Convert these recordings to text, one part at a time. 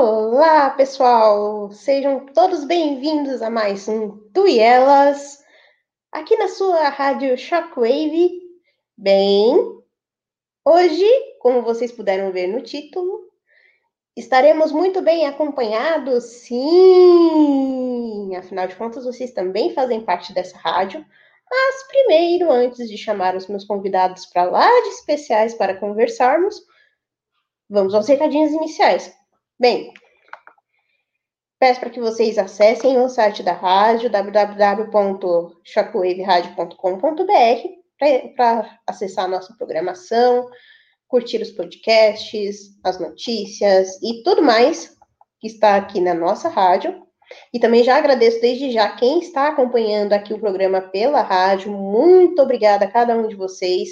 Olá, pessoal! Sejam todos bem-vindos a mais um Tu e Elas, aqui na sua rádio Shockwave. Bem, hoje, como vocês puderam ver no título, estaremos muito bem acompanhados, sim! Afinal de contas, vocês também fazem parte dessa rádio. Mas primeiro, antes de chamar os meus convidados para lá de especiais para conversarmos, vamos aos recadinhos iniciais. Bem, peço para que vocês acessem o site da rádio, www.shockwaveradio.com.br, para acessar a nossa programação, curtir os podcasts, as notícias e tudo mais que está aqui na nossa rádio. E também já agradeço desde já quem está acompanhando aqui o programa pela rádio. Muito obrigada a cada um de vocês.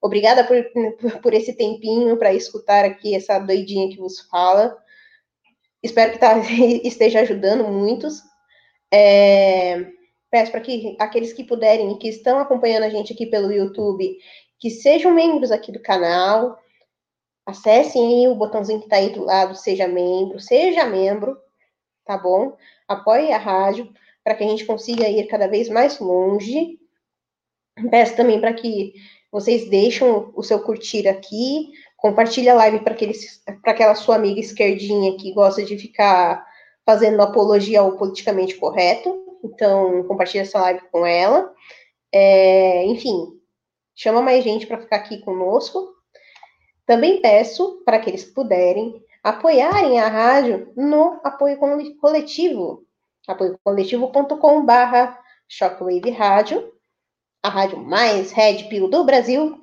Obrigada por, por esse tempinho para escutar aqui essa doidinha que vos fala. Espero que tá, esteja ajudando muitos. É, peço para que aqueles que puderem e que estão acompanhando a gente aqui pelo YouTube, que sejam membros aqui do canal, acessem o botãozinho que está aí do lado, seja membro, seja membro, tá bom? Apoie a rádio para que a gente consiga ir cada vez mais longe. Peço também para que vocês deixem o seu curtir aqui, Compartilha a live para aquela sua amiga esquerdinha que gosta de ficar fazendo apologia ao politicamente correto. Então, compartilha essa live com ela. É, enfim, chama mais gente para ficar aqui conosco. Também peço para que eles puderem apoiarem a rádio no apoio coletivo, apoiocoletivo.com.br Shockwave Rádio, a rádio mais Red Pill do Brasil.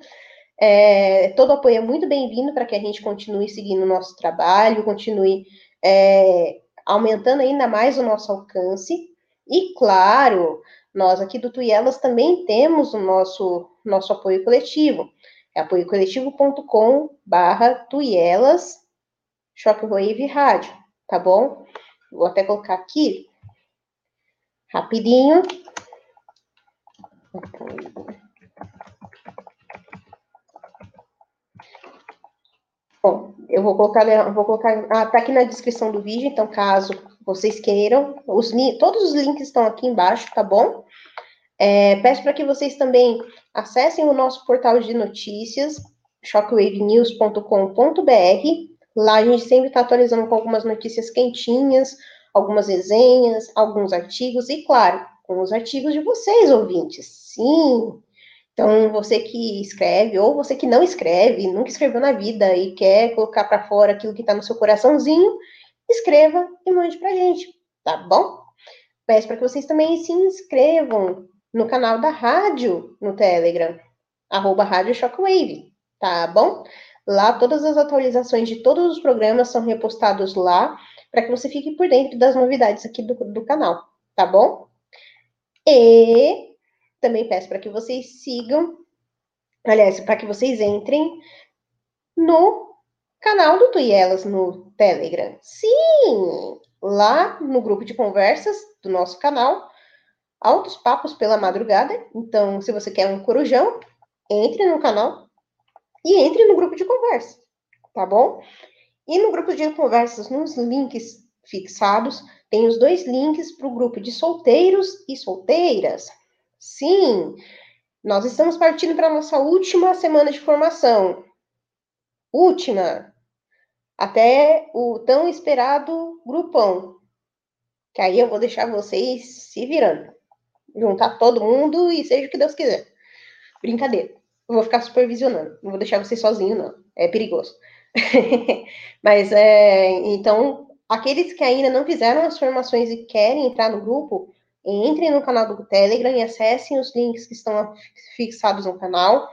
É, todo apoio é muito bem-vindo para que a gente continue seguindo o nosso trabalho, continue é, aumentando ainda mais o nosso alcance. E, claro, nós aqui do Tuielas também temos o nosso, nosso apoio coletivo. É apoiocoletivo.com barra Tuielas Shockwave Rádio, tá bom? Vou até colocar aqui, rapidinho. Bom, eu vou colocar, vou colocar, ah, tá aqui na descrição do vídeo, então caso vocês queiram, os, todos os links estão aqui embaixo, tá bom? É, peço para que vocês também acessem o nosso portal de notícias, shockwavenews.com.br. Lá a gente sempre está atualizando com algumas notícias quentinhas, algumas resenhas, alguns artigos e, claro, com os artigos de vocês, ouvintes. Sim, então, você que escreve, ou você que não escreve, nunca escreveu na vida e quer colocar para fora aquilo que está no seu coraçãozinho, escreva e mande para gente, tá bom? Peço para que vocês também se inscrevam no canal da rádio no Telegram, arroba Rádio Shockwave, tá bom? Lá todas as atualizações de todos os programas são repostados lá, para que você fique por dentro das novidades aqui do, do canal, tá bom? E também peço para que vocês sigam, aliás, para que vocês entrem no canal do Tuielas no Telegram. Sim! Lá no grupo de conversas do nosso canal, Altos Papos pela Madrugada. Então, se você quer um corujão, entre no canal e entre no grupo de conversa, tá bom? E no grupo de conversas, nos links fixados, tem os dois links para o grupo de solteiros e solteiras. Sim, nós estamos partindo para a nossa última semana de formação. Última. Até o tão esperado grupão. Que aí eu vou deixar vocês se virando. Juntar todo mundo e seja o que Deus quiser. Brincadeira. Eu vou ficar supervisionando. Não vou deixar vocês sozinhos, não. É perigoso. Mas é. Então, aqueles que ainda não fizeram as formações e querem entrar no grupo, Entrem no canal do Telegram e acessem os links que estão fixados no canal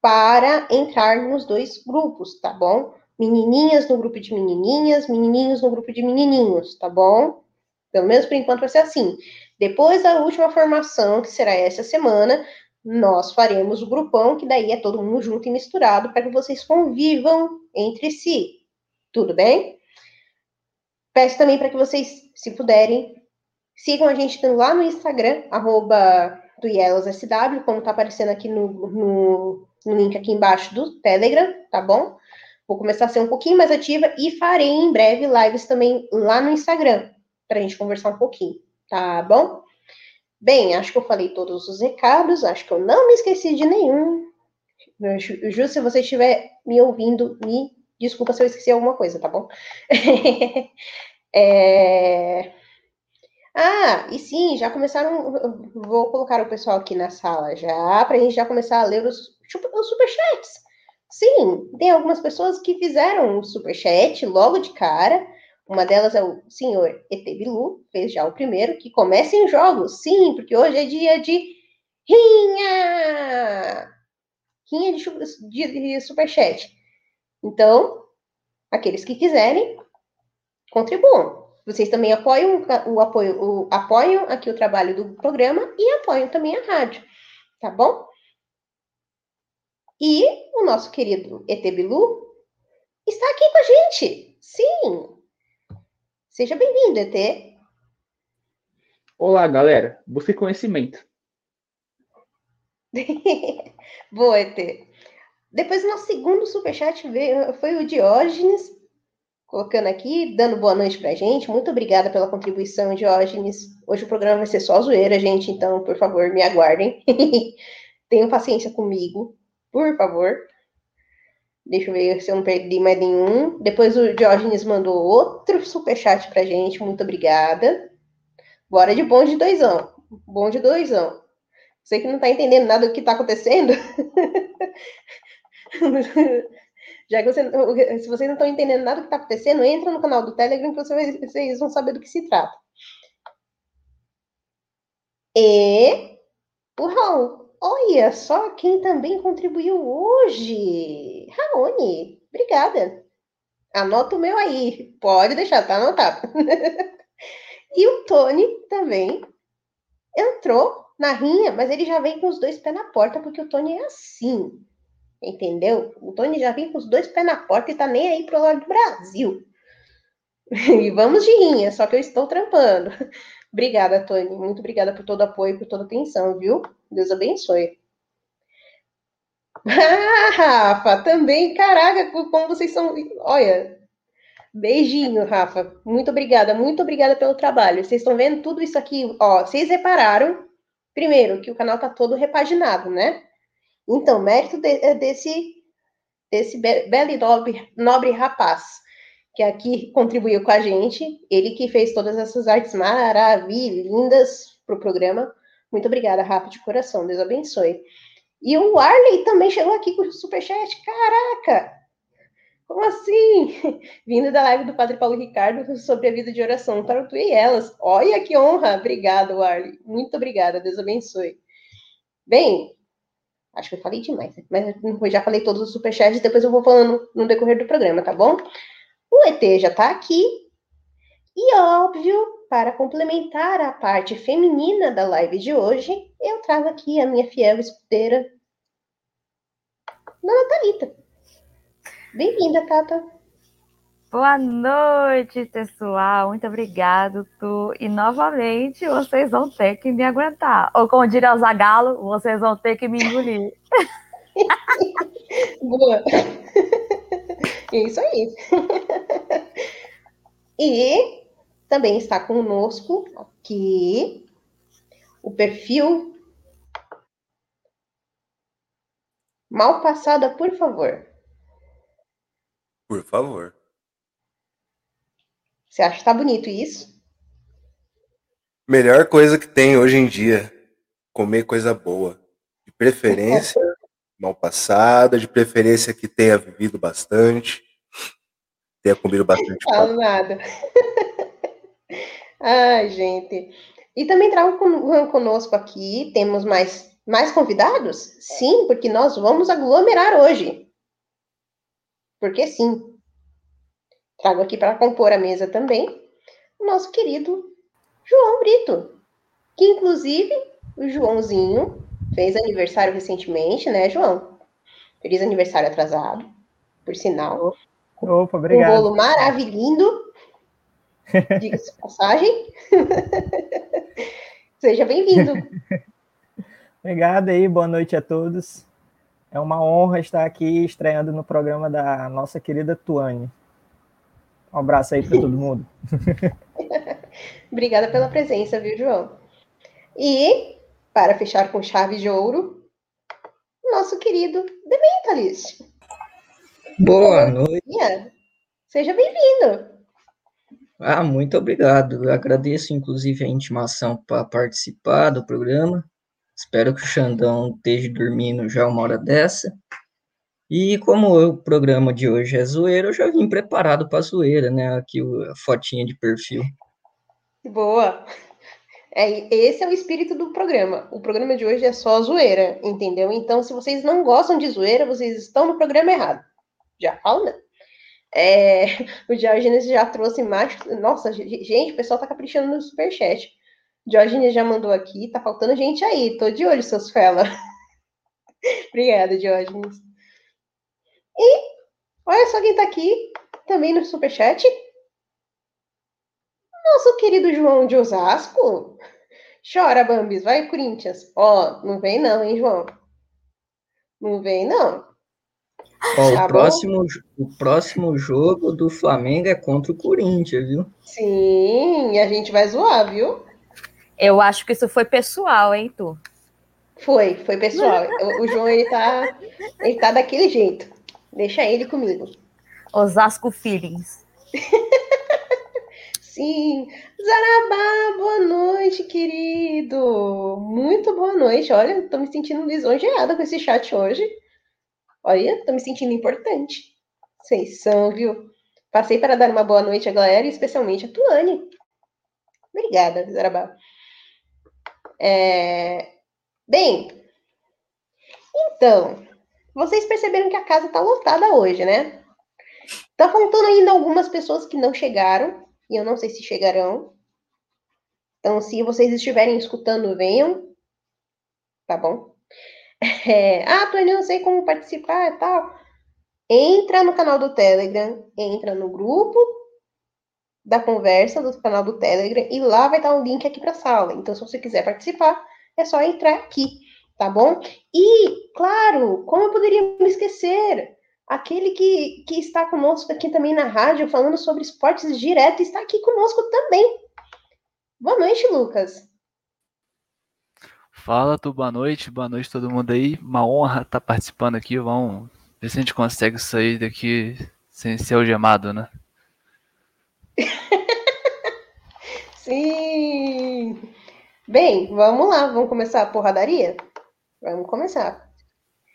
para entrar nos dois grupos, tá bom? Menininhas no grupo de menininhas, menininhos no grupo de menininhos, tá bom? Pelo menos por enquanto vai ser assim. Depois da última formação, que será essa semana, nós faremos o grupão, que daí é todo mundo junto e misturado, para que vocês convivam entre si. Tudo bem? Peço também para que vocês, se puderem, Sigam a gente lá no Instagram, arroba do SW, como tá aparecendo aqui no, no, no, link aqui embaixo do Telegram, tá bom? vou começar a ser um pouquinho mais ativa e farei em breve lives também lá no Instagram, para a gente conversar um pouquinho, tá bom? Bem, acho que eu falei todos os recados, acho que eu não me esqueci de nenhum. Ju, se você estiver me ouvindo, me desculpa se eu esqueci alguma coisa, tá bom? é... Ah, e sim, já começaram. Vou colocar o pessoal aqui na sala já, para a gente já começar a ler os, os superchats. Sim, tem algumas pessoas que fizeram o superchat logo de cara. Uma delas é o senhor Etebilu, fez já o primeiro, que começa em jogos. Sim, porque hoje é dia de rinha! Rinha de, de, de superchat. Então, aqueles que quiserem, contribuam. Vocês também apoiam o apoio, o, apoiam aqui o trabalho do programa e apoiam também a rádio, tá bom? E o nosso querido Etebilu está aqui com a gente. Sim. Seja bem-vindo, ET. Olá, galera. Busque conhecimento. Boa, ET. Depois, o nosso segundo superchat veio, foi o Diógenes colocando aqui, dando boa noite pra gente. Muito obrigada pela contribuição, Diógenes. Hoje o programa vai ser só zoeira, gente, então, por favor, me aguardem. Tenham paciência comigo, por favor. Deixa eu ver se eu não perdi mais nenhum. Depois o Diógenes mandou outro superchat pra gente. Muito obrigada. Bora de bom de doisão. Bom de doisão. Você que não tá entendendo nada do que tá acontecendo. Já que você, se vocês não estão entendendo nada do que está acontecendo, entra no canal do Telegram que vocês vão saber do que se trata. E o Raul. Olha só quem também contribuiu hoje. Raoni, obrigada. Anota o meu aí. Pode deixar, tá anotado. e o Tony também entrou na rinha, mas ele já vem com os dois pés na porta, porque o Tony é assim. Entendeu? O Tony já vem com os dois pés na porta e tá nem aí pro lado do Brasil. E vamos de rinha, só que eu estou trampando. Obrigada, Tony. Muito obrigada por todo o apoio, por toda a atenção, viu? Deus abençoe. Ah, Rafa, também, caraca, como vocês são. Olha, beijinho, Rafa. Muito obrigada, muito obrigada pelo trabalho. Vocês estão vendo tudo isso aqui, ó. Vocês repararam, primeiro, que o canal tá todo repaginado, né? Então, mérito de, é desse, desse belo e nobre, nobre rapaz, que aqui contribuiu com a gente, ele que fez todas essas artes maravilhas para o programa. Muito obrigada, Rafa, de coração, Deus abençoe. E o Arley também chegou aqui com o superchat. Caraca! Como assim? Vindo da live do Padre Paulo Ricardo sobre a vida de oração para tu e elas. Olha que honra! Obrigado, Arley. Muito obrigada, Deus abençoe. Bem, Acho que eu falei demais, né? mas eu já falei todos os superchats, depois eu vou falando no decorrer do programa, tá bom? O ET já tá aqui. E óbvio, para complementar a parte feminina da live de hoje, eu trago aqui a minha fiel escudeira, Dona Thalita. Bem-vinda, Tata. Boa noite, pessoal. Muito obrigado, Tu. E novamente vocês vão ter que me aguentar. Ou como diria o Zagalo, vocês vão ter que me engolir. Boa. Isso aí. E também está conosco aqui o perfil Mal passada, por favor. Por favor. Você acha que tá bonito isso? Melhor coisa que tem hoje em dia, comer coisa boa. De preferência mal passada, de preferência que tenha vivido bastante, tenha comido bastante. Não falo nada. Ai, gente. E também trago conosco aqui, temos mais, mais convidados? Sim, porque nós vamos aglomerar hoje. Porque sim. Trago aqui para compor a mesa também o nosso querido João Brito, que inclusive o Joãozinho fez aniversário recentemente, né, João? Feliz aniversário atrasado, por sinal. Opa, obrigado. Um bolo maravilhoso. Diga-se passagem. Seja bem-vindo. Obrigado aí, boa noite a todos. É uma honra estar aqui estreando no programa da nossa querida Tuane. Um abraço aí para todo mundo. Obrigada pela presença, viu, João? E, para fechar com chave de ouro, nosso querido Dementalis. Boa noite. Seja bem-vindo. Ah, muito obrigado. Eu agradeço, inclusive, a intimação para participar do programa. Espero que o Xandão esteja dormindo já uma hora dessa. E como o programa de hoje é zoeira, eu já vim preparado para zoeira, né? Aqui a fotinha de perfil. Boa. É, esse é o espírito do programa. O programa de hoje é só zoeira, entendeu? Então, se vocês não gostam de zoeira, vocês estão no programa errado. Já falo, né? É, o Diógenes já trouxe mais. Nossa, gente, o pessoal tá caprichando no superchat. Diógenes já mandou aqui, tá faltando gente aí. Tô de olho, seus fela. Obrigada, Diógenes. E olha só quem tá aqui também no superchat. Nosso querido João de Osasco. Chora, Bambis, vai, Corinthians. Ó, não vem não, hein, João? Não vem não. Ó, tá o, próximo, o próximo jogo do Flamengo é contra o Corinthians, viu? Sim, e a gente vai zoar, viu? Eu acho que isso foi pessoal, hein, tu? Foi, foi pessoal. o, o João, ele tá, ele tá daquele jeito. Deixa ele comigo. Osasco Feelings. Sim. Zarabá, boa noite, querido. Muito boa noite. Olha, tô me sentindo lisonjeada com esse chat hoje. Olha, tô me sentindo importante. Vocês são, viu? Passei para dar uma boa noite à galera especialmente a Tuane. Obrigada, Zarabá. É... Bem, então, vocês perceberam que a casa está lotada hoje, né? Tá faltando ainda algumas pessoas que não chegaram, e eu não sei se chegarão. Então, se vocês estiverem escutando, venham. Tá bom? É, ah, Tony, não sei como participar e tal. Entra no canal do Telegram, entra no grupo da conversa do canal do Telegram e lá vai estar um link aqui para a sala. Então, se você quiser participar, é só entrar aqui tá bom? E, claro, como eu poderia me esquecer? Aquele que, que está conosco aqui também na rádio, falando sobre esportes direto, está aqui conosco também. Boa noite, Lucas. Fala, tu, boa noite, boa noite todo mundo aí. Uma honra estar participando aqui. Vamos ver se a gente consegue sair daqui sem ser algemado, né? Sim! Bem, vamos lá, vamos começar a porradaria? Vamos começar.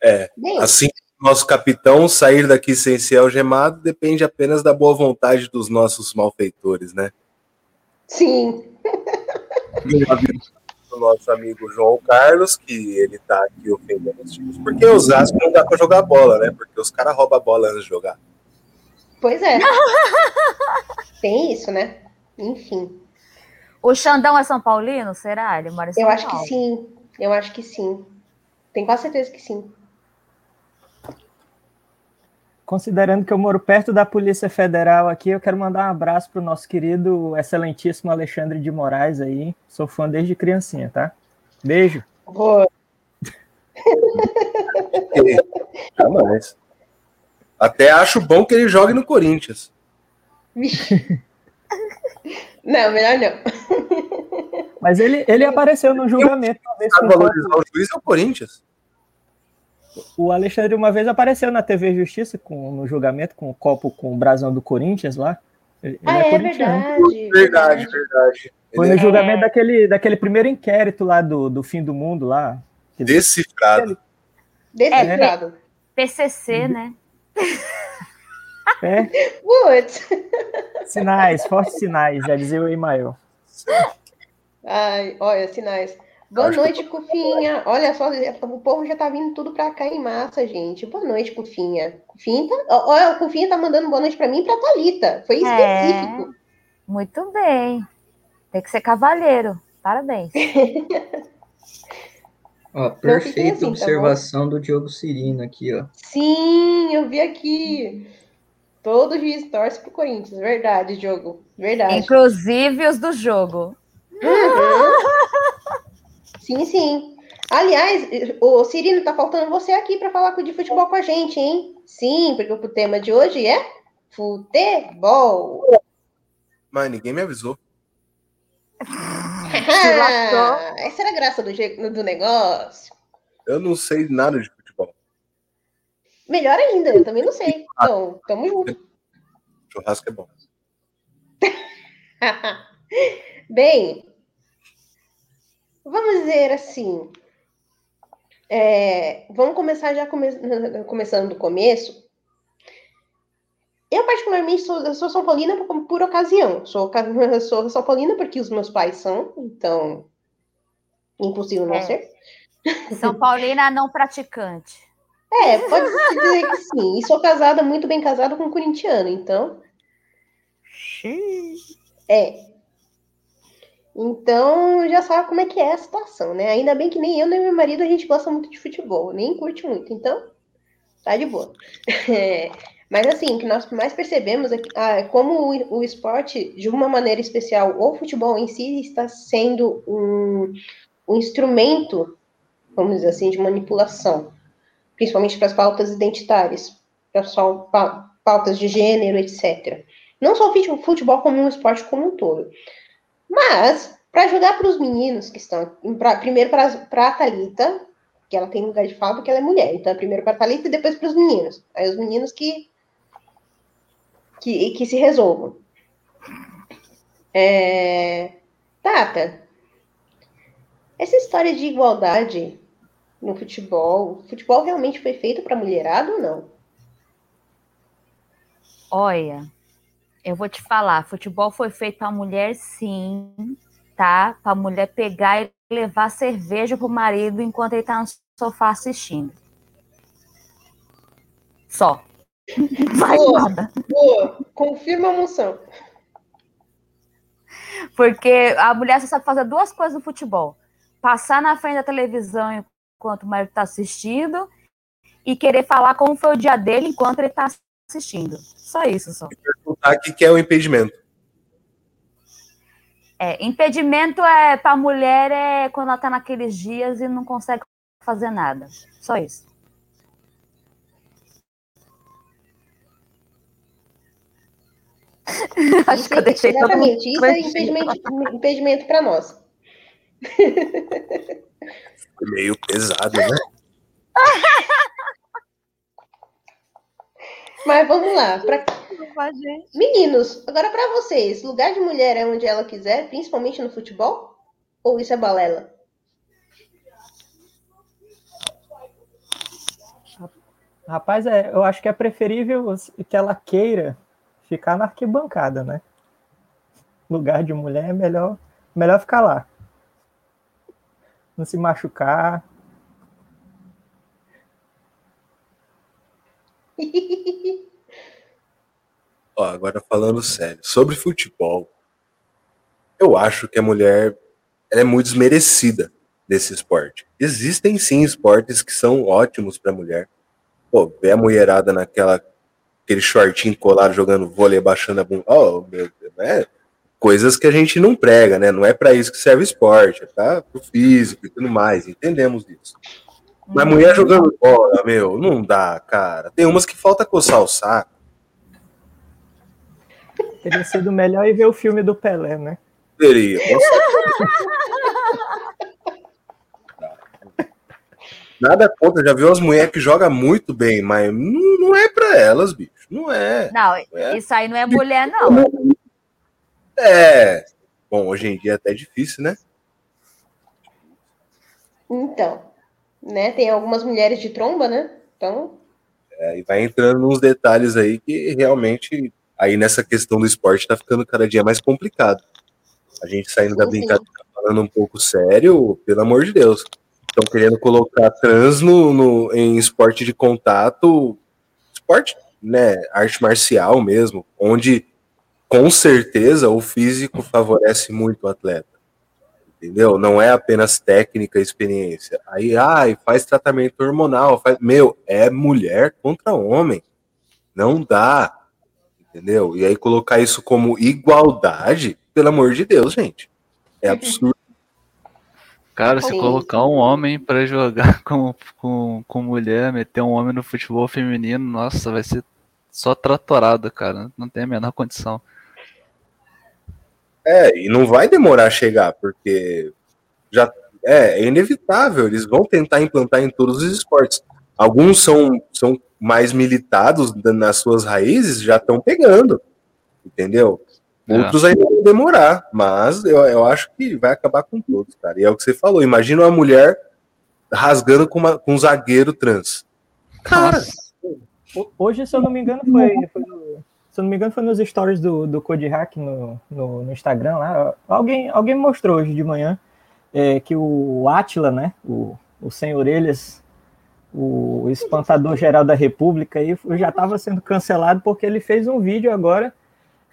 É. Bem, assim nosso capitão sair daqui sem ser algemado depende apenas da boa vontade dos nossos malfeitores, né? Sim. do nosso amigo João Carlos, que ele tá aqui ofendendo os times, porque o Osasco não dá para jogar bola, né? Porque os caras roubam a bola antes de jogar. Pois é. Tem isso, né? Enfim. O Xandão é São Paulino? Será? Ele mora em São Eu acho Paulo. que sim. Eu acho que sim. Tenho quase certeza que sim. Considerando que eu moro perto da Polícia Federal aqui, eu quero mandar um abraço para o nosso querido, excelentíssimo Alexandre de Moraes aí. Sou fã desde criancinha, tá? Beijo. Boa. Jamais. Até acho bom que ele jogue no Corinthians. não, melhor não. Mas ele, ele apareceu no julgamento. Sabe valorizar o juiz é o Corinthians. O Alexandre uma vez apareceu na TV Justiça com, no julgamento com o copo com o brasão do Corinthians lá. Ele, ah, é, é verdade, verdade, verdade. Foi no é... julgamento daquele, daquele primeiro inquérito lá do, do fim do mundo lá. Decifrado. Decifrado. É, PCC, né? É. Putz. Sinais, fortes sinais, já dizia o Emael. Ai, olha, sinais. Boa Acho noite, que... Cufinha. Olha só, o povo já tá vindo tudo pra cá em massa, gente. Boa noite, Cufinha. Cufinha tá... O Cufinha tá mandando boa noite pra mim e pra Thalita. Foi é. específico. É, muito bem. Tem que ser cavalheiro. Parabéns. ó, perfeita assim, tá observação tá do Diogo Cirino aqui, ó. Sim, eu vi aqui. Todo juiz torce pro Corinthians. Verdade, Diogo. Verdade. Inclusive os do jogo. Uhum. Sim, sim. Aliás, o Cirino, tá faltando você aqui para falar de futebol com a gente, hein? Sim, porque o tema de hoje é futebol. Mas ninguém me avisou. Essa era a graça do, do negócio. Eu não sei nada de futebol. Melhor ainda, eu também não sei. Então, tamo junto. Churrasco é bom. Bem, vamos dizer assim. É, vamos começar já come começando do começo. Eu, particularmente, sou, sou São Paulina por, por ocasião. Sou, sou São Paulina porque os meus pais são, então. Impossível não é. ser. São Paulina não praticante. É, pode dizer que sim. E sou casada, muito bem casada com um corintiano, então. É. Então, já sabe como é que é a situação, né? Ainda bem que nem eu nem meu marido a gente gosta muito de futebol, nem curte muito, então tá de boa. É, mas assim, o que nós mais percebemos é que, ah, como o, o, esporte, de uma maneira especial, o futebol em si está sendo um, um instrumento, vamos dizer assim, de manipulação, principalmente para as pautas identitárias, para as pautas de gênero, etc. Não só o futebol como um esporte como um todo. Mas, para jogar para os meninos que estão. Pra, primeiro para a Thalita, que ela tem lugar de fala porque ela é mulher. Então, primeiro para a Thalita e depois para os meninos. Aí os meninos que, que, que se resolvam. É... Tata, essa história de igualdade no futebol, o futebol realmente foi feito para mulherada ou não? Olha, eu vou te falar, futebol foi feito para mulher, sim, tá? Para mulher pegar e levar cerveja pro marido enquanto ele tá no sofá assistindo. Só. Vai boa, nada. Boa, confirma a moção. Porque a mulher só sabe fazer duas coisas no futebol: passar na frente da televisão enquanto o marido está assistindo e querer falar como foi o dia dele enquanto ele está assistindo. Só isso, só. Perguntar o que é o impedimento. É, impedimento é para a mulher é quando ela está naqueles dias e não consegue fazer nada. Só isso. Acho isso, que eu deixei Exatamente, isso é impedimento, impedimento para nós. Meio pesado, né? Mas vamos lá. Pra... Meninos, agora para vocês, lugar de mulher é onde ela quiser, principalmente no futebol? Ou isso é balela? Rapaz, é, eu acho que é preferível que ela queira ficar na arquibancada, né? Lugar de mulher é melhor, melhor ficar lá. Não se machucar, Ó, agora falando sério, sobre futebol, eu acho que a mulher é muito desmerecida desse esporte. Existem sim esportes que são ótimos para mulher. Pô, ver a mulherada naquela aquele shortinho colado jogando vôlei, baixando a bunda. Oh, meu Deus, é coisas que a gente não prega, né? Não é para isso que serve esporte, tá? Pro físico e tudo mais, entendemos isso. Mas mulher jogando bola, meu, não dá, cara. Tem umas que falta coçar o saco. Teria sido melhor ir ver o filme do Pelé, né? Teria. Nada contra, já viu as mulheres que jogam muito bem, mas não, não é para elas, bicho. Não é. Não, não é. isso aí não é mulher, não. É. Bom, hoje em dia é até difícil, né? Então né? Tem algumas mulheres de tromba, né? Então. É, e vai entrando nos detalhes aí que realmente, aí nessa questão do esporte, tá ficando cada dia mais complicado. A gente saindo da brincadeira falando um pouco sério, pelo amor de Deus. Estão querendo colocar trans no, no, em esporte de contato, esporte, né? Arte marcial mesmo, onde com certeza o físico favorece muito o atleta entendeu? Não é apenas técnica e experiência. Aí, ai, faz tratamento hormonal, faz... meu, é mulher contra homem. Não dá, entendeu? E aí colocar isso como igualdade, pelo amor de Deus, gente. É absurdo. Cara, se colocar um homem pra jogar com, com, com mulher, meter um homem no futebol feminino, nossa, vai ser só tratorado, cara. Não tem a menor condição. É, e não vai demorar a chegar, porque já é, é inevitável. Eles vão tentar implantar em todos os esportes. Alguns são, são mais militados nas suas raízes, já estão pegando, entendeu? É. Outros ainda vão demorar, mas eu, eu acho que vai acabar com todos, cara. E é o que você falou. Imagina uma mulher rasgando com, uma- com um zagueiro trans. Cara, Ho- Hoje, se eu não me engano, foi, foi no- se eu não me engano, foi nos stories do, do Code Hack no, no, no Instagram lá. Alguém, alguém mostrou hoje de manhã é, que o Atila, né? O, o Sem Orelhas, o espantador geral da República, aí, já estava sendo cancelado porque ele fez um vídeo agora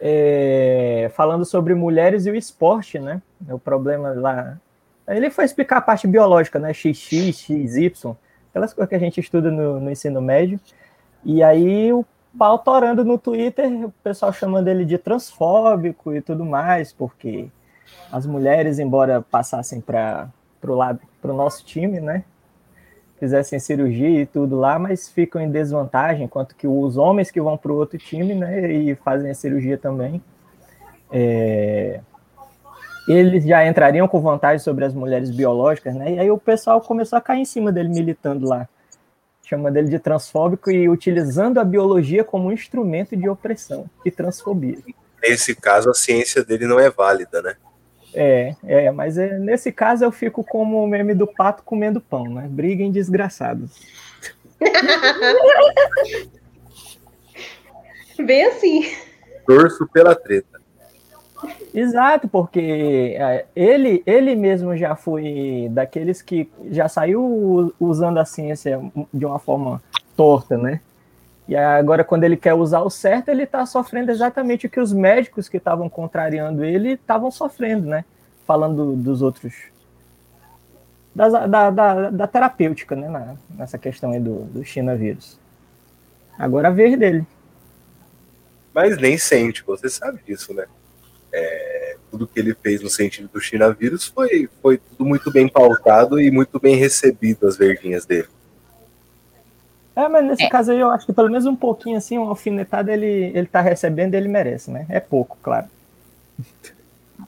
é, falando sobre mulheres e o esporte, né? O problema lá. Ele foi explicar a parte biológica, né? XX, XY, aquelas coisas que a gente estuda no, no ensino médio. E aí o pau torando no Twitter, o pessoal chamando ele de transfóbico e tudo mais, porque as mulheres, embora passassem para o lado, para o nosso time, né? Fizessem cirurgia e tudo lá, mas ficam em desvantagem, enquanto que os homens que vão para o outro time, né? E fazem a cirurgia também. é, eles já entrariam com vantagem sobre as mulheres biológicas, né? E aí o pessoal começou a cair em cima dele militando lá chamando ele de transfóbico e utilizando a biologia como um instrumento de opressão e transfobia. nesse caso, a ciência dele não é válida, né? É, é, mas é, nesse caso eu fico como o meme do pato comendo pão, né? Briguem desgraçados. Bem assim. Torço pela treta. Exato, porque é, ele, ele mesmo já foi daqueles que já saiu usando a ciência de uma forma torta, né? E agora, quando ele quer usar o certo, ele está sofrendo exatamente o que os médicos que estavam contrariando ele estavam sofrendo, né? Falando dos outros. Das- da, da, da terapêutica, né? Na- nessa questão aí do, do China vírus. Agora a vez dele. Mas nem sente, você sabe disso, né? É, tudo que ele fez no sentido do China vírus foi, foi tudo muito bem pautado e muito bem recebido as verdinhas dele. É, mas nesse É. caso aí eu acho que pelo menos um pouquinho assim, uma alfinetada ele, ele tá recebendo ele merece, né? É pouco, claro.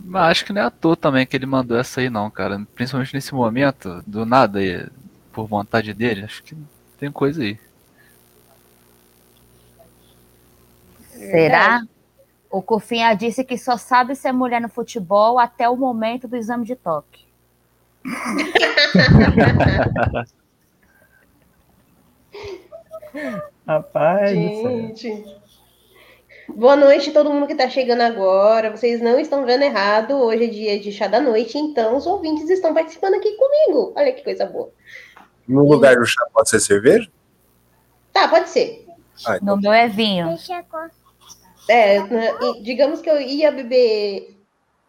Mas acho que não é à toa também que ele mandou essa aí, não, cara. Principalmente nesse momento, do nada, e por vontade dele, acho que tem coisa aí. Será? O Cufinha disse que só sabe ser mulher no futebol até o momento do exame de toque. Rapaz. Gente. Boa noite, todo mundo que está chegando agora. Vocês não estão vendo errado. Hoje é dia de chá da noite, então os ouvintes estão participando aqui comigo. Olha que coisa boa. No lugar do chá pode ser cerveja? Tá, pode ser. Ah, então No meu é vinho. É, né, digamos que eu ia beber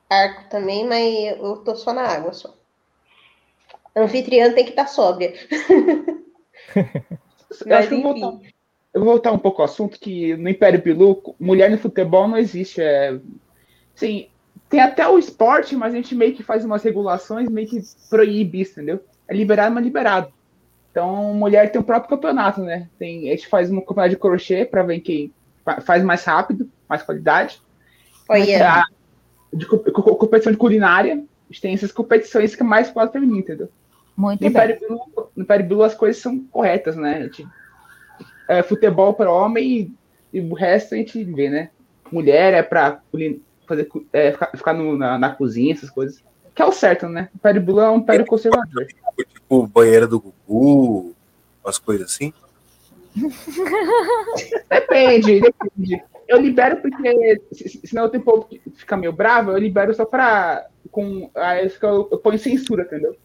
arco também, mas eu tô só na água só. A anfitriã tem que estar sóbria. Eu acho Mas que vou voltar, eu vou voltar um pouco ao assunto que no Império Bilu, mulher no futebol não existe. É, sim, tem até o esporte, mas a gente meio que faz umas regulações, meio que proíbe isso, entendeu? É liberado, mas liberado. Então, mulher tem o próprio campeonato, né? Tem, a gente faz um campeonato de crochê para ver quem fa- faz mais rápido, mais qualidade. Olha, A- de co- co- competição de culinária, a gente tem essas competições que é mais pro lado feminino, entendeu? Muito No bem. Bilu, no Império Bilu as coisas são corretas, né? A gente- é, futebol para homem e, e o resto a gente vê, né? Mulher é para fazer é, ficar, ficar no- na, na cozinha, essas coisas. Que é o certo, né? O Império Bilu é um império conservador. tipo banheira do Gugu, umas coisas assim. Depende, depende. Eu libero porque, se- se- senão eu tenho povo que fica meio bravo, eu libero só pra. Com, aí eu, eu ponho censura, entendeu?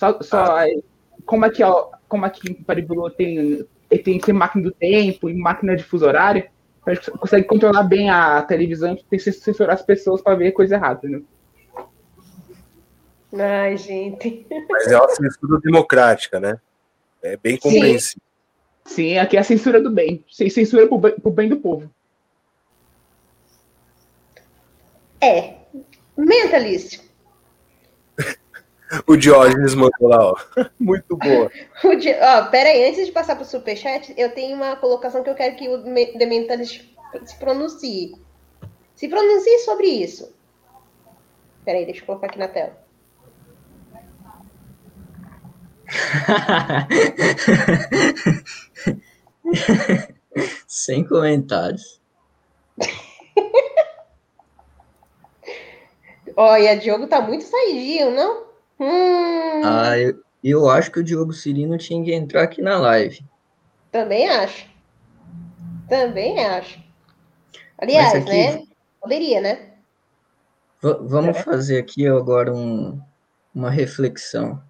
Só, só aí, como aqui, ó, como aqui em Paribulo tem, ele tem, tem máquina do tempo e máquina de fuso horário, a gente consegue controlar bem a televisão e tem que censurar as pessoas pra ver coisa errada, entendeu? ai, gente. Mas é uma censura democrática, né? É bem compreensível. Sim, aqui é a censura do bem. Sem Censura pro bem, pro bem do povo. É. Mentalício. O Diógenes mandou lá, ó. Muito boa. O Di- Ó, pera aí, antes de passar pro superchat, eu tenho uma colocação que eu quero que o Mentalist se pronuncie. Se pronuncie sobre isso. Pera aí, deixa eu colocar aqui na tela. Sem comentários. Olha, Diogo tá muito saidinho, não? Hum, Ah, eu, eu acho que o Diogo Cirino tinha que entrar aqui na live. também acho. Também acho. Aliás, aqui- né? Poderia, né? Va- vamos fazer aqui agora um- uma reflexão.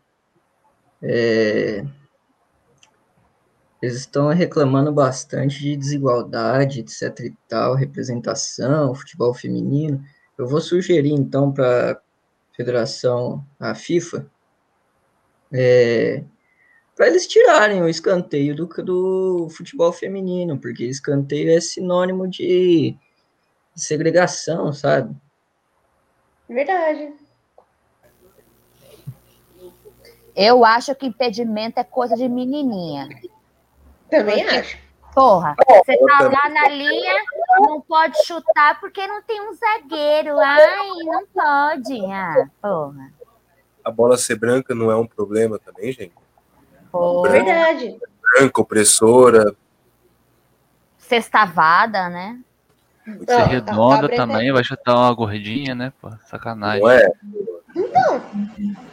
É, eles estão reclamando bastante de desigualdade, etc e tal, representação, futebol feminino. Eu vou sugerir então para federação, a FIFA, para eles tirarem o escanteio do, do futebol feminino, porque escanteio é sinônimo de segregação, sabe? Verdade. Eu acho que impedimento é coisa de menininha. Também Porque- acho. Porra, você tá lá na linha, não pode chutar porque não tem um zagueiro. Ai, não pode. Ah, porra. A bola ser branca não é um problema também, gente? porra. Verdade. Branca, opressora. Sextavada, né? Ser Ó, tá- redonda tá branca- também, vai chutar uma gordinha, né? Pô, sacanagem. Não é?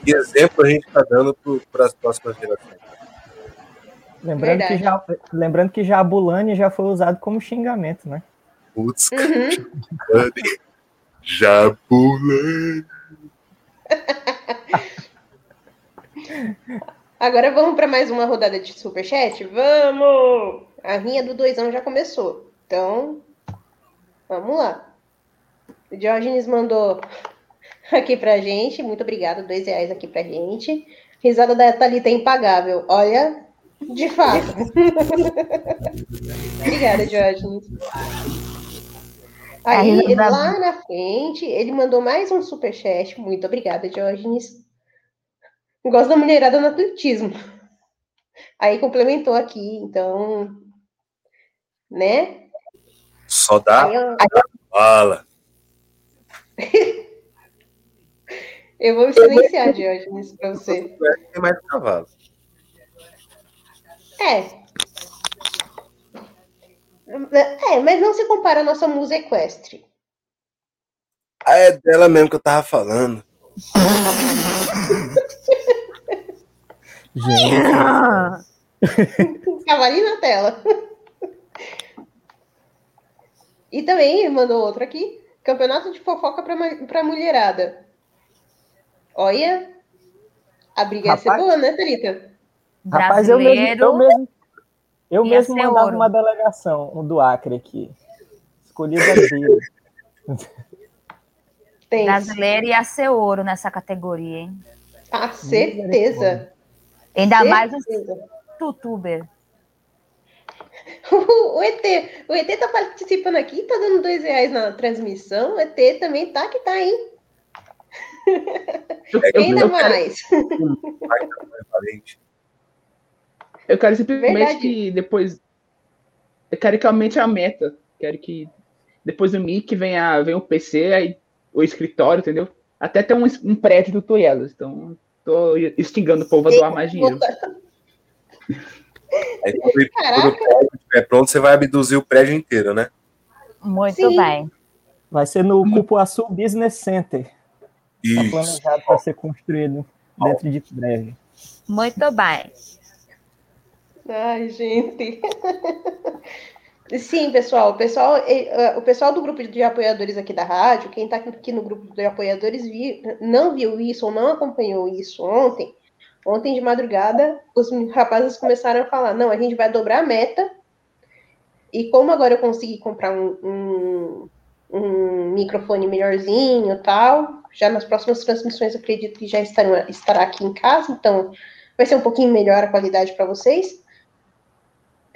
Que exemplo a gente tá dando para as próximas gerações? Lembrando que, já, lembrando que Jabulani já foi usado como xingamento, né? Putz, Uhum. Jabulani. Agora vamos para mais uma rodada de superchat? Vamos! A rinha do doisão já começou. Então, vamos lá. O Diógenes mandou aqui pra gente. Muito obrigado, dois reais aqui pra gente. Risada da Thalita é impagável. Olha, de fato. Obrigada, Diógenes. Aí, lá na frente, ele mandou mais um superchat. Muito obrigada, Diógenes. Gosto da mulherada no atletismo. Aí complementou aqui, então, né? Só dá Aí eu, bala. eu vou silenciar, Diógenes, pra você. Tem mais cavalo. É. É, mas não se compara a nossa musa equestre. Ah, é dela mesmo que eu tava falando. Gente, Cavalinho na tela. E também mandou outro aqui. Campeonato de fofoca pra, pra mulherada. Olha. A briga ia ser Rapaz. boa, né, Thalita? Rapaz, eu mesmo, eu Brasileiro. mesmo, eu mesmo mandava ouro. uma delegação, um do Acre aqui. Escolhido a dedo. Tem. Brasileiro ia ser ouro nessa categoria, hein? Ah, certeza. Ainda mais os Certeza. youtuber. O ET, o ET tá participando aqui, tá dando dois reais na transmissão. O ET também tá que tá, hein? Eu, Ainda eu mais. Eu quero simplesmente Verdade. que depois. Eu quero que aumente a meta. Quero que depois do MIC venha, venha o PC, aí, o escritório, entendeu? Até ter um, um prédio do Tuelas. Então, tô instigando o povo a doar mais dinheiro. Aí quando, o prédio estiver pronto, você vai abduzir o prédio inteiro, né? Muito Sim. bem. Vai ser no Cupuaçu Business Center. Está Isso. planejado para ser construído dentro de breve. Muito bem. Ai, gente. Sim, pessoal, o pessoal, eh, o pessoal do grupo de apoiadores aqui da rádio, quem está aqui no grupo de apoiadores vi- não viu isso ou não acompanhou isso ontem, ontem de madrugada, os rapazes começaram a falar, não, a gente vai dobrar a meta, e como agora eu consegui comprar um, um, um microfone melhorzinho tal, já nas próximas transmissões acredito que já estarão, estará aqui em casa, então vai ser um pouquinho melhor a qualidade para vocês.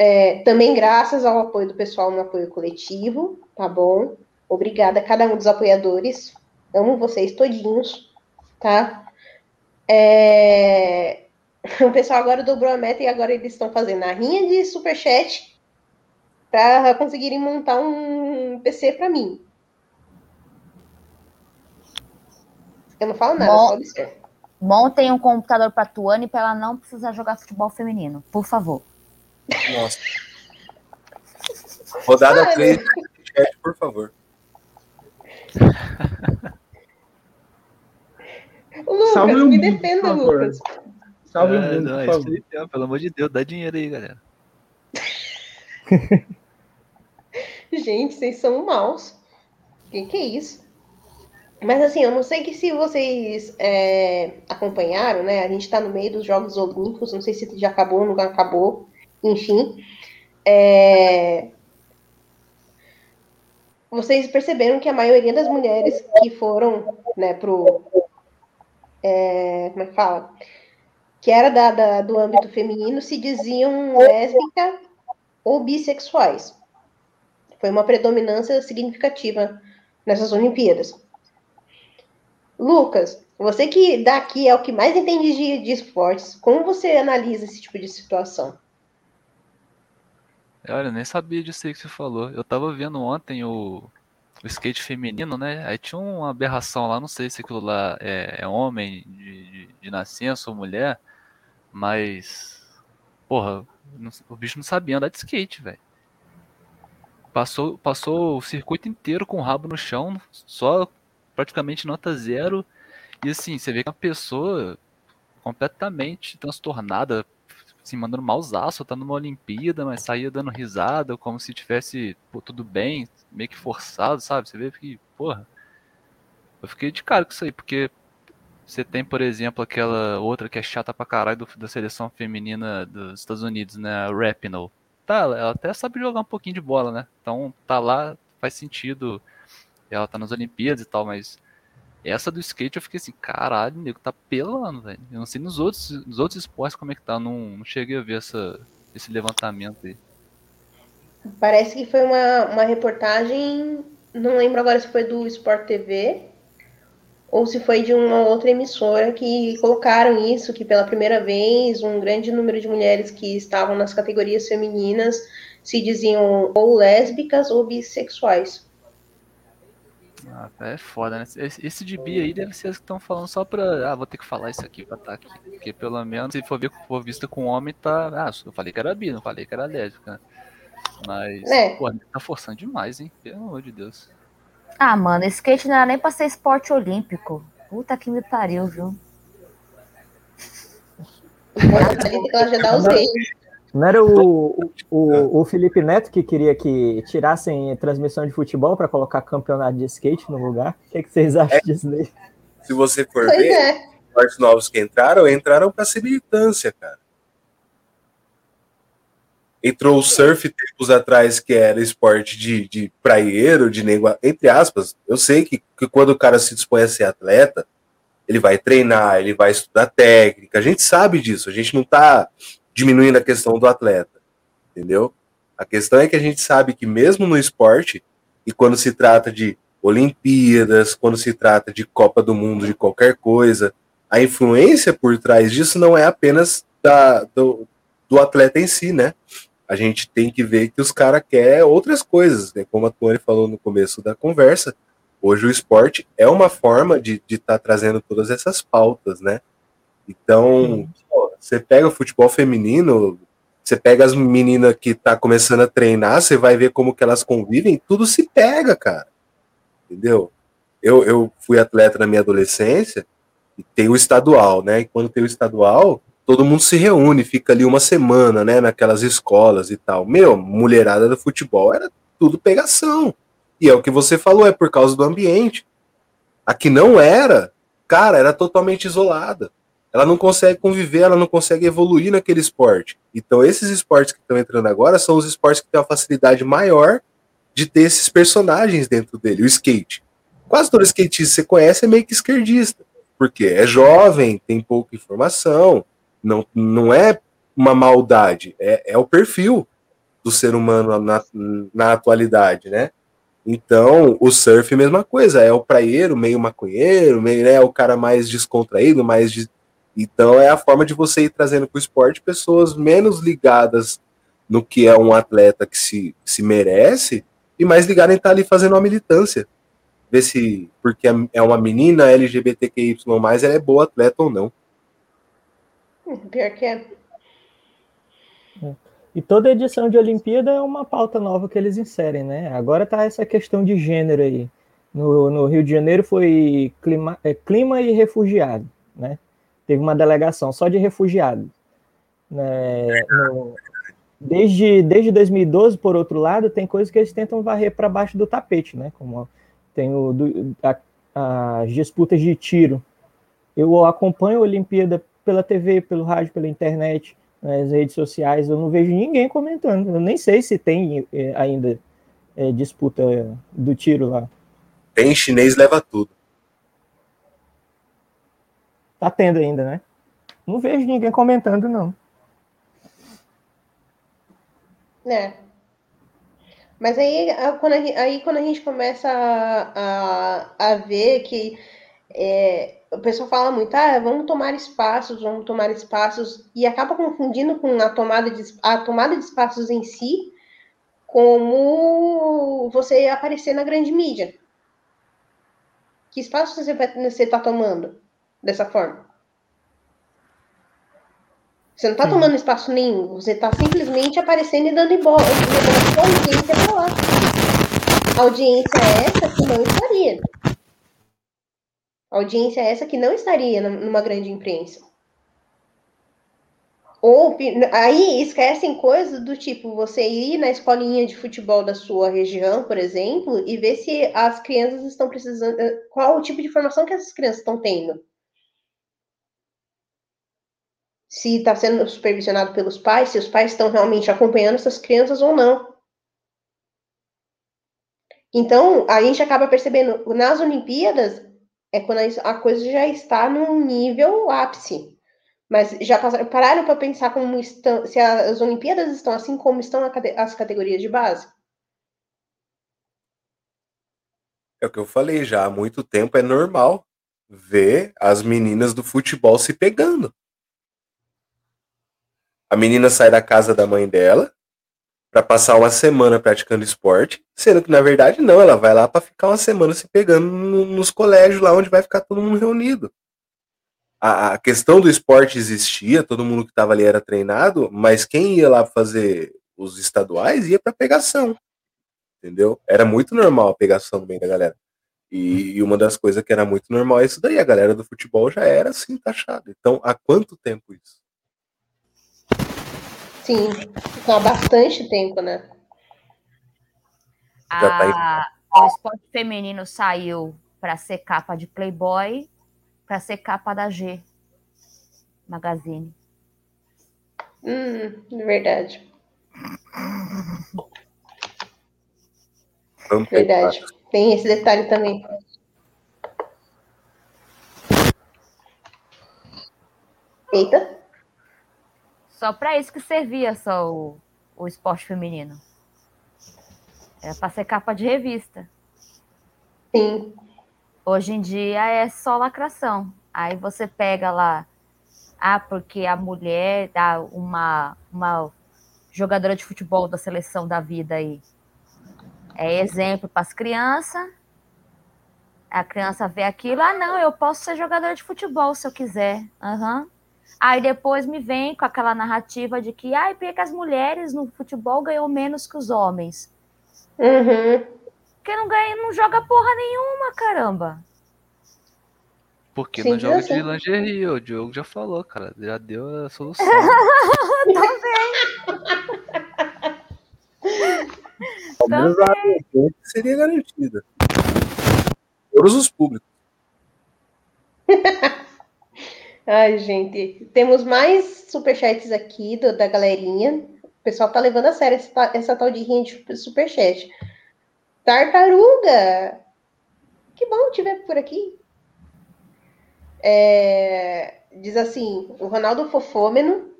É, também graças ao apoio do pessoal no apoio coletivo, tá bom? Obrigada a cada um dos apoiadores. Amo vocês todinhos, tá? É... O pessoal agora dobrou a meta e agora eles estão fazendo a rinha de superchat para conseguirem montar um PC para mim. Eu não falo nada, Bom, só observo. Montem um computador pra Tuane pra ela não precisar jogar futebol feminino, por favor. Nossa. Rodada Olha. 3, chat, por favor. Lucas, Salve o me mundo, defenda, por favor. Lucas. Salve o É, mundo, não, por é pelo amor de Deus, dá dinheiro aí, galera. Gente, vocês são maus. Que que é isso? Mas assim, eu não sei que se vocês é, acompanharam, né? A gente tá no meio dos Jogos Olímpicos, não sei se já acabou, não acabou, enfim. É, Vocês perceberam que a maioria das mulheres que foram, né, pro. é, como é que fala? Que era da, da- do âmbito feminino, se diziam lésbica ou bissexuais. Foi uma predominância significativa nessas Olimpíadas. Lucas, você que daqui é o que mais entende de, de esportes, como você analisa esse tipo de situação? Olha, eu nem sabia disso aí que você falou. Eu tava vendo ontem o, o skate feminino, né? Aí tinha uma aberração lá, não sei se aquilo lá é, é homem de, de, de nascença ou mulher, mas. Porra, não- o bicho não sabia andar de skate, velho. Passou, passou o circuito inteiro com o rabo no chão, só praticamente nota zero. E assim, você vê que é uma pessoa completamente transtornada, assim, mandando mausaço, tá numa Olimpíada, mas saía dando risada, como se tivesse pô, tudo bem, meio que forçado, sabe? Você vê que, porra. Eu fiquei de cara com isso aí, porque você tem, por exemplo, aquela outra que é chata pra caralho do- da seleção feminina dos Estados Unidos, né? A Rapinoe. Tá, ela até sabe jogar um pouquinho de bola, né? Então tá lá, faz sentido. Ela tá nas Olimpíadas e tal, mas essa do skate eu fiquei assim, caralho, nego tá pelando, velho. Eu não sei nos outros, nos outros esportes como é que tá, não, não cheguei a ver essa, esse levantamento aí. Parece que foi uma, uma reportagem, não lembro agora se foi do Sport TV ou se foi de uma outra emissora que colocaram isso, que pela primeira vez um grande número de mulheres que estavam nas categorias femininas se diziam ou lésbicas ou bissexuais. Ah, é foda, né? Esse, esse de bi aí deve ser as que estão falando só pra. Ah, vou ter que falar isso aqui pra estar aqui. Porque pelo menos se for ver for vista com homem, tá. Ah, eu falei que era bi, não falei que era lésbica. Mas, É. pô, tá forçando demais, hein? Pelo amor de Deus. Ah, mano, skate não era nem pra ser esporte olímpico. Puta que me pariu, viu? Já dá os reis. Não era o, o, o Felipe Neto que queria que tirassem transmissão de futebol para colocar campeonato de skate no lugar? O que, que vocês acham disso daí? Se você for Pois ver, é. esportes novos que entraram, entraram pra ser militância, cara. Entrou o surf tempos atrás, que era esporte de, de praieiro, de nego, entre aspas. Eu sei que, que quando o cara se dispõe a ser atleta, ele vai treinar, ele vai estudar técnica. A gente sabe disso, a gente não tá diminuindo a questão do atleta, entendeu? A questão é que a gente sabe que mesmo no esporte, e quando se trata de Olimpíadas, quando se trata de Copa do Mundo, de qualquer coisa, a influência por trás disso não é apenas da, do, do atleta em si, né? A gente tem que ver que os caras querem outras coisas, né? Como a Tony falou no começo da conversa, hoje o esporte é uma forma de estar trazendo todas essas pautas, né? Então, pô, você pega o futebol feminino, você pega as meninas que tá começando a treinar, você vai ver como que elas convivem, tudo se pega, cara. Entendeu? Eu, eu fui atleta na minha adolescência e tem o estadual, né? E quando tem o estadual, todo mundo se reúne, fica ali uma semana, né? Naquelas escolas e tal. Meu, mulherada do futebol era tudo pegação. E é o que você falou, é por causa do ambiente. A que não era, cara, era totalmente isolada. Ela não consegue conviver, ela não consegue evoluir naquele esporte. Então, esses esportes que estão entrando agora são os esportes que têm uma facilidade maior de ter esses personagens dentro dele. O skate. Quase todo skatista que você conhece é meio que esquerdista. Porque é jovem, tem pouca informação, não, não é uma maldade, é, é o perfil do ser humano na, na atualidade, né? Então, o surf, mesma coisa, é o praieiro, meio maconheiro, meio, né, o cara mais descontraído, mais de, Então é a forma de você ir trazendo para o esporte pessoas menos ligadas no que é um atleta que se, se merece e mais ligadas em estar ali fazendo uma militância. Ver se, porque é uma menina LGBTQI+, ela é boa atleta ou não. Pior que é. E toda edição de Olimpíada é uma pauta nova que eles inserem, né? Agora tá essa questão de gênero aí. No, no Rio de Janeiro foi clima, é, clima e refugiado, né? Teve uma delegação só de refugiados. Né? Desde, desde 2012, por outro lado, tem coisas que eles tentam varrer para baixo do tapete, né? Como tem o, do, a, as disputas de tiro. Eu acompanho a Olimpíada pela TV, pelo rádio, pela internet nas redes sociais, eu não vejo ninguém comentando. Eu nem sei se tem é, ainda é, disputa do tiro lá. Tem chinês leva tudo. Tá tendo ainda, né? Não vejo ninguém comentando, não. É. Mas aí quando a, aí, quando a gente começa a, a, a ver que é, o pessoal fala muito, ah, vamos tomar espaços, vamos tomar espaços, e acaba confundindo com a tomada de, a tomada de espaços em si, como você aparecer na grande mídia. Que espaço você está tomando dessa forma? Você não está tomando espaço nenhum, você está simplesmente aparecendo e dando embora, dando audiência para lá. A audiência é essa que não estaria. Audiência é essa que não estaria numa grande imprensa. Ou aí esquecem coisas do tipo você ir na escolinha de futebol da sua região, por exemplo, e ver se as crianças estão precisando. Eh, qual o tipo de formação que essas crianças estão tendo. Se está sendo supervisionado pelos pais, se os pais estão realmente acompanhando essas crianças ou não. Então, a gente acaba percebendo nas Olimpíadas é quando a coisa já está num nível ápice. Mas já pararam para pensar como estão, se as Olimpíadas estão assim como estão as categorias de base? É o que eu falei já há muito tempo, é normal ver as meninas do futebol se pegando. A menina sai da casa da mãe dela, para passar uma semana praticando esporte, sendo que na verdade não, ela vai lá para ficar uma semana se pegando no, nos colégios lá onde vai ficar todo mundo reunido. A, a questão do esporte existia, todo mundo que estava ali era treinado, mas quem ia lá fazer os estaduais ia para pegação. Entendeu? Era muito normal a pegação bem da galera. E, e, uma das coisas que era muito normal é isso daí, a galera do futebol já era assim taxada. Então, há quanto tempo isso? Sim, há bastante tempo, né? A, tá o esporte feminino saiu para ser capa de Playboy, para ser capa da G Magazine. Hum, verdade. Verdade. Tem esse detalhe também. Eita. Só para isso que servia só o, o esporte feminino. Era para ser capa de revista. Sim. Hoje em dia é só lacração. Aí você pega lá, ah, porque a mulher dá uma, uma jogadora de futebol da seleção da vida aí. É exemplo para as crianças. A criança vê aquilo, ah, não, eu posso ser jogadora de futebol se eu quiser. Uhum. Aí depois me vem com aquela narrativa de que, ai, porque as mulheres no futebol ganham menos que os homens. Uhum. Porque não ganha, não joga porra nenhuma, caramba. Porque Sim, não joga de lingerie, o Diogo já falou, cara. Já deu a solução. Também. Também. seria garantida. Todos os públicos. Ai, gente, temos mais superchats aqui do, da galerinha. O pessoal tá levando a sério essa, essa tal de rinha de superchat. Tartaruga! Que bom te ver por aqui. É, diz assim: o Ronaldo Fofômeno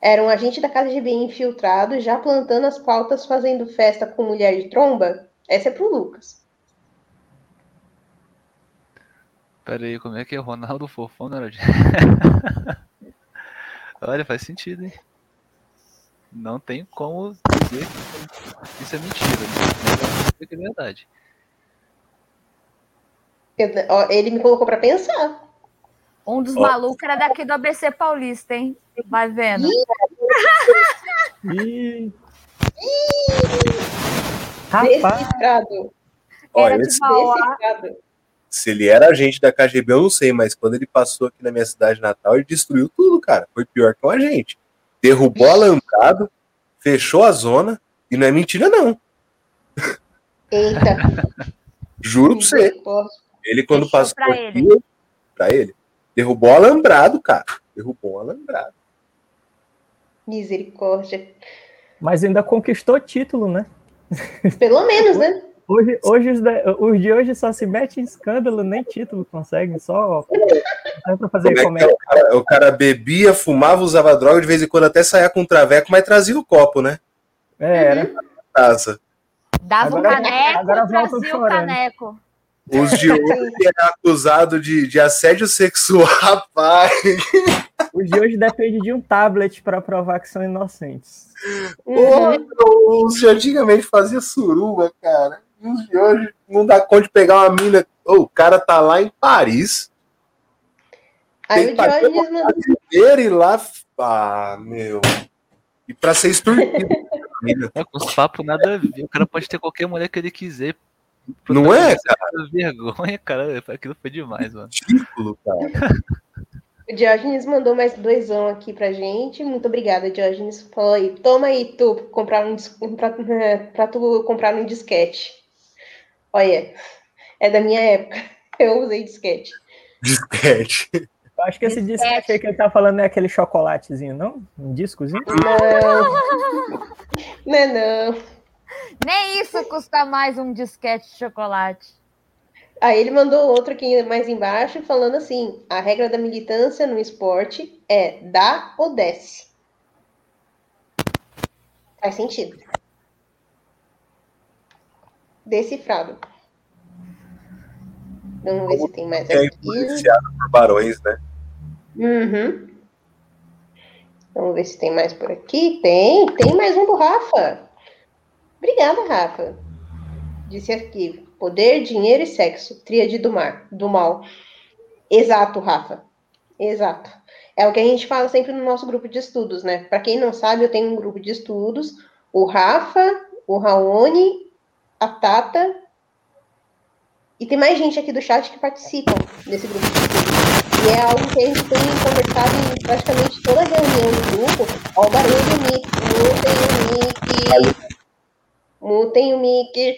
era um agente da Casa de Bem infiltrado, já plantando as pautas, fazendo festa com mulher de tromba. Essa é pro Lucas. Pera aí, como é que é? Ronaldo Fofão não era de... Olha, faz sentido, hein? Não tem como dizer que isso é mentira. Né? que é verdade. Ele me colocou pra pensar. Um dos Ó. malucos era daqui do ABC Paulista, hein? Vai vendo. Ih. Desse Rapaz, Era esse- Mauá. Se ele era agente da KGB, eu não sei, mas quando ele passou aqui na minha cidade natal, ele destruiu tudo, cara. Foi pior que um agente. Derrubou alambrado, fechou a zona, e não é mentira, não. Eita. Juro pra você. Ele, quando Fechou passou pra aqui, pra ele, derrubou alambrado, cara. Derrubou alambrado. Misericórdia. mas ainda conquistou título, né? Pelo menos, né? Hoje, hoje os, de, os de hoje só se mete em escândalo, nem título conseguem, só tenta fazer Como é que é? comentário. o, cara, o cara bebia, fumava, usava droga, de vez em quando até saía com traveco, mas trazia o copo, né? É, era. Taça. Dava Agora- um caneco, agora trazia o caneco. Os de hoje é acusado de, de assédio sexual, rapaz. Os de hoje depende de um tablet para provar que são inocentes. Uhum. Os de antigamente fazia suruba, cara. E Os de hoje não dá conta de pegar uma mina. Ô, o cara tá lá em Paris. Aí Tem o Diógenes mandou. Ele lá. Ah, meu. E pra ser extorquido. É, com os papos nada a ver. O cara pode ter qualquer mulher que ele quiser. Não é, cara? Vergonha, cara. Aquilo foi demais, mano. Ridículo, cara. O Diógenes mandou mais doisão aqui pra gente. Muito obrigada, Diógenes. Falou aí, toma aí, tu, comprar um, pra, pra tu comprar um disquete. Olha, é da minha época. Eu usei disquete. Disquete. Eu acho que esse disquete aí que ele tá falando é aquele chocolatezinho, não? Um discozinho? Não. Não é não. Nem isso custa mais um disquete de chocolate. Aí ele mandou outro aqui mais embaixo, falando assim: a regra da militância no esporte é dá ou desce. Faz sentido. Decifrado. Vamos ver se tem mais É aqui. influenciado por barões, né? Uhum. Vamos ver se tem mais por aqui. Tem, tem mais um do Rafa. Obrigada, Rafa. Disse aqui: poder, dinheiro e sexo. Tríade do mar, do mal. Exato, Rafa. Exato. É o que a gente fala sempre no nosso grupo de estudos, né? Para quem não sabe, eu tenho um grupo de estudos. O Rafa, o Raoni, a Tata. E tem mais gente aqui do chat que participam desse grupo de. E é algo que a gente tem conversado em praticamente toda reunião do grupo. Ó, o barulho do Mickey. Mutem o Mickey. Mutem o Mickey.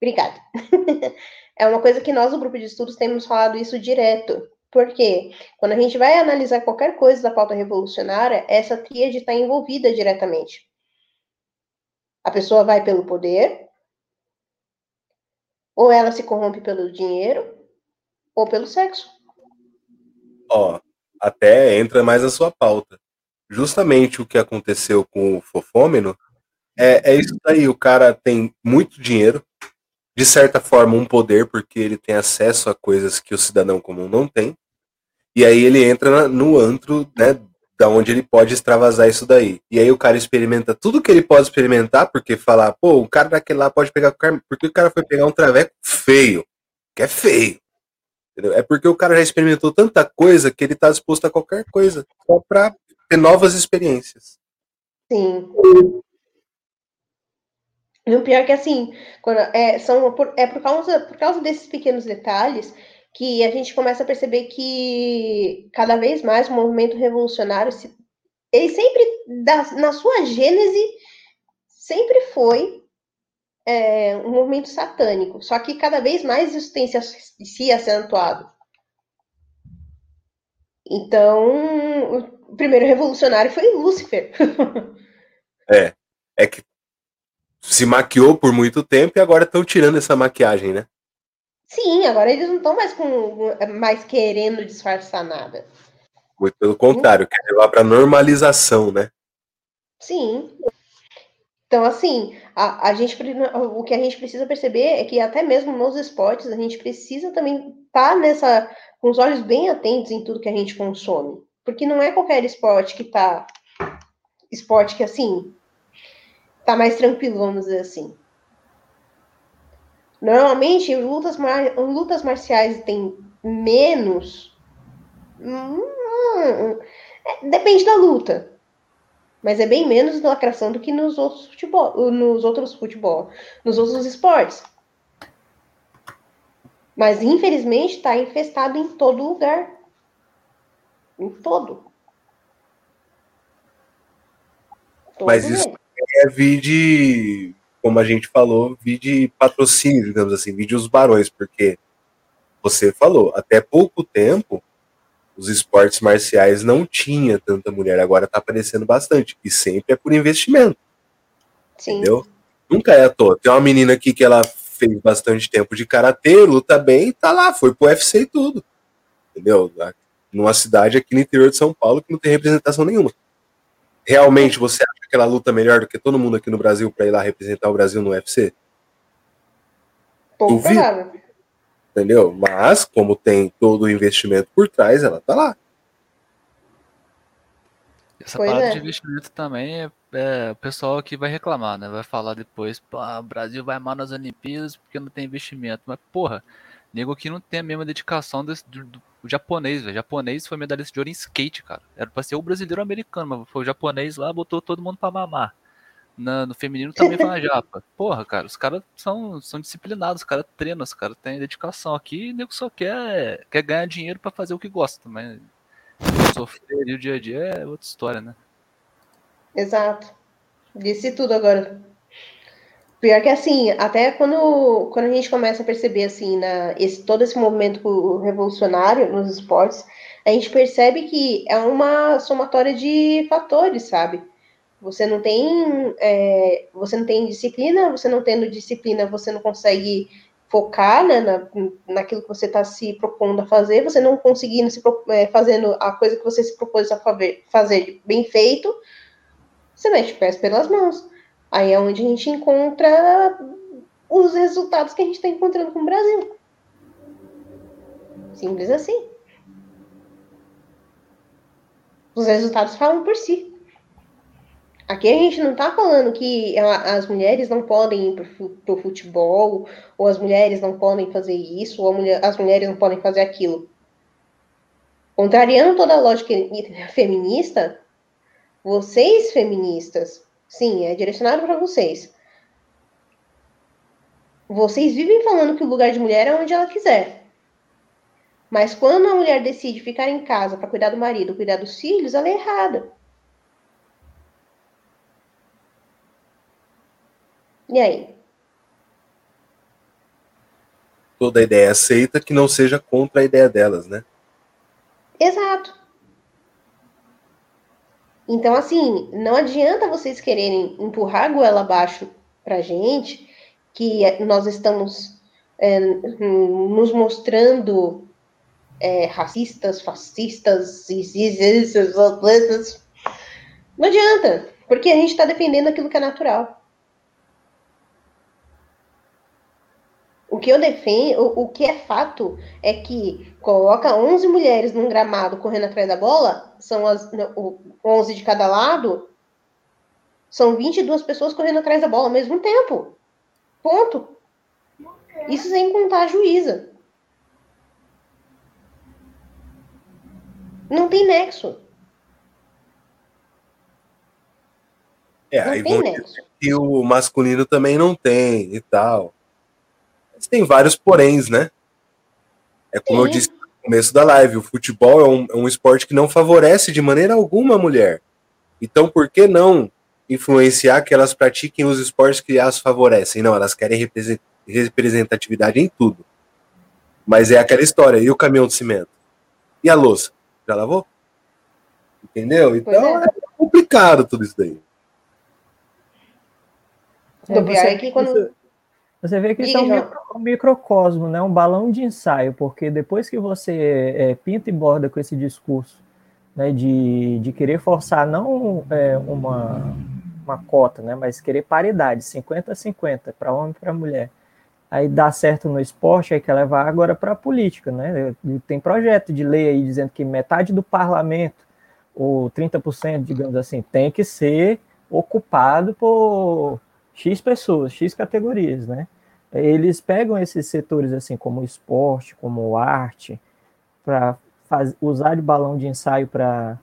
Obrigada. é uma coisa que nós, do grupo de estudos, temos falado isso direto. Porque quando a gente vai analisar qualquer coisa da pauta revolucionária, essa tríade está envolvida diretamente. A pessoa vai pelo poder, ou ela se corrompe pelo dinheiro, ou pelo sexo. Ó, até entra mais na sua pauta. Justamente o que aconteceu com o fofômeno é, é isso daí. O cara tem muito dinheiro, de certa forma, um poder, porque ele tem acesso a coisas que o cidadão comum não tem. E aí ele entra no antro, né? Da onde ele pode extravasar isso daí. E aí o cara experimenta tudo que ele pode experimentar, porque falar, pô, o cara daquele lá pode pegar. o cara- Porque o cara foi pegar um traveco feio, que é feio. Entendeu? É porque o cara já experimentou tanta coisa que ele tá disposto a qualquer coisa, só pra ter novas experiências. Sim. E o pior é que assim, quando, é, são é por causa, por causa desses pequenos detalhes que a gente começa a perceber que cada vez mais o movimento revolucionário se, ele sempre, da- na sua gênese, sempre foi é, um movimento satânico. Só que cada vez mais isso tem se, se acentuado. Então, o primeiro revolucionário foi Lúcifer. É que se maquiou por muito tempo e agora estão tirando essa maquiagem, né? Sim, agora eles não estão mais com mais querendo disfarçar nada. Muito pelo contrário, quer levar pra normalização, né? Sim. Então, assim, a, a gente, o que a gente precisa perceber é que até mesmo nos esportes, a gente precisa também estar tá nessa, com os olhos bem atentos em tudo que a gente consome. Porque não é qualquer esporte que tá, esporte que, assim, tá mais tranquilo, vamos dizer assim. Normalmente, lutas, mar, lutas marciais têm menos. Hum, hum, depende da luta. Mas é bem menos lacração do que nos outros futebol, nos outros futebol, nos outros esportes. Mas infelizmente está infestado em todo lugar. Em todo. todo Mas isso é vídeo como a gente falou, vi de patrocínio, digamos assim, vi de os barões, porque você falou, até pouco tempo, os esportes marciais não tinha tanta mulher, agora tá aparecendo bastante, e sempre é por investimento. Sim. Entendeu? Nunca é à toa. Tem uma menina aqui que ela fez bastante tempo de karatê, luta bem, tá lá, foi pro UFC e tudo. Entendeu? Numa cidade aqui no interior de São Paulo que não tem representação nenhuma. Realmente você acha que ela luta melhor do que todo mundo aqui no Brasil para ir lá representar o Brasil no UFC? Pouco provável. Entendeu? Mas, como tem todo o investimento por trás, ela tá lá. Essa pois parada é. de investimento também é, é, o pessoal que vai reclamar, né? Vai falar depois, o Brasil vai mal nas Olimpíadas porque não tem investimento. Mas, porra, nego aqui não tem a mesma dedicação desse, do, do, japonês, velho. japonês foi medalhista de ouro em skate, cara. Era pra ser o brasileiro americano, mas foi o japonês lá, botou todo mundo pra mamar. Na, no feminino também foi na japa. Porra, cara, os caras são, são disciplinados, os caras treinam, os caras têm dedicação. Aqui o nego só quer, quer ganhar dinheiro para fazer o que gosta, mas sofrer o dia a dia é outra história, né? Exato. Disse tudo agora. Pior que assim, até quando, quando a gente começa a perceber assim, na, esse, todo esse movimento revolucionário nos esportes, a gente percebe que é uma somatória de fatores, sabe? Você não tem, é, você não tem disciplina, você não tendo disciplina, você não consegue focar né, na, naquilo que você está se propondo a fazer, você não conseguindo se é, fazendo a coisa que você se propôs a fazer, fazer bem feito, você mete pés pelas mãos. Aí é onde a gente encontra os resultados que a gente está encontrando com o Brasil. Simples assim. Os resultados falam por si. Aqui a gente não está falando que as mulheres não podem ir para o futebol, ou as mulheres não podem fazer isso, ou as mulheres não podem fazer aquilo. Contrariando toda a lógica feminista, vocês feministas Sim, é direcionado para vocês. Vocês vivem falando que o lugar de mulher é onde ela quiser. Mas quando a mulher decide ficar em casa para cuidar do marido, cuidar dos filhos, ela é errada. E aí? Toda ideia aceita que não seja contra a ideia delas, né? Exato. Então, assim, não adianta vocês quererem empurrar a goela abaixo pra gente, que nós estamos é, nos mostrando é, racistas, fascistas, não adianta, porque a gente está defendendo aquilo que é natural. Que eu defendo, o, o, que é fato é que coloca 11 mulheres num gramado correndo atrás da bola, são as 11 de cada lado, são 22 pessoas correndo atrás da bola ao mesmo tempo. Ponto. Isso sem contar a juíza. Não tem nexo. É, não aí tem nexo. E o masculino também não tem e tal. Tem vários poréns, né? É como Sim. eu disse no começo da live, o futebol é um, é um esporte que não favorece de maneira alguma a mulher. Então, por que não influenciar que elas pratiquem os esportes que as favorecem? Não, elas querem representatividade em tudo. Mas é aquela história, e o caminhão de cimento? E a louça? Já lavou? Entendeu? Então é. é complicado tudo isso daí. É, você, é que quando... Você vê que isso é um, micro, um, microcosmo, né? um balão de ensaio, porque depois que você é, pinta e borda com esse discurso né, de, de querer forçar não é, uma, uma cota, né? Mas querer paridade, 50 a 50, para homem e para mulher. Aí dá certo no esporte, aí quer levar agora para a política, né? Tem projeto de lei aí dizendo que metade do parlamento, ou 30%, digamos assim, tem que ser ocupado por X pessoas, X categorias, né? Eles pegam esses setores assim como esporte, como arte, para usar de balão de ensaio para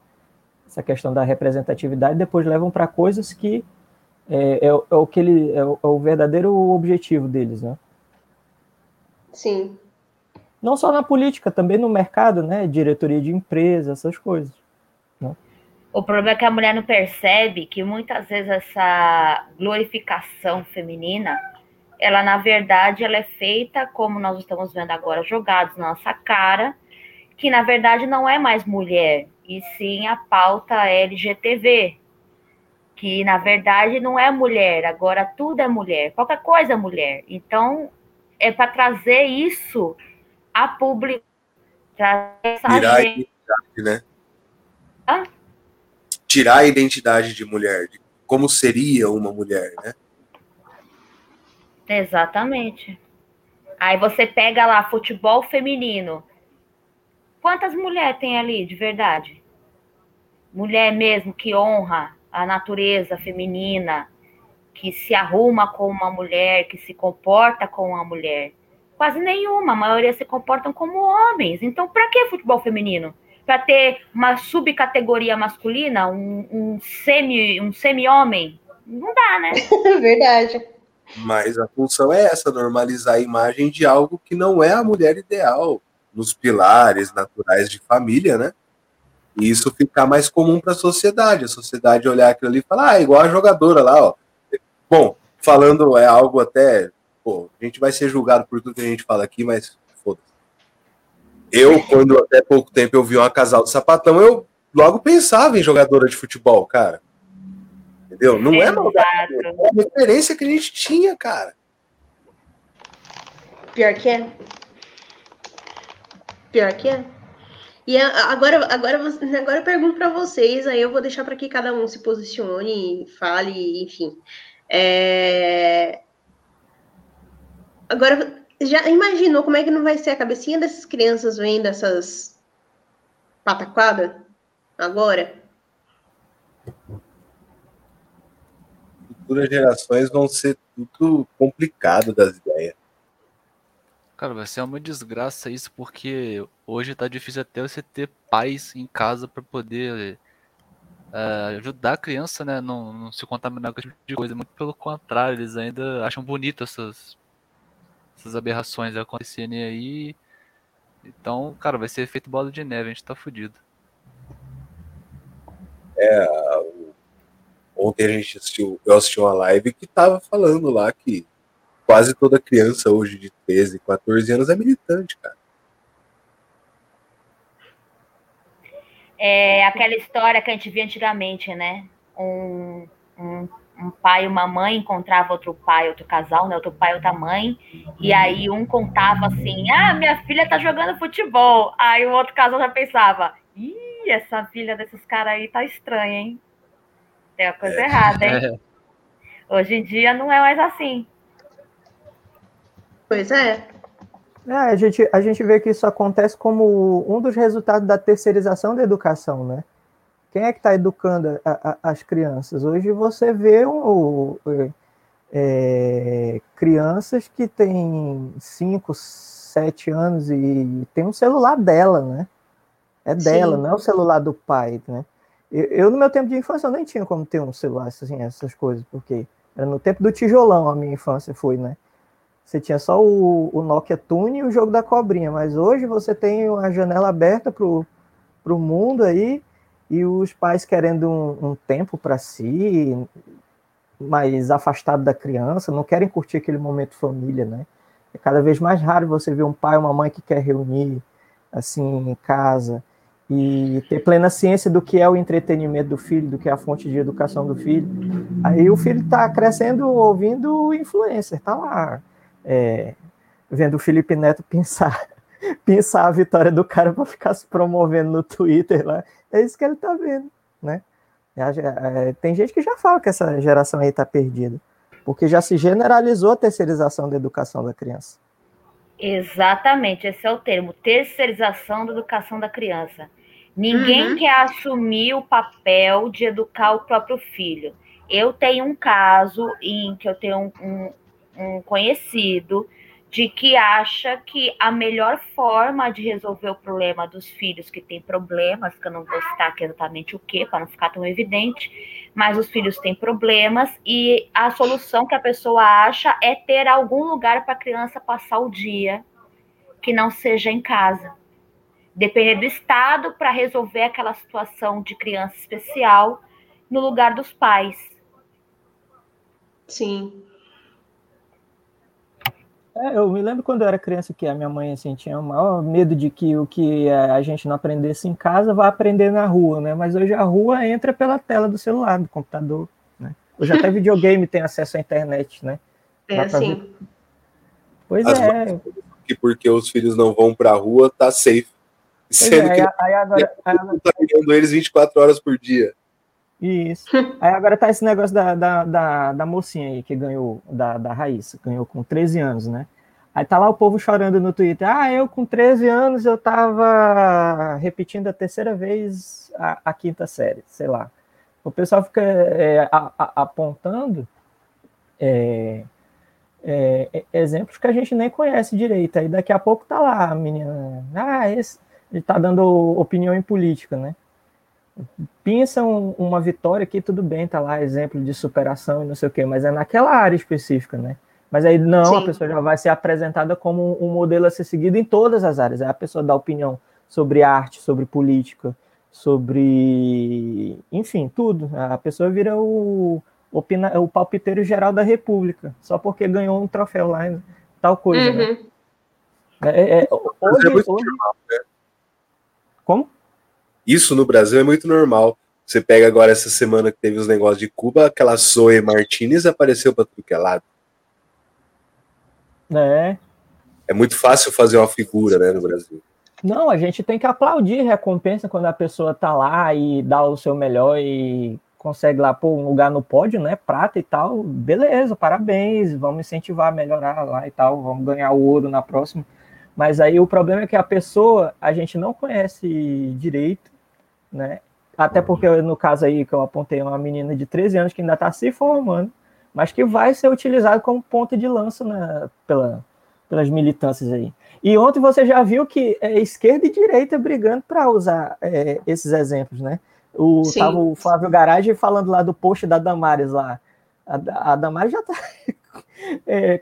essa questão da representatividade, depois levam para coisas que é, é, é, o que ele é o, é o verdadeiro objetivo deles, né? Sim. Não só na política, também no mercado, né? Diretoria de empresa, essas coisas. Né? O problema é que a mulher não percebe que muitas vezes essa glorificação feminina, ela na verdade ela é feita como nós estamos vendo agora jogados na nossa cara, que na verdade não é mais mulher, e sim a pauta LGTV, que na verdade não é mulher, agora tudo é mulher, qualquer coisa é mulher. Então é para trazer isso a público, trazer essa Tirar a identidade, né? Hã? Tirar a identidade de mulher, de como seria uma mulher, né? Exatamente. Aí você pega lá futebol feminino. Quantas mulheres tem ali de verdade? Mulher mesmo que honra a natureza feminina, que se arruma como uma mulher, que se comporta como uma mulher. Quase nenhuma, a maioria se comportam como homens. Então, para que futebol feminino? Para ter uma subcategoria masculina, um, um semi um semi-homem? Não dá, né? Verdade. Mas a função é essa, normalizar a imagem de algo que não é a mulher ideal, nos pilares naturais de família, né? E isso ficar mais comum para a sociedade. A sociedade olhar aquilo ali e falar, ah, igual a jogadora lá, ó. Bom, falando é algo até. Pô, a gente vai ser julgado por tudo que a gente fala aqui, mas foda-se. Eu, quando até pouco tempo eu vi uma casal de sapatão, eu logo pensava em jogadora de futebol, cara. Entendeu? Não é maldade. É a referência que a gente tinha, cara. Pior que é. Pior que é. E agora, agora, agora eu pergunto para vocês, aí eu vou deixar para que cada um se posicione, fale, enfim. É... Agora, já imaginou como é que não vai ser a cabecinha dessas crianças vendo essas pataquadas agora? Futuras gerações vão ser tudo complicado das ideias. Cara, vai ser uma desgraça isso, porque hoje tá difícil até você ter pais em casa para poder uh, ajudar a criança, né? Não, não se contaminar com esse tipo de coisa. Muito pelo contrário, eles ainda acham bonito essas, essas aberrações acontecerem aí. Então, cara, vai ser efeito bola de neve, a gente tá fudido. É, ontem a gente assistiu, eu assisti uma live que tava falando lá que quase toda criança hoje de 13, 14 anos é militante, cara. É aquela história que a gente via antigamente, né? Um, um, um pai e uma mãe encontravam outro pai, outro casal, né? Outro pai, outra mãe. E aí um contava assim: Ah, minha filha tá jogando futebol. Aí o outro casal já pensava: Ih, essa filha desses caras aí tá estranha, hein? Tem uma coisa é. errada, hein? Hoje em dia não é mais assim. Pois é. É, a, gente, a gente vê que isso acontece como um dos resultados da terceirização da educação, né? Quem é que está educando a, a, as crianças? Hoje você vê um, é, crianças que têm 5, 7 anos e tem um celular dela, né? É dela, Sim. não é o celular do pai, né? Eu, eu, no meu tempo de infância, nem tinha como ter um celular, assim, essas coisas, porque era no tempo do tijolão a minha infância foi, né? Você tinha só o, o Nokia Tune e o jogo da cobrinha, mas hoje você tem a janela aberta para o mundo aí e os pais querendo um, um tempo para si, mais afastado da criança, não querem curtir aquele momento família, né? É cada vez mais raro você ver um pai ou uma mãe que quer reunir assim em casa e ter plena ciência do que é o entretenimento do filho, do que é a fonte de educação do filho. Aí o filho está crescendo ouvindo influencer, tá lá é, vendo o Felipe Neto pensar, pensar a vitória do cara para ficar se promovendo no Twitter lá. É isso que ele está vendo, né? É, tem gente que já fala que essa geração aí está perdida, porque já se generalizou a terceirização da educação da criança. Exatamente, esse é o termo, terceirização da educação da criança. Ninguém uhum. quer assumir o papel de educar o próprio filho. Eu tenho um caso em que eu tenho um, um, um conhecido de que acha que a melhor forma de resolver o problema dos filhos que têm problemas, que eu não vou citar aqui exatamente o que, para não ficar tão evidente, mas os filhos têm problemas e a solução que a pessoa acha é ter algum lugar para a criança passar o dia que não seja em casa. Depender do Estado para resolver aquela situação de criança especial no lugar dos pais. Sim. É, eu me lembro quando eu era criança que a minha mãe assim, tinha o maior medo de que o que a gente não aprendesse em casa vá aprender na rua, né? Mas hoje a rua entra pela tela do celular, do computador, né? Hoje até videogame tem acesso à internet, né? É assim. Pois As é. Que porque os filhos não vão pra rua, tá safe. Sendo é, que aí, aí agora, aí agora- eles 24 horas por dia. Isso. Aí agora tá esse negócio da, da, da, da mocinha aí que ganhou, da, da Raíssa, ganhou com 13 anos, né? Aí tá lá o povo chorando no Twitter. Ah, eu com 13 anos eu tava repetindo a terceira vez a, a quinta série, sei lá. O pessoal fica é, a- a- apontando é, é, é, exemplos que a gente nem conhece direito. Aí daqui a pouco tá lá a menina. Ah, esse, ele tá dando opinião em política, né? Pensa um- uma vitória que tudo bem, tá lá exemplo de superação e não sei o quê, mas é naquela área específica, né? Mas aí não, a Sim. pessoa já vai ser apresentada como um modelo a ser seguido em todas as áreas. Aí a pessoa dá opinião sobre arte, sobre política, sobre, enfim, tudo. A pessoa vira o, opina, o palpiteiro geral da República, só porque ganhou um troféu lá, em tal coisa. né? Uhum. É, é, hoje, é muito hoje- normal, né? Como? Isso no Brasil é muito normal. Você pega agora essa semana que teve os negócios de Cuba, aquela Zoe Martinez apareceu pra tudo que é lado. É, É muito fácil fazer uma figura, né, no Brasil. Não, a gente tem que aplaudir recompensa quando a pessoa tá lá e dá o seu melhor e consegue lá pôr um lugar no pódio, né? Prata e tal. Beleza, parabéns, vamos incentivar a melhorar lá e tal, vamos ganhar o ouro na próxima. Mas aí o problema é que a pessoa a gente não conhece direito, né? Até porque no caso aí que eu apontei é uma menina de 13 anos que ainda está se formando, mas que vai ser utilizado como ponta de lança né, pela, pelas militâncias aí. E ontem você já viu que é esquerda e direita brigando para usar é, esses exemplos, né? O, Sim. tava o Flávio Garage falando lá do post da Damares lá. A, a Damares já está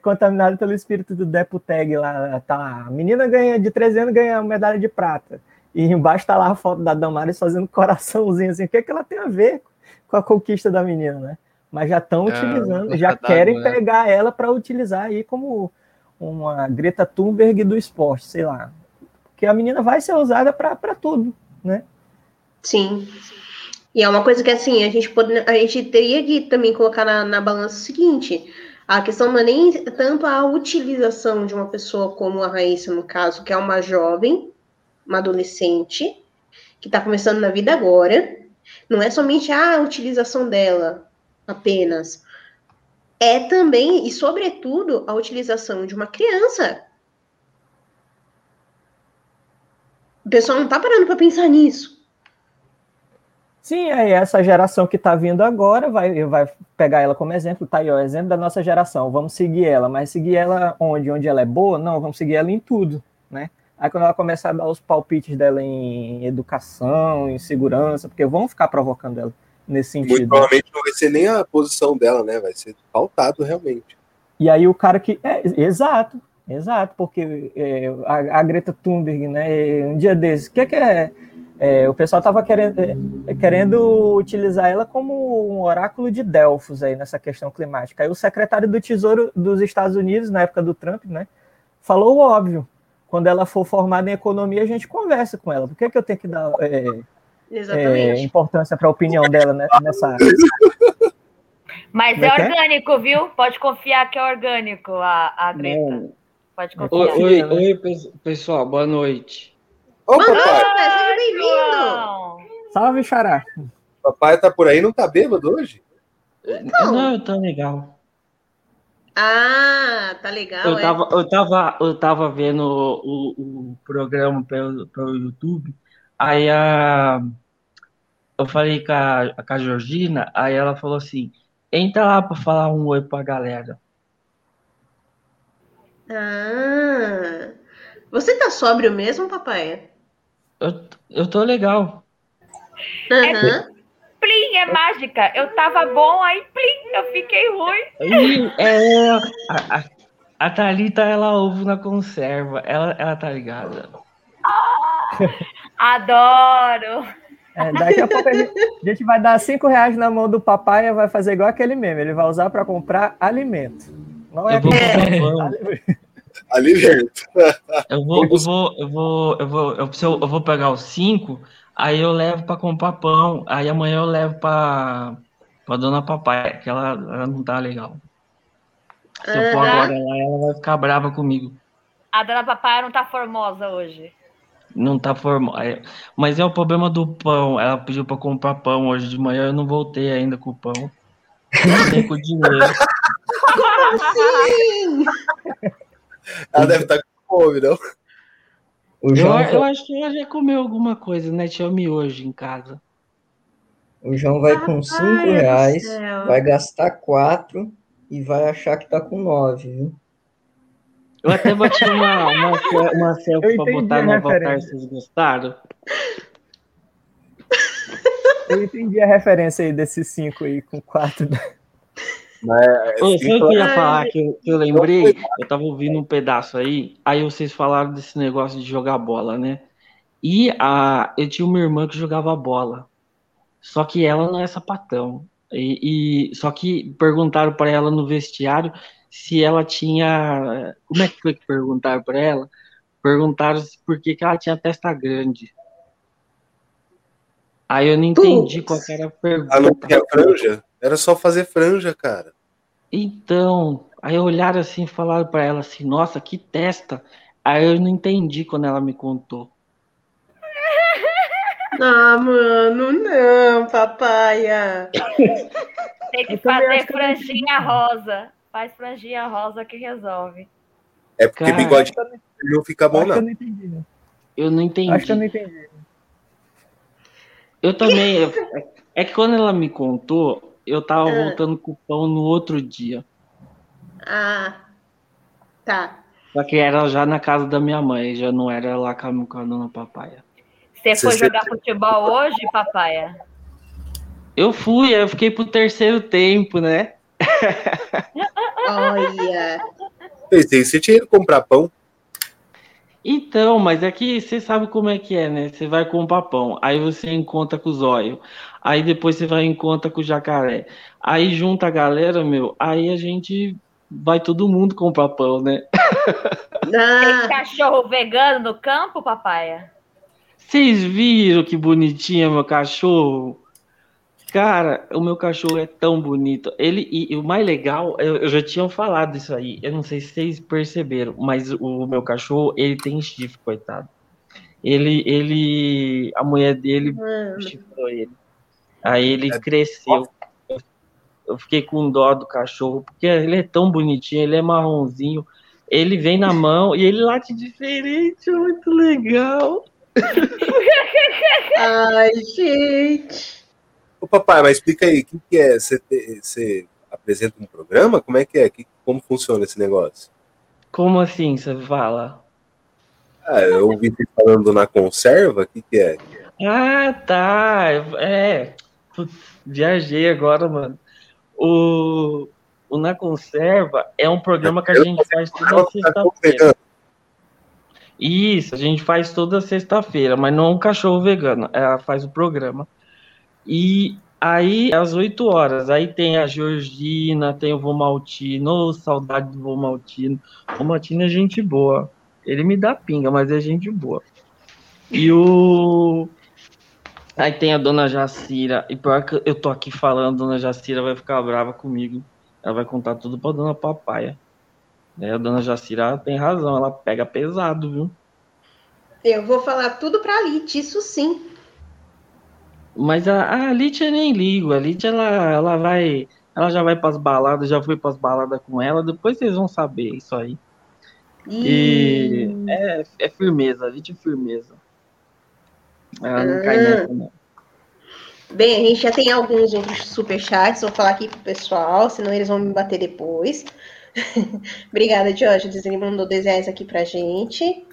contaminada pelo espírito do Deputeg lá. Tá, lá. a menina ganha de 13 anos ganha medalha de prata. E embaixo tá lá a foto da Damares fazendo coraçãozinho assim. O que, é que ela tem a ver com a conquista da menina, né? Mas já estão É, utilizando, já d'água, querem né? pegar ela para utilizar aí como uma Greta Thunberg do esporte, sei lá. Porque a menina vai ser usada para tudo, né? Sim. E é uma coisa que, assim, a gente, pode, a gente teria que também colocar na, na balança o seguinte: a questão não é nem tanto a utilização de uma pessoa como a Raíssa, no caso, que é uma jovem, uma adolescente, que está começando na vida agora. Não é somente a utilização dela apenas. É também, e sobretudo, a utilização de uma criança. O pessoal não está parando para pensar nisso. Sim, aí essa geração que está vindo agora vai, vai pegar ela como exemplo, tá aí, ó, exemplo da nossa geração, vamos seguir ela, mas seguir ela onde? Onde ela é boa? Não, vamos seguir ela em tudo, né? Aí quando ela começar a dar os palpites dela em educação, em segurança, porque vão ficar provocando ela nesse Muito sentido. né? provavelmente não vai ser nem a posição dela, né? Vai ser pautado realmente. E aí o cara que. É, exato, exato, porque é, a, a Greta Thunberg, né? Um dia desses, o que, que é, é, O pessoal estava querendo, é, querendo utilizar ela como um oráculo de Delfos aí nessa questão climática. Aí o secretário do Tesouro dos Estados Unidos, na época do Trump, né? Falou o óbvio. Quando ela for formada em economia, a gente conversa com ela. Por que, que eu tenho que dar é, é, importância para a opinião dela né, nessa área? Mas é é é? orgânico, viu? Pode confiar que é orgânico a, a Greta. Pode Oi, confiar. Oi, oi, oi, pes- pessoal, boa noite. Ô, Boa papai! seja bem-vindo! Salve, Xará. Papai tá por aí, não tá bêbado hoje? Então. Não, eu tô legal. Ah, tá legal, Eu é? tava, eu tava, eu tava vendo o, o programa pelo, pelo YouTube, aí a, eu falei com a, com a Georgina, aí ela falou assim, entra lá pra falar um oi pra galera. Ah, você tá sóbrio mesmo, papai? Eu, eu tô legal. Aham. Plim, é mágica. Eu tava bom, aí plim, eu fiquei ruim. E, é, a, a, a Thalita, ela ouve na conserva, ela, ela tá ligada. Adoro. É, daqui a pouco a gente, a gente vai dar cinco reais na mão do papai e vai fazer igual aquele meme. Ele vai usar para comprar alimento. Não é Eu vou comprar pão. Alimento. Eu vou, eu vou, eu vou, eu vou, eu, se eu, eu vou pegar os cinco, aí eu levo pra comprar pão, aí amanhã eu levo pra, pra dona papai, que ela, ela não tá legal. Se eu for agora lá, ela vai ficar brava comigo. A dona papai não tá formosa hoje. Não tá formal. Mas é o problema do pão. Ela pediu pra comprar pão hoje de manhã, eu não voltei ainda com o pão. Não tem com o dinheiro. Sim! Ela deve estar com fome, não? O Eu, João, eu acho que ela já comeu alguma coisa, né? Tinha miojo em casa. o João vai com cinco Ai, do reais, céu. vai gastar quatro e vai achar que tá com nove, viu? Eu até bati uma, uma, uma selfie Eu pra botar no avatar, referência. vocês gostaram? Eu entendi a referência aí desses cinco aí com quatro. Ô, sabe o que eu ia falar que eu, que eu lembrei? Eu tava ouvindo um pedaço aí, aí vocês falaram desse negócio de jogar bola, né? E a, eu tinha uma irmã que jogava bola, só que ela não é sapatão. E, e- só que perguntaram para ela no vestiário se ela tinha. Como é que foi que perguntaram para ela? Perguntaram por que, que ela tinha testa grande. Aí eu não entendi qual que era a pergunta. ela não tinha franja? Era só fazer franja, cara. Então, aí olharam assim e falaram pra ela assim, nossa, que testa. Aí eu não entendi quando ela me contou. Ah, mano, não, papaya. Tem que Eu fazer eu franjinha rosa. Faz franjinha rosa que resolve. É porque Cara, bigode não fica bom, eu não. não entendi. né? Eu não entendi. Acho que eu não entendi. Eu também. eu- É que quando ela me contou, eu tava Ah. voltando com o pão no outro dia. Ah, tá. Só que era já na casa da minha mãe, já não era lá com a, com a dona Papaya. Você foi Você- jogar futebol hoje, papaia? Eu fui, aí eu fiquei pro terceiro tempo, né? Olha. Pensei, você tinha ido comprar pão. Então, mas é que você sabe como é que é, né? Você vai comprar pão, aí você encontra com o zóio, aí depois você vai encontra com o jacaré, aí junta a galera, meu, aí a gente vai todo mundo comprar pão, né? Tem Ah, cachorro vegano no campo, papaia? Vocês viram que bonitinho é meu cachorro? Cara, o meu cachorro é tão bonito. Ele e, e o mais legal, eu, eu já tinha falado isso aí. Eu não sei se vocês perceberam, mas o meu cachorro, ele tem chifre, coitado. Ele, ele, a mulher dele mano. chifrou ele. Aí ele cresceu. Eu- fiquei com dó do cachorro, porque ele é tão bonitinho, ele é marronzinho. Ele vem na mão e ele late diferente, é muito legal. Ai, gente. Ô, papai, mas explica aí, o que, que é? Você, te- você apresenta um programa? Como é que é? Que- como funciona esse negócio? Como assim você fala? Ah, eu ouvi você falando na conserva, o que, que é? Ah, tá. É. Putz, viajei agora, mano. O, o Na Conserva é um programa que a gente faz toda sexta-feira. Isso, a gente faz toda sexta-feira, mas não é um cachorro vegano, ela faz o programa. E aí, às 8 horas, aí tem a Georgina, tem o Vomaltino, saudade do Vomaltino. O Vomaltino é gente boa. Ele me dá pinga, mas é gente boa. E o. Aí tem a dona Jacira, e pior que eu tô aqui falando, a dona Jacira vai ficar brava comigo. Ela vai contar tudo pra dona Papaya. Né, a dona Jacira tem razão, ela pega pesado, viu? Eu vou falar tudo pra Lite, isso sim. Mas a, a Lídia eu nem ligo. A Lídia, ela, ela vai. Ela já vai pras baladas, já foi pras baladas com ela. Depois vocês vão saber isso aí. E Ih, é, é firmeza, a Lídia é firmeza. Ela não Ah. cai nessa, não. Bem, a gente já tem alguns outros superchats, vou falar aqui pro pessoal, senão eles vão me bater depois. Obrigada, Diógenes, ele mandou 10 reais aqui pra gente.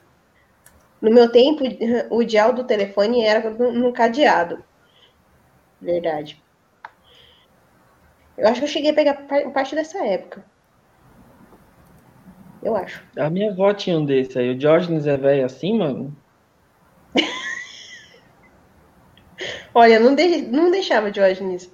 No meu tempo, o dial do telefone era no, no cadeado. Verdade. Eu acho que eu cheguei a pegar par- parte dessa época. Eu acho. A minha avó tinha um desse aí. O Diógenes é velho assim, mano? Olha, não, de- não deixava Diógenes.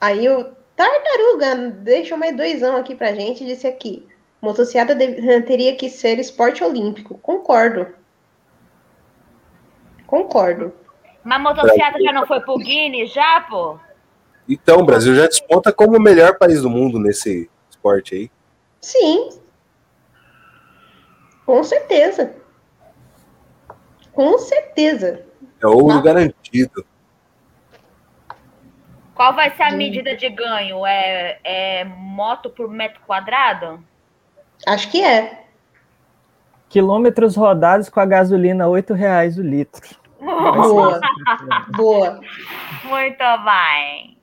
Aí o Tartaruga deixou mais doisão aqui pra gente e disse aqui. Motocicleta deve- teria que ser esporte olímpico. Concordo. Concordo. Mas motocicleta já não foi pro Guinness, já, pô? Então, o Brasil já desponta como o melhor país do mundo nesse esporte aí. Sim. Com certeza. Com certeza. É ouro garantido. Qual vai ser a medida de ganho? É, é moto por metro quadrado? Acho que é. Quilômetros rodados com a gasolina 8 reais o litro. Boa. Boa. Muito bem.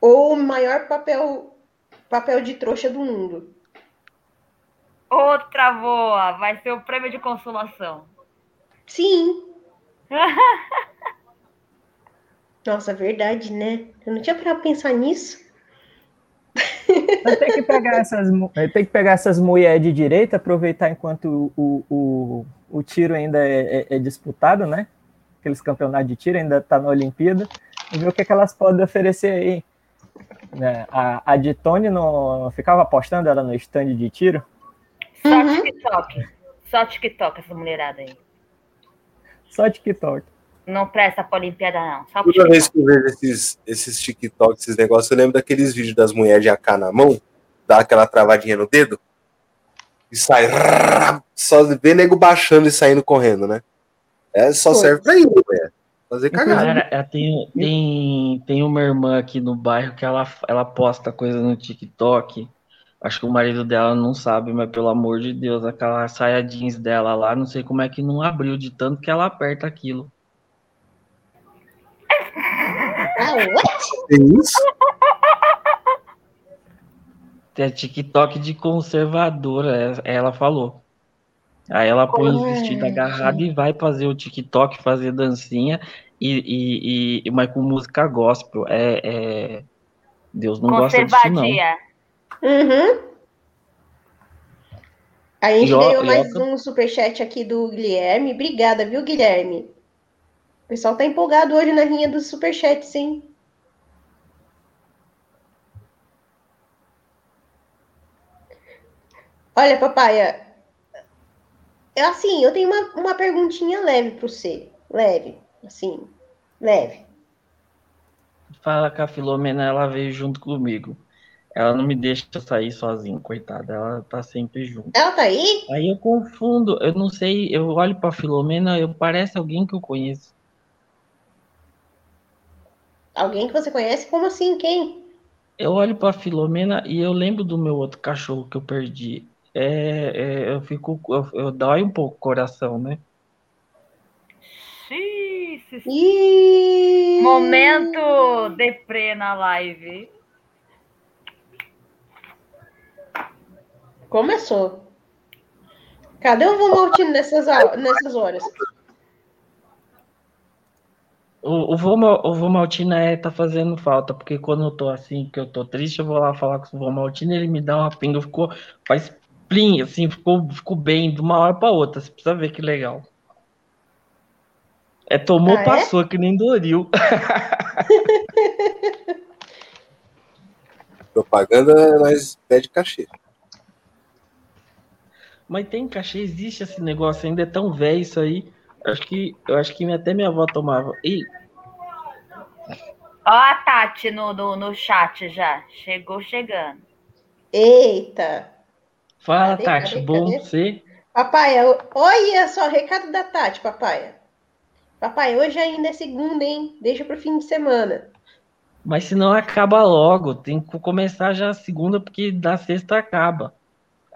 Ou o maior papel, papel de trouxa do mundo. Outra boa. Vai ser o prêmio de consolação. Sim. Nossa, verdade, né? Eu não tinha para pensar nisso. Tem que pegar essas, tem que pegar essas mulheres de direita, aproveitar enquanto o, o, o tiro ainda é, é- é disputado, né? Aqueles campeonatos de tiro ainda tá na Olimpíada, e ver o que, que elas podem oferecer aí. Né? A, a de Tony não ficava apostando ela no stand de tiro. Só Uhum. TikTok. Só TikTok, essa mulherada aí. Só TikTok. Não presta pra Olimpíada, não. Só Toda vez que eu vejo esses, esses TikToks, esses negócios, eu lembro daqueles vídeos das mulheres de AK na mão, dá aquela travadinha no dedo, e sai. Só vê nego baixando e saindo correndo, né? É, só Foi. serve pra isso, mulher. Fazer cagada. Cara, eu tenho, tem, tem uma irmã aqui no bairro que ela, ela posta coisa no TikTok. Acho que o marido dela não sabe, mas pelo amor de Deus, aquela saia jeans dela lá, não sei como é que não abriu de tanto que ela aperta aquilo. Ah, what? Tem isso? É TikTok de conservadora, é- ela falou. Aí ela põe os Ué, vestidos agarrados e vai fazer o TikTok, fazer dancinha, e, e, e- mas com música gospel. É, é- Deus não gosta disso, não. Conservadia. Uhum. A gente ó- ganhou mais ó- um superchat aqui do Guilherme. Obrigada, viu, Guilherme? O pessoal tá empolgado hoje na rinha dos superchats, hein? Olha, papaya. É assim, eu tenho uma, uma perguntinha leve para você. Leve, assim, leve. Fala que a Filomena ela veio junto comigo. Ela não me deixa sair sozinho, coitada. Ela tá sempre junto. Ela tá aí? Aí eu confundo, eu não sei, eu olho pra Filomena, eu parece alguém que eu conheço. Alguém que você conhece? Como assim? Quem? Eu olho pra Filomena e eu lembro do meu outro cachorro que eu perdi. É, é, eu fico, eu, eu dói um pouco o coração, né? Xiii! Momento deprê na live. Começou. Cadê o Vomaltino nessas, nessas horas? O, o, o Vomaltina é, tá fazendo falta, porque quando eu tô assim, que eu tô triste, eu vou lá falar com o Vomaltina, ele me dá uma pinga, ficou, faz plim, assim, ficou, ficou bem de uma hora pra outra, você precisa ver que legal. É, tomou, Ah, é? passou, que nem Doril. Propaganda, nós pede cachê. Mas tem cachê, existe esse negócio, ainda é tão velho isso aí. Acho que, eu acho que até minha avó tomava. Ih, Ó a Tati no, no, no chat já. Chegou chegando. Eita! fala, Cadê, Tati, cadê, bom cadê? você? Papaya, olha só, recado da Tati, papaya. Papai, hoje ainda é segunda, hein? Deixa pro fim de semana. Mas se não acaba logo, tem que começar já a segunda, porque da sexta acaba.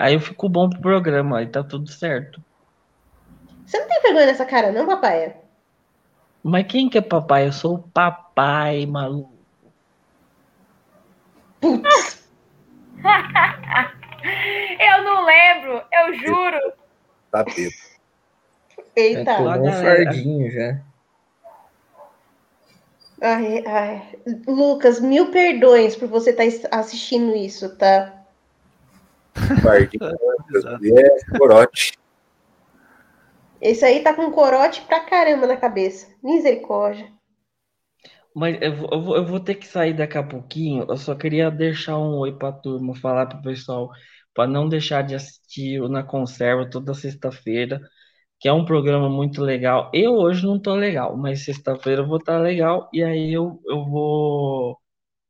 Aí eu fico bom pro programa, aí tá tudo certo. Você não tem vergonha nessa cara, não, papai? Mas quem que é papai? Eu sou o papai, maluco. Putz, Eu não lembro, eu juro. Tá bêbado. eita. Tomou um galera. fardinho já. Ai, ai. Lucas, mil perdões por você estar assistindo isso, tá? Pardinho, é corote. Esse aí tá com corote pra caramba na cabeça. Misericórdia. Mas eu vou, eu vou- ter que sair daqui a pouquinho. Eu só queria deixar um oi pra turma, falar pro pessoal, para não deixar de assistir o Na Conserva toda sexta-feira, que é um programa muito legal. Eu hoje não tô legal, mas sexta-feira eu vou estar legal e aí eu, eu vou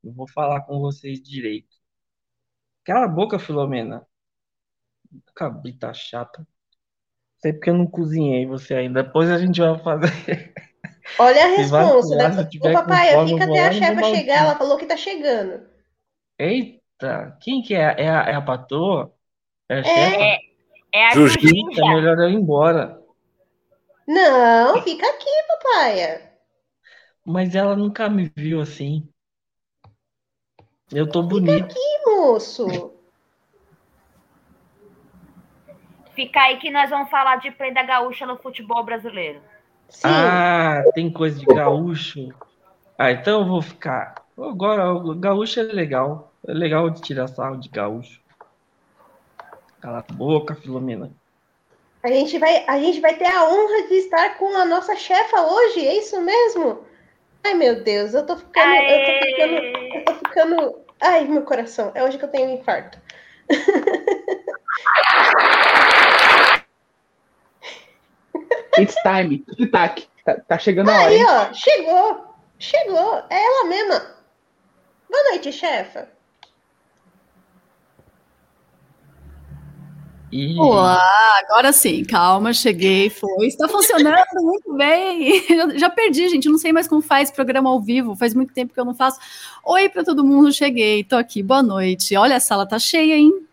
eu vou falar com vocês direito. Cala a boca, Filomena. Cabrita chata. Sei porque eu não cozinhei você ainda. Depois a gente vai fazer. Olha a resposta. Da... Ô, com papai, fome, fica até a chefa chegar. Ela falou que tá chegando. Eita, quem que é? É a, é a patroa? É a É. chefa? É a Justi- Xuxinha. É melhor eu ir embora. Não, fica aqui, papai. Mas ela nunca me viu assim. Eu tô bonito. Ih, moço. Fica aí que nós vamos falar de prenda gaúcha no futebol brasileiro. Sim. Ah, tem coisa de gaúcho. Ah, então eu vou ficar. Agora, o gaúcho é legal. É legal de tirar sarro de gaúcho. Cala a boca, Filomena. A gente, vai, a gente vai ter a honra de estar com a nossa chefa hoje, é isso mesmo? Ai, meu Deus, eu tô ficando. Eu tô ficando. Aê! Eu tô ficando. Ai, meu coração. É hoje que eu tenho um infarto. It's time. Tic-tac. Tá, tá chegando a hora, Aí, ó, chegou. Chegou. É ela mesma. Boa noite, chefa. E Olá, agora sim, calma, cheguei, foi. Está funcionando muito bem. Eu já perdi, gente, não sei mais como faz programa ao vivo, faz muito tempo que eu não faço. Oi para todo mundo, cheguei, tô aqui, boa noite. Olha, a sala tá cheia, hein?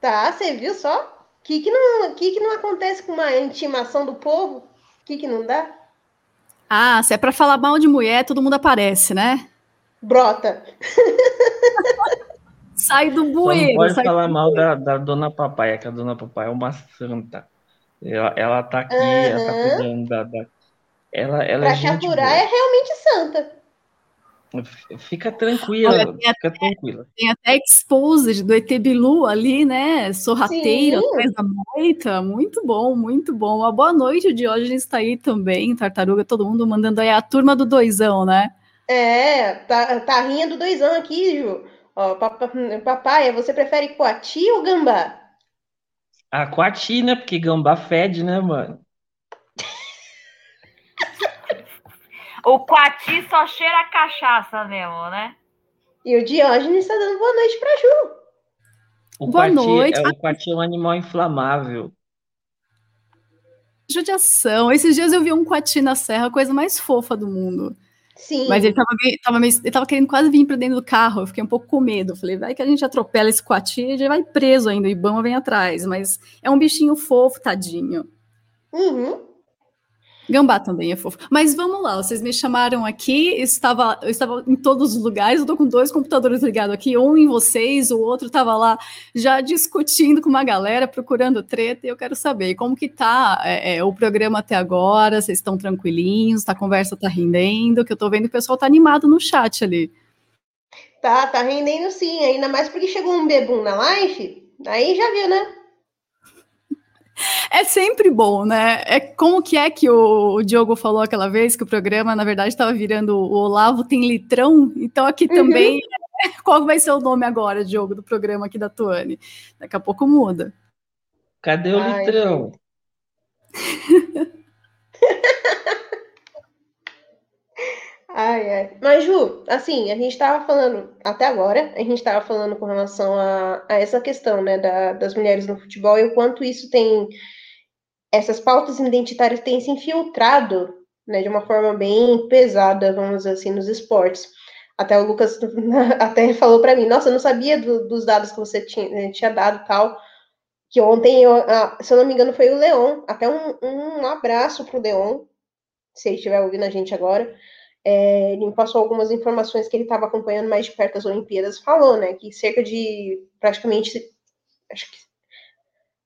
Tá, você viu só? O que, que, não, que, que não acontece com uma intimação do povo? O que, que não dá? Ah, se é para falar mal de mulher, todo mundo aparece, né? Brota. Sai do só não bueiro, pode sai falar mal da, da dona Papai, que a dona Papai é uma santa. Ela, ela tá aqui, ela tá cuidando da. da- Ela, ela Pra é chaturar é realmente santa. Fica tranquila, Olha, tem fica tranquila. Tem até exposed do ET Bilu ali, né? Atrás da moita. Muito bom, muito bom. Uma boa noite, o Diógenes está aí também, Tartaruga, todo mundo mandando aí a turma do doisão, né? É, tá, tá rindo do doisão aqui, Ju. Ó, papa- papai, você prefere coati ou gambá? A coati, né? Porque gambá fede, né, mano? O Quati só cheira a cachaça mesmo, né? E o Diógenes tá dando boa noite pra Ju. O Boa coati, noite. É, o coati é um animal inflamável. Judiação. Esses dias eu vi um coati na serra, a coisa mais fofa do mundo. Sim. Mas ele tava, meio- tava meio- ele tava querendo quase vir para dentro do carro. Eu fiquei um pouco com medo. Falei, vai que a gente atropela esse coati e ele vai preso ainda. O Ibama vem atrás. Mas é um bichinho fofo, tadinho. Uhum. Gambá também é fofo. Mas vamos lá, vocês me chamaram aqui, estava, eu estava em todos os lugares, eu tô com dois computadores ligados aqui, um em vocês, o outro estava lá já discutindo com uma galera, procurando treta, e eu quero saber como que tá é, é, o programa até agora, vocês estão tranquilinhos, a conversa tá rendendo, que eu tô vendo o pessoal tá animado no chat ali. Tá, tá rendendo sim. Ainda mais porque chegou um bebum na live. Aí já viu, né? É sempre bom, né? É como que é que o, o Diogo falou aquela vez que o programa, na verdade, estava virando o Olavo tem litrão. Então aqui também, qual vai ser o nome agora, Diogo, do programa aqui da Tuane? Daqui a pouco muda. Cadê o Ai, litrão? Ai, ai. Mas, Ju, assim, a gente tava falando, até agora, a gente tava falando com relação a, a essa questão, né, da- das mulheres no futebol e o quanto isso tem, essas pautas identitárias têm se infiltrado né, de uma forma bem pesada, vamos dizer assim, nos esportes. Até o Lucas até falou para mim, nossa, eu não sabia do, dos dados que você tinha, né, tinha dado tal, que ontem, eu, se eu não me engano, foi o Leon, até um, um abraço para o Leon, se ele estiver ouvindo a gente agora, é, ele me passou algumas informações que ele estava acompanhando mais de perto as Olimpíadas, falou, né, que cerca de praticamente, acho que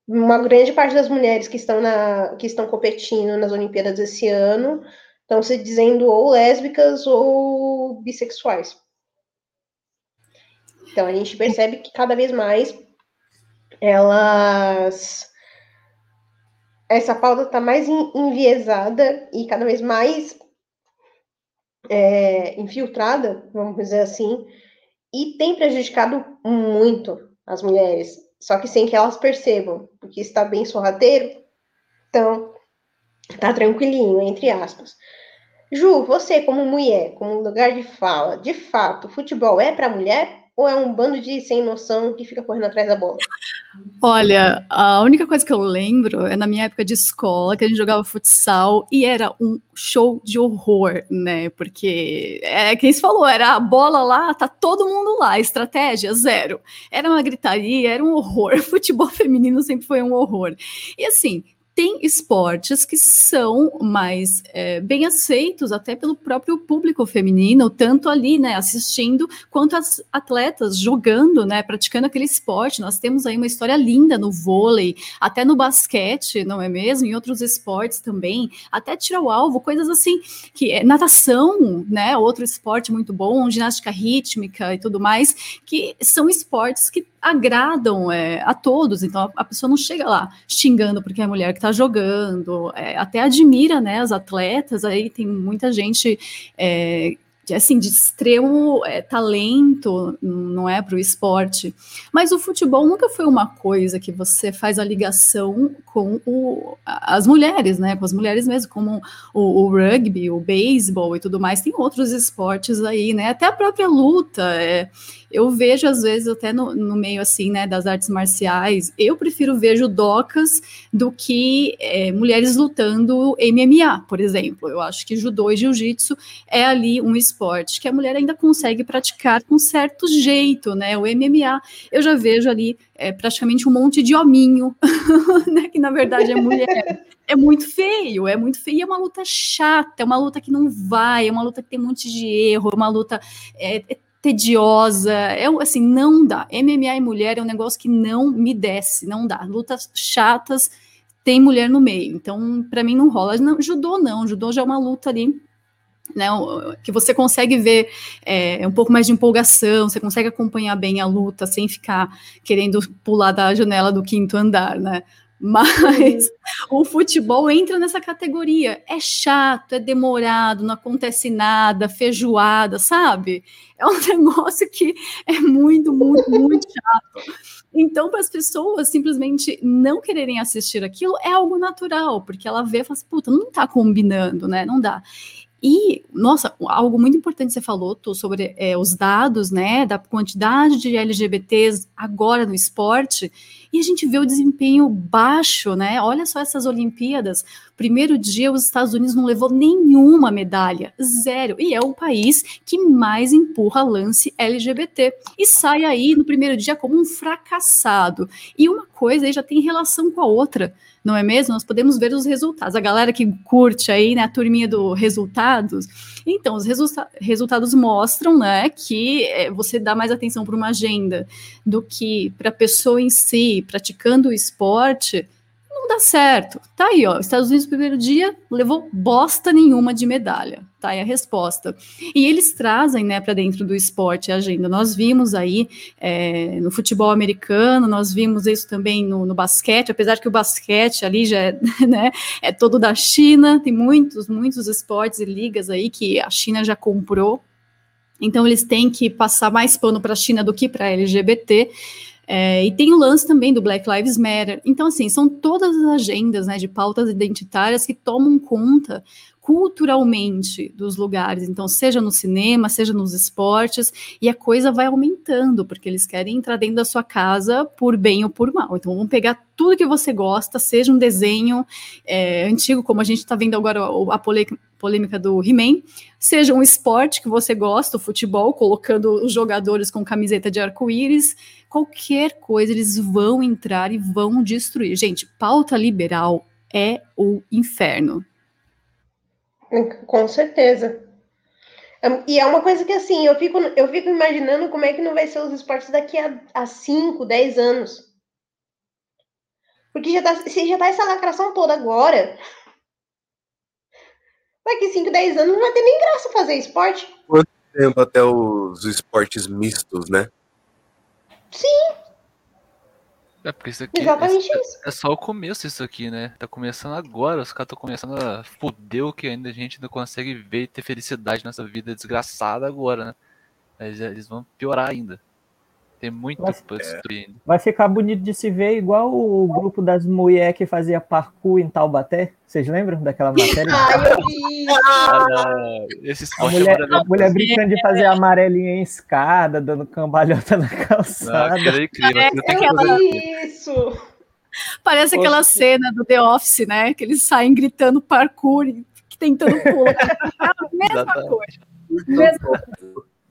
uma grande parte das mulheres que estão, na, que estão competindo nas Olimpíadas esse ano estão se dizendo ou lésbicas ou bissexuais. Então a gente percebe que cada vez mais elas essa pauta está mais enviesada e cada vez mais é, infiltrada, vamos dizer assim, e tem prejudicado muito as mulheres, só que sem que elas percebam, porque está bem sorrateiro, então tá tranquilinho, entre aspas. Ju, você como mulher, como lugar de fala, de fato, futebol é para mulher? Ou é um bando de sem noção que fica correndo atrás da bola? Olha, a única coisa que eu lembro é na minha época de escola, que a gente jogava futsal e era um show de horror, né? Porque é quem se falou, era a bola lá, tá todo mundo lá, estratégia zero. Era uma gritaria, era um horror. Futebol feminino sempre foi um horror. E assim, tem esportes que são mais é, bem aceitos até pelo próprio público feminino, tanto ali, né, assistindo, quanto as atletas jogando, né, praticando aquele esporte. Nós temos aí uma história linda no vôlei, até no basquete, não é mesmo? Em outros esportes também, até tirar o alvo, coisas assim, que é natação, né, outro esporte muito bom, ginástica rítmica e tudo mais, que são esportes que agradam é, a todos. Então a, pessoa não chega lá xingando porque é mulher que está jogando, é, até admira né, as atletas. Aí tem muita gente é, assim, de extremo é, talento, não é, para o esporte. Mas o futebol nunca foi uma coisa que você faz a ligação com o, as mulheres, né, com as mulheres mesmo, como o, o rugby, o beisebol e tudo mais. Tem outros esportes aí, né, até a própria luta. É, eu vejo, às vezes, até no, no, meio, assim, né, das artes marciais, eu prefiro ver judocas do que é, mulheres lutando MMA, por exemplo. Eu acho que judô e jiu-jitsu é ali um esporte esporte que a mulher ainda consegue praticar com certo jeito, né? O MMA, eu já vejo ali é, praticamente um monte de hominho, né? Que na verdade é mulher. É muito feio, é muito feio. E é uma luta chata, é uma luta que não vai, é uma luta que tem um monte de erro, é uma luta é, é tediosa, é assim, não dá. MMA e mulher é um negócio que não me desce, não dá. Lutas chatas, tem mulher no meio. Então, para mim não rola. Não, judô não, judô já é uma luta ali né, que você consegue ver é, um pouco mais de empolgação, você consegue acompanhar bem a luta sem ficar querendo pular da janela do quinto andar, né? Mas uhum. o futebol entra nessa categoria. É chato, é demorado, não acontece nada, feijoada, sabe? É um negócio que é muito, muito, muito chato. Então, para as pessoas simplesmente não quererem assistir aquilo, é algo natural, porque ela vê e fala assim, puta, não tá combinando, né? Não dá. E, nossa, algo muito importante você falou, Tô, sobre é, os dados, né, da quantidade de LGBTs agora no esporte, e a gente vê o desempenho baixo, né? Olha só essas Olimpíadas. Primeiro dia, os Estados Unidos não levou nenhuma medalha, zero. E é o país que mais empurra lance LGBT. E sai aí no primeiro dia como um fracassado. E uma coisa aí já tem relação com a outra não é mesmo? Nós podemos ver os resultados. A galera que curte aí, né, a turminha do resultados. Então, os resulta resultados mostram, né, que é, você dá mais atenção para uma agenda do que para a pessoa em si, praticando o esporte dá certo. Tá aí, ó. Estados Unidos, primeiro dia, levou bosta nenhuma de medalha. Tá aí a resposta. E eles trazem, né, para dentro do esporte a agenda. Nós vimos aí é, no futebol americano, nós vimos isso também no, no, basquete, apesar que o basquete ali já é, né, é todo da China, tem muitos, muitos esportes e ligas aí que a China já comprou. Então, eles têm que passar mais pano para a China do que para LGBT. É, e tem o lance também do Black Lives Matter. Então, assim, são todas as agendas né, de pautas identitárias que tomam conta culturalmente dos lugares. Então, seja no cinema, seja nos esportes, e a coisa vai aumentando, porque eles querem entrar dentro da sua casa por bem ou por mal. Então, vão pegar tudo que você gosta, seja um desenho é, antigo, como a gente está vendo agora a polêmica do He-Man, seja um esporte que você gosta, o futebol, colocando os jogadores com camiseta de arco-íris, qualquer coisa, eles vão entrar e vão destruir. Gente, pauta liberal é o inferno. Com certeza. E é uma coisa que, assim, eu fico, eu fico imaginando como é que não vai ser os esportes daqui a 5, 10 anos. Porque já tá, se já tá essa lacração toda agora, daqui 5, 10 anos não vai ter nem graça fazer esporte. Quanto tempo até os esportes mistos, né? Sim, É porque isso aqui exatamente é, isso. é só o começo isso aqui, né? Tá começando agora, os caras estão começando a foder o que ainda a gente não consegue ver e ter felicidade nessa vida desgraçada agora, né? Mas é, eles vão piorar ainda. Tem muito destruir ainda. Vai ficar bonito de se ver igual o grupo das mulheres que fazia parkour em Taubaté. Vocês lembram daquela matéria? Ai, eu vi. Ah, não. Esse A esporte é mulher, a maravilhoso. mulher brincando de fazer amarelinha em escada, dando cambalhota na Não, calçada. aquilo é incrível. fazer. vi isso. Parece aquela Poxa. cena do The Office, né? Que eles saem gritando parkour e tentando pular. Mesma Exatamente. coisa. Mesma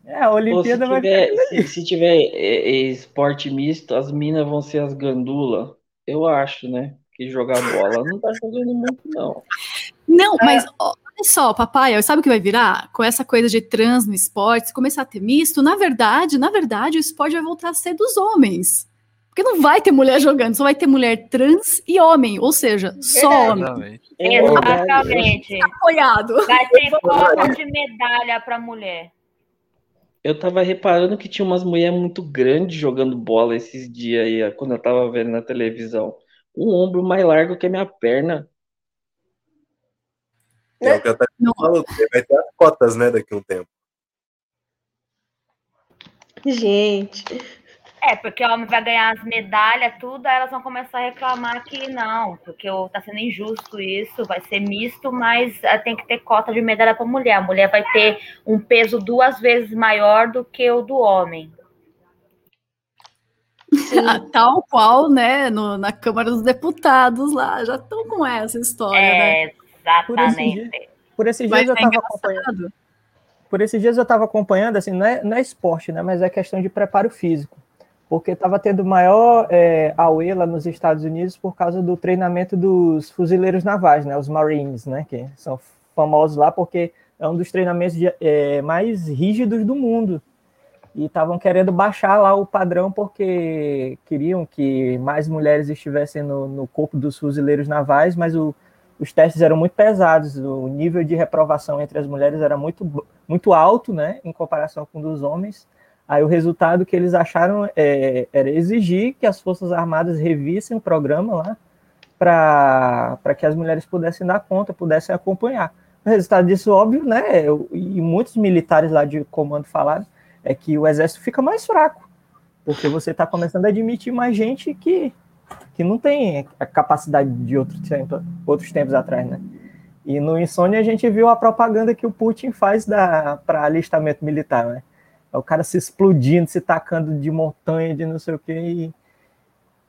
É, a Pô, se Olimpíada vai tiver, se, se tiver é, é, esporte misto, as minas vão ser as gandula. Eu acho, né? Que jogar bola não tá jogando muito, não. Não, mas ó, olha só, papai, sabe o que vai virar? Com essa coisa de trans no esporte, se começar a ter misto, na verdade, na verdade, o esporte vai voltar a ser dos homens. Porque não vai ter mulher jogando, só vai ter mulher trans e homem, ou seja, só homem. É. Exatamente. Apoiado. Vai ter cota de medalha para mulher. Eu tava reparando que tinha umas mulheres muito grandes jogando bola esses dias aí, quando eu tava vendo na televisão. Um ombro mais largo que a minha perna. É o que eu tava falando, vai ter as cotas, né, daqui a um tempo. Gente, É, porque o homem vai ganhar as medalhas, tudo, aí elas vão começar a reclamar que não, porque tá sendo injusto isso, vai ser misto, mas eh, tem que ter cota de medalha para mulher. A mulher vai ter um peso duas vezes maior do que o do homem. Ah, Tal qual, né, no- na Câmara dos Deputados lá, já estão com essa história, né? É, exatamente. Por esses Vai dias eu ser tava acompanhando. Por esses dias eu estava acompanhando, assim, não é, não é esporte, né? Mas é questão de preparo físico. Porque estava tendo maior é, auê lá nos Estados Unidos por causa do treinamento dos fuzileiros navais, né? Os Marines, né? Que são famosos lá porque é um dos treinamentos de- é, mais rígidos do mundo. E estavam querendo baixar lá o padrão porque queriam que mais mulheres estivessem no, no corpo dos fuzileiros navais, mas o, os testes eram muito pesados, o nível de reprovação entre as mulheres era muito, muito alto, né, em comparação com o dos homens. Aí o resultado que eles acharam é, era exigir que as Forças Armadas revissem o programa lá para que as mulheres pudessem dar conta, pudessem acompanhar. O resultado disso, óbvio, né, e muitos militares lá de comando falaram, é que o exército fica mais fraco, porque você está começando a admitir mais gente que, que não tem a capacidade de outro tempo, outros tempos atrás, né? E no Insônia a gente viu a propaganda que o Putin faz para alistamento militar, né? É o cara se explodindo, se tacando de montanha, de não sei o quê, e,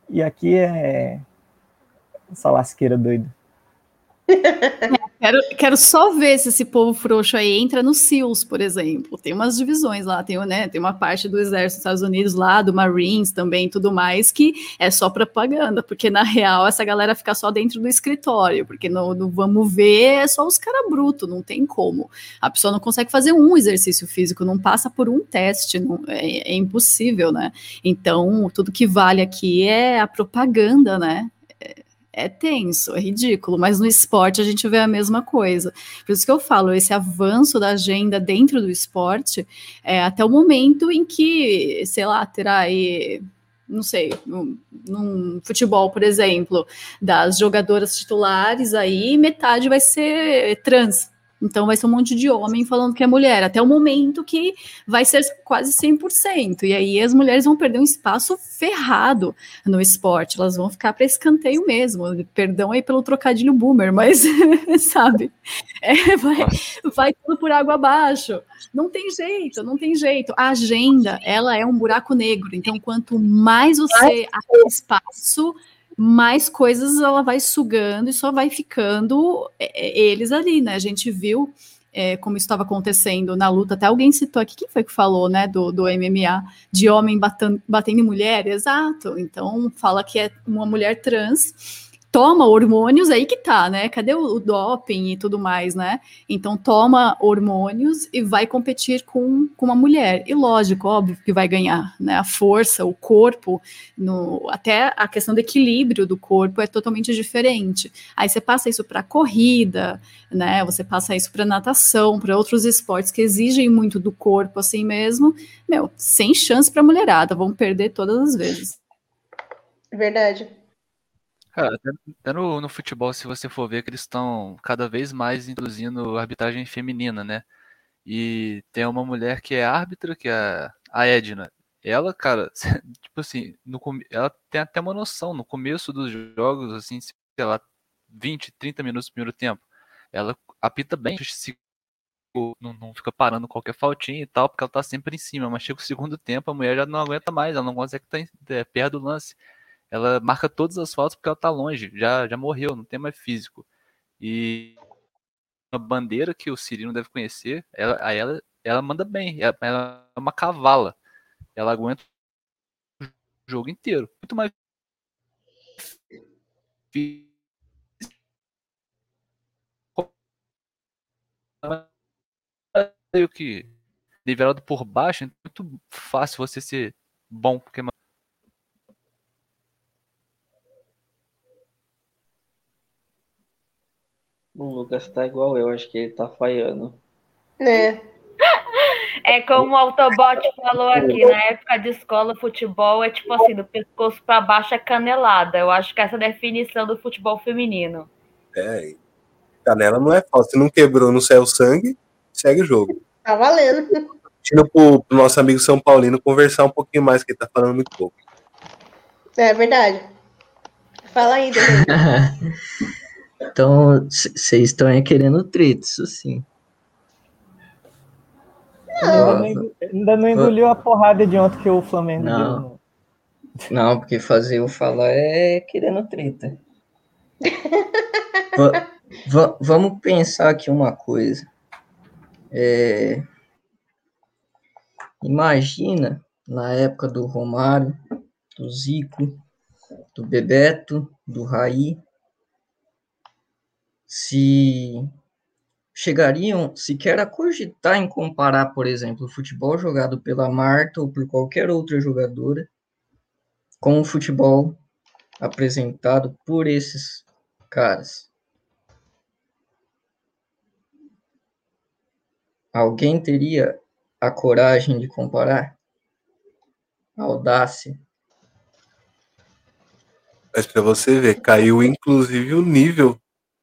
e aqui é essa lasqueira doida. Quero, quero só ver se esse povo frouxo aí entra no SEALs, por exemplo. Tem umas divisões lá, tem, né, tem uma parte do exército dos Estados Unidos lá, do Marines também, tudo mais, que é só propaganda, porque na real essa galera fica só dentro do escritório, porque no, no vamos ver é só os caras brutos, não tem como. A pessoa não consegue fazer um exercício físico, não passa por um teste, não, é, é impossível, né? Então, tudo que vale aqui é a propaganda, né? É tenso, é ridículo, mas no esporte a gente vê a mesma coisa. Por isso que eu falo, esse avanço da agenda dentro do esporte é até o momento em que, sei lá, terá aí, não sei, num, num futebol, por exemplo, das jogadoras titulares aí, metade vai ser trans. Então vai ser um monte de homem falando que é mulher, até o momento que vai ser quase 100%. E aí as mulheres vão perder um espaço ferrado no esporte, elas vão ficar para escanteio mesmo. Perdão aí pelo trocadilho boomer, mas sabe, é, vai, vai tudo por água abaixo. Não tem jeito, não tem jeito. A agenda, ela é um buraco negro. Então, quanto mais você abre espaço, mais coisas ela vai sugando e só vai ficando é, é, eles ali, né? A gente viu é, como estava acontecendo na luta, até alguém citou aqui, quem foi que falou, né, do, do MMA, de homem batendo, batendo em mulher, exato, então fala que é uma mulher trans, toma hormônios, aí que tá, né? Cadê o, o, doping e tudo mais, né? Então toma hormônios e vai competir com, com uma mulher. E lógico, óbvio que vai ganhar, né? A força, o corpo, no, até a questão do equilíbrio do corpo é totalmente diferente. Aí você passa isso para corrida, né? Você passa isso para natação, para outros esportes que exigem muito do corpo assim mesmo. Meu, sem chance para mulherada, vão perder todas as vezes. Verdade. Cara, até, no, no futebol, se você for ver que eles estão cada vez mais introduzindo arbitragem feminina, né? E tem uma mulher que é árbitra, que é a Edna. Ela, cara, tipo assim, no, ela tem até uma noção no começo dos jogos, assim, sei lá, 20, 30 minutos do primeiro tempo. Ela apita bem, não, não, fica parando qualquer faltinha e tal, porque ela tá sempre em cima. Mas chega o segundo tempo, a mulher já não aguenta mais, ela não consegue estar é, perto do lance ela marca todas as faltas porque ela tá longe, já, já morreu, não tem mais físico. E uma bandeira que o Cirino deve conhecer, ela, ela, ela manda bem, ela, ela é uma cavala. Ela aguenta o jogo inteiro. Muito mais meio que nivelado por baixo, é muito fácil você ser bom, porque O Lucas tá igual eu, acho que ele tá falhando. É. É como o Autobot falou aqui, na época de escola, futebol é tipo assim, do pescoço para baixo é canelada. Eu acho que essa é a definição do futebol feminino. É, canela não é falta. Se não quebrou, não saiu sangue, segue o jogo. Tá valendo. Tira pro, pro nosso amigo São Paulino conversar um pouquinho mais, que ele tá falando muito pouco. É verdade. Fala aí, Então, vocês estão aí querendo treta, isso sim. Não. Ainda não engoliu a porrada de ontem que o Flamengo não. deu. Não, porque fazer eu falar é querendo treta. vamos pensar aqui uma coisa. É, imagina na época do Romário, do Zico, do Bebeto, do Raí, se chegariam sequer a cogitar em comparar, por exemplo, o futebol jogado pela Marta ou por qualquer outra jogadora com o futebol apresentado por esses caras. Alguém teria a coragem de comparar? A audácia? Mas para você ver, caiu inclusive o nível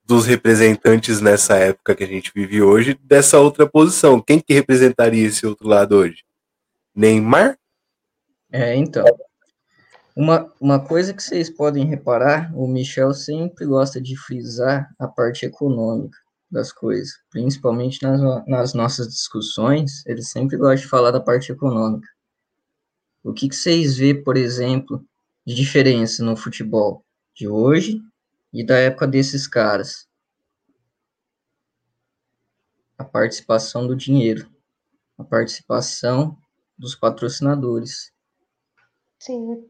dos representantes nessa época que a gente vive hoje dessa outra posição. Quem que representaria esse outro lado hoje? Neymar? É, então. Uma, uma coisa que vocês podem reparar, o Michel sempre gosta de frisar a parte econômica das coisas, principalmente nas, nas nossas discussões, ele sempre gosta de falar da parte econômica. O que, que vocês vê, por exemplo, de diferença no futebol de hoje e da época desses caras. A participação do dinheiro, a participação dos patrocinadores. Sim.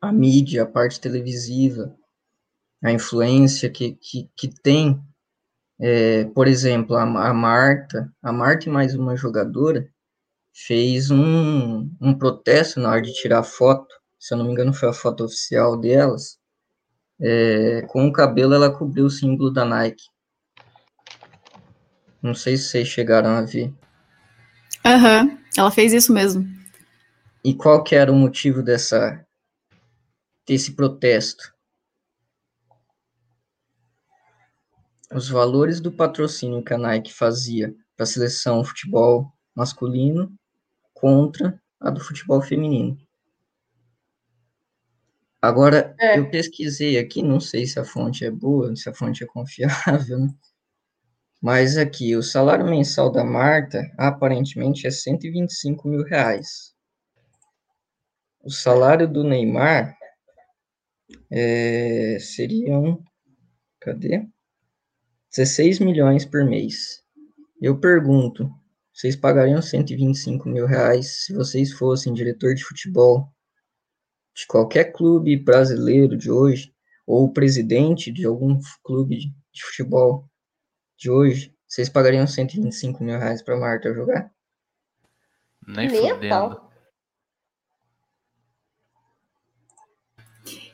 A mídia, a parte televisiva, a influência que, que, que tem, é, por exemplo, a, a Marta, a Marta e mais uma jogadora, fez um, um protesto na hora de tirar foto, se eu não me engano foi a foto oficial delas, é, com o cabelo ela cobriu o símbolo da Nike. Não sei se vocês chegaram a ver. Aham, uhum, ela fez isso mesmo. E qual que era o motivo dessa desse protesto? os valores do patrocínio que a Nike fazia para a seleção futebol masculino contra a do futebol feminino. Agora, É. eu pesquisei aqui, não sei se a fonte é boa, se a fonte é confiável, né? Mas aqui, o salário mensal da Marta, aparentemente, é 125 mil reais. O salário do Neymar é, seriam, cadê? 16 milhões por mês. Eu pergunto, vocês pagariam 125 mil reais se vocês fossem diretor de futebol de qualquer clube brasileiro de hoje, ou presidente de algum clube de futebol de hoje, vocês pagariam 125 mil reais para Marta jogar? Nem, Nem fudendo.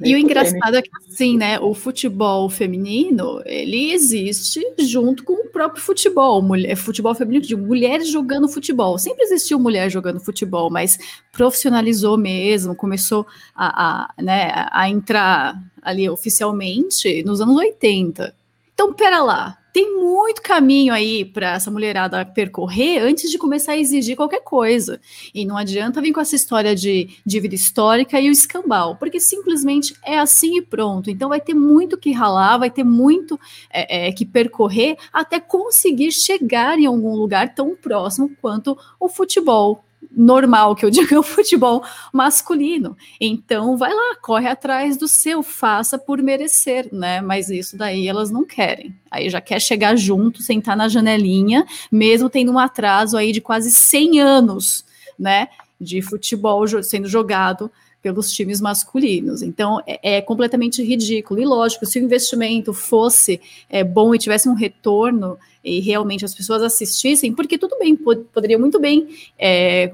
E o Nem engraçado é que, assim, né, o futebol feminino, ele existe junto com o próprio futebol, mulher, futebol feminino, de mulheres jogando futebol. Sempre existiu mulher jogando futebol, mas profissionalizou mesmo, começou a, a, né, a entrar ali oficialmente nos anos 80. Então, pera lá, tem muito caminho aí para essa mulherada percorrer antes de começar a exigir qualquer coisa. E não adianta vir com essa história de dívida histórica e o escambau, porque simplesmente é assim e pronto. Então vai ter muito que ralar, vai ter muito é, é, que percorrer até conseguir chegar em algum lugar tão próximo quanto o futebol normal, que eu digo é o futebol masculino. Então vai lá, corre atrás do seu, faça por merecer, né? Mas isso daí elas não querem. Aí já quer chegar junto, sentar na janelinha, mesmo tendo um atraso aí de quase 100 anos, né? De futebol sendo jogado pelos times masculinos. Então é, é completamente ridículo. E lógico, se o investimento fosse é, bom e tivesse um retorno e realmente as pessoas assistissem, porque tudo bem, pod- poderia muito bem é,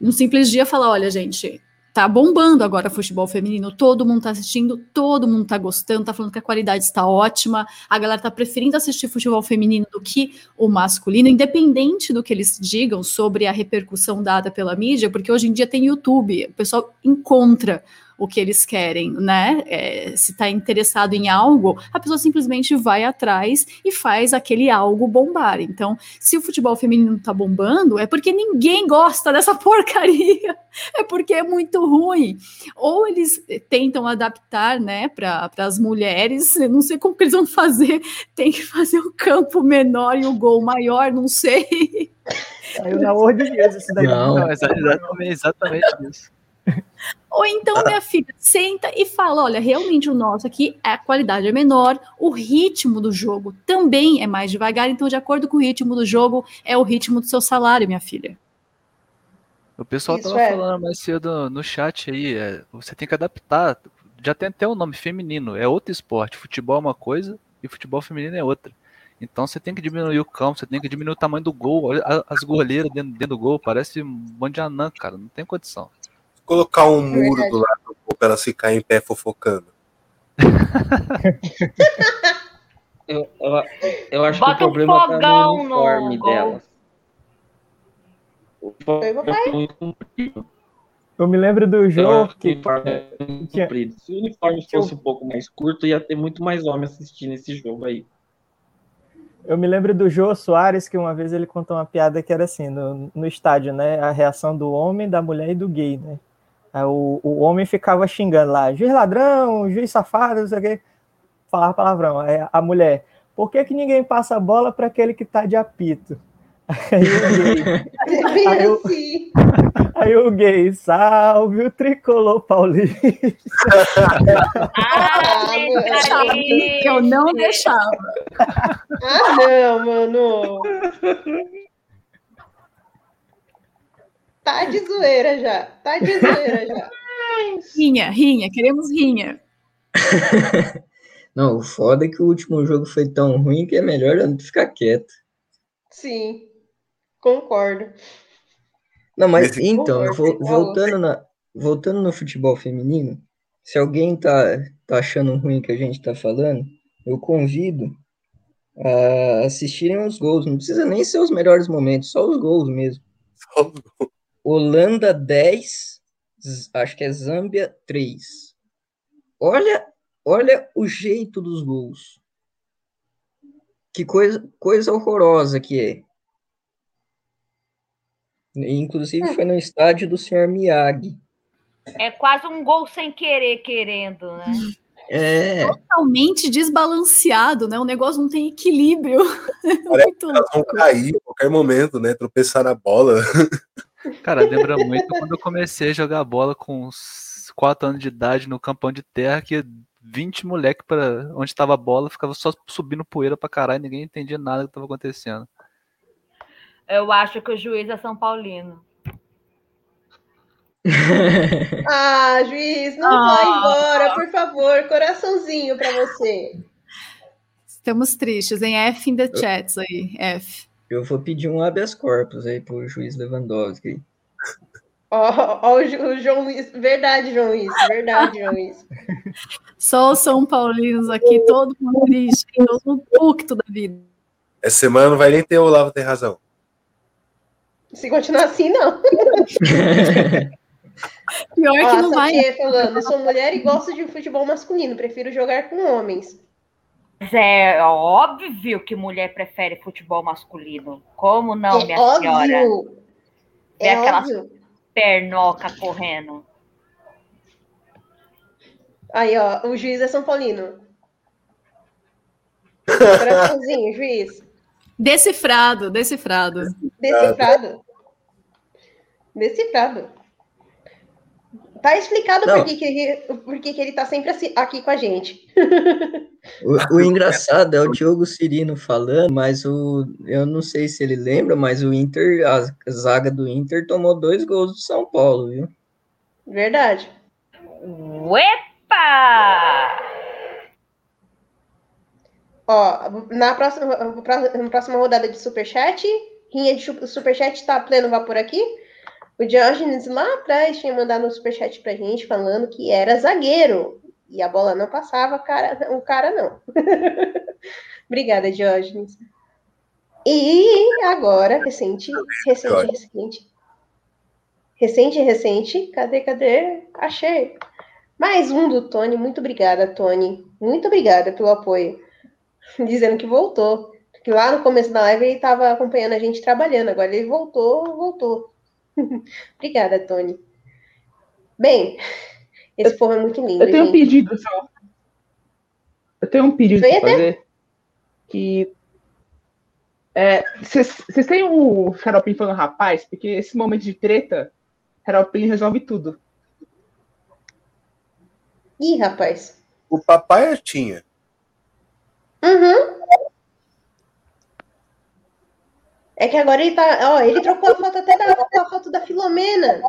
num simples dia falar, olha, gente, tá bombando agora futebol feminino, todo mundo tá assistindo, todo mundo tá gostando, tá falando que a qualidade está ótima, a galera tá preferindo assistir futebol feminino do que o masculino, independente do que eles digam sobre a repercussão dada pela mídia, porque hoje em dia tem YouTube, o pessoal encontra o que eles querem, né? É, se está interessado em algo, a pessoa simplesmente vai atrás e faz aquele algo bombar. Então, se o futebol feminino tá bombando, é porque ninguém gosta dessa porcaria, é porque é muito ruim. Ou eles tentam adaptar, né, para as mulheres, eu não sei como que eles vão fazer, tem que fazer o campo menor e o gol maior, não sei. Saiu na World News isso daí. Não. Não, exa- exatamente, exatamente isso. Ou então, minha filha, senta e fala: olha, realmente o nosso aqui, a qualidade é menor, o ritmo do jogo também é mais devagar, então, de acordo com o ritmo do jogo, é o ritmo do seu salário, minha filha. O pessoal Isso tava é. falando mais cedo no chat aí, é, você tem que adaptar. Já tem até o nome feminino, é outro esporte. Futebol é uma coisa e futebol feminino é outra. Então você tem que diminuir o campo, você tem que diminuir o tamanho do gol. As goleiras dentro, dentro do gol, parece um bando de anã, cara. Não tem condição. Colocar um muro verdade. do lado pra elas ficarem em pé fofocando. Eu, eu, eu acho que Bota o um problema tá fogão no no uniforme gol. delas. O é muito comprido. Eu me lembro do Eu jogo que o que uniforme é comprido. Se o uniforme fosse um pouco mais curto, ia ter muito mais homem assistindo esse jogo aí. Eu me lembro do Jô Soares, que uma vez ele contou uma piada que era assim, no, no estádio, né? A reação do homem, da mulher e do gay, né? Aí o, o homem ficava xingando lá, juiz ladrão, juiz safado, não sei o quê. Falava palavrão. Aí a mulher, por que, que ninguém passa a bola para aquele que tá de apito? Aí o gay, Aí Sim. aí o gay salve o tricolor paulista. Ah, Ah, Eu não deixava. Ah, não, mano. Tá de zoeira já. Tá de zoeira já. Rinha, rinha, queremos rinha. Não, o foda é que o último jogo foi tão ruim que é melhor eu ficar quieto. Sim. Concordo. Não, mas então, vo- voltando, na, voltando no futebol feminino, se alguém tá, tá achando ruim o que a gente tá falando, eu convido a assistirem os gols. Não precisa nem ser os melhores momentos, só os gols mesmo. Só os gols. Holanda 10, Z- acho que é Zâmbia 3. Olha, olha o jeito dos gols. Que coisa, coisa horrorosa que é. Inclusive foi no estádio do senhor Miyagi. É quase um gol sem querer, querendo, né? É, Totalmente desbalanceado, né? O negócio não tem equilíbrio. Parece Muito que elas vão cair a qualquer momento, né? Tropeçar na bola. Cara, lembra muito quando eu comecei a jogar bola com uns 4 anos de idade no campão de terra, que 20 moleque para onde tava a bola ficava só subindo poeira pra caralho, ninguém entendia nada do que tava acontecendo. Eu acho que o juiz é São Paulino. Ah, juiz, não Ah. vai embora, por favor. Coraçãozinho pra você. Estamos tristes, em F in the chats aí, F. eu vou pedir um habeas corpus aí pro juiz Lewandowski. Ó, ó, o, Ju- o João Luiz. Verdade, João Luiz. Verdade, João Luiz. Só os São Paulinos aqui, todo mundo triste, todo mundo pucto da vida. Essa semana não vai nem ter o Olavo tem razão. Se continuar assim, não. Pior Ó, que não vai. Falando, sou mulher e gosto de futebol masculino, prefiro jogar com homens. Mas é óbvio que mulher prefere futebol masculino. Como não, é minha óbvio. senhora? É É aquela- óbvio. Pernoca correndo. Aí, ó, o juiz é São Paulino. Coraçãozinho, juiz. Decifrado, decifrado. Decifrado. Decifrado. Tá explicado Não. por que, que, ele, por que, que ele tá sempre assim- aqui com a gente. O, o engraçado é o Diogo Cirino falando, mas o eu não sei se ele lembra, mas o Inter, a zaga do Inter tomou dois gols do São Paulo, viu? Verdade. Uepa! Ó, na próxima, na próxima rodada de Superchat, rinha de Superchat tá pleno vapor aqui. O Diógenes lá atrás tinha mandado um Superchat pra gente falando que era zagueiro. E a bola não passava, cara, o cara não. Obrigada, Diógenes. E agora, recente, recente, recente. Recente, recente. Cadê, cadê? Achei. Mais um do Tony. Muito obrigada, Tony. Muito obrigada pelo apoio. Dizendo que voltou. Que lá no começo da live ele estava acompanhando a gente trabalhando. Agora ele voltou, voltou. obrigada, Tony. Bem, esse povo é muito lindo, Eu tenho um gente. pedido só. Eu tenho um pedido pra fazer. Que. é, Vocês têm o Xaropim falando rapaz? Porque esse momento de treta, Xaropim resolve tudo. Ih, rapaz. O papai tinha. Uhum. É que agora ele tá. Ó, ele trocou a foto até da, a foto da Filomena.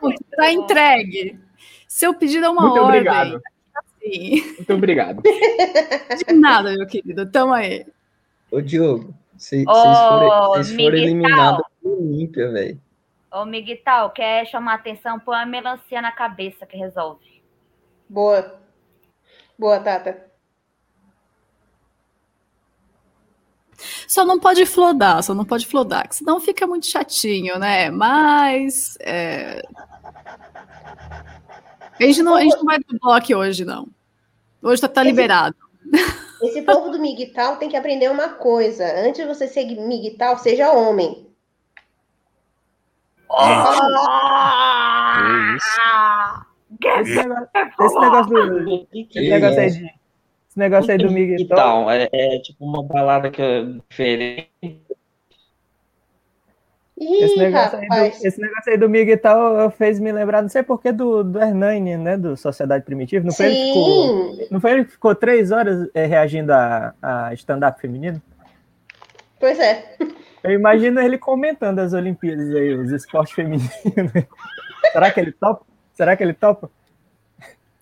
Pronto, tá entregue. Seu pedido é uma Muito ordem. obrigado. Sim. Muito obrigado. De nada, meu querido. Tamo aí. Ô, Diogo, foram, vocês foram Miguel. eliminados pelo Olímpia, velho. Ô, Miguel, quer chamar atenção? Põe uma melancia na cabeça que resolve. Boa. Boa, Tata. Só não pode flodar, só não pode flodar, que senão fica muito chatinho, né? Mas. é, A, gente não, a gente não vai pro bloco hoje, não. Hoje tá, tá Esse- liberado. Esse povo do Miguel tem que aprender uma coisa. Antes de você ser Miguel, seja homem. Que isso? Esse negócio, esse negócio do, esse é negócio aí de, esse negócio aí do Miguel. Então, é, é tipo uma balada que é diferente. Ih, Esse negócio, aí do, esse negócio aí do Miguel fez me lembrar, não sei porquê, do, do Hernani, né? Do Sociedade Primitiva. Não foi, ele que ficou, não foi ele que ficou três horas eh, reagindo a, a stand-up feminino? Pois é. Eu imagino ele comentando as Olimpíadas aí, os esportes femininos. Será que ele topa? Será que ele topa?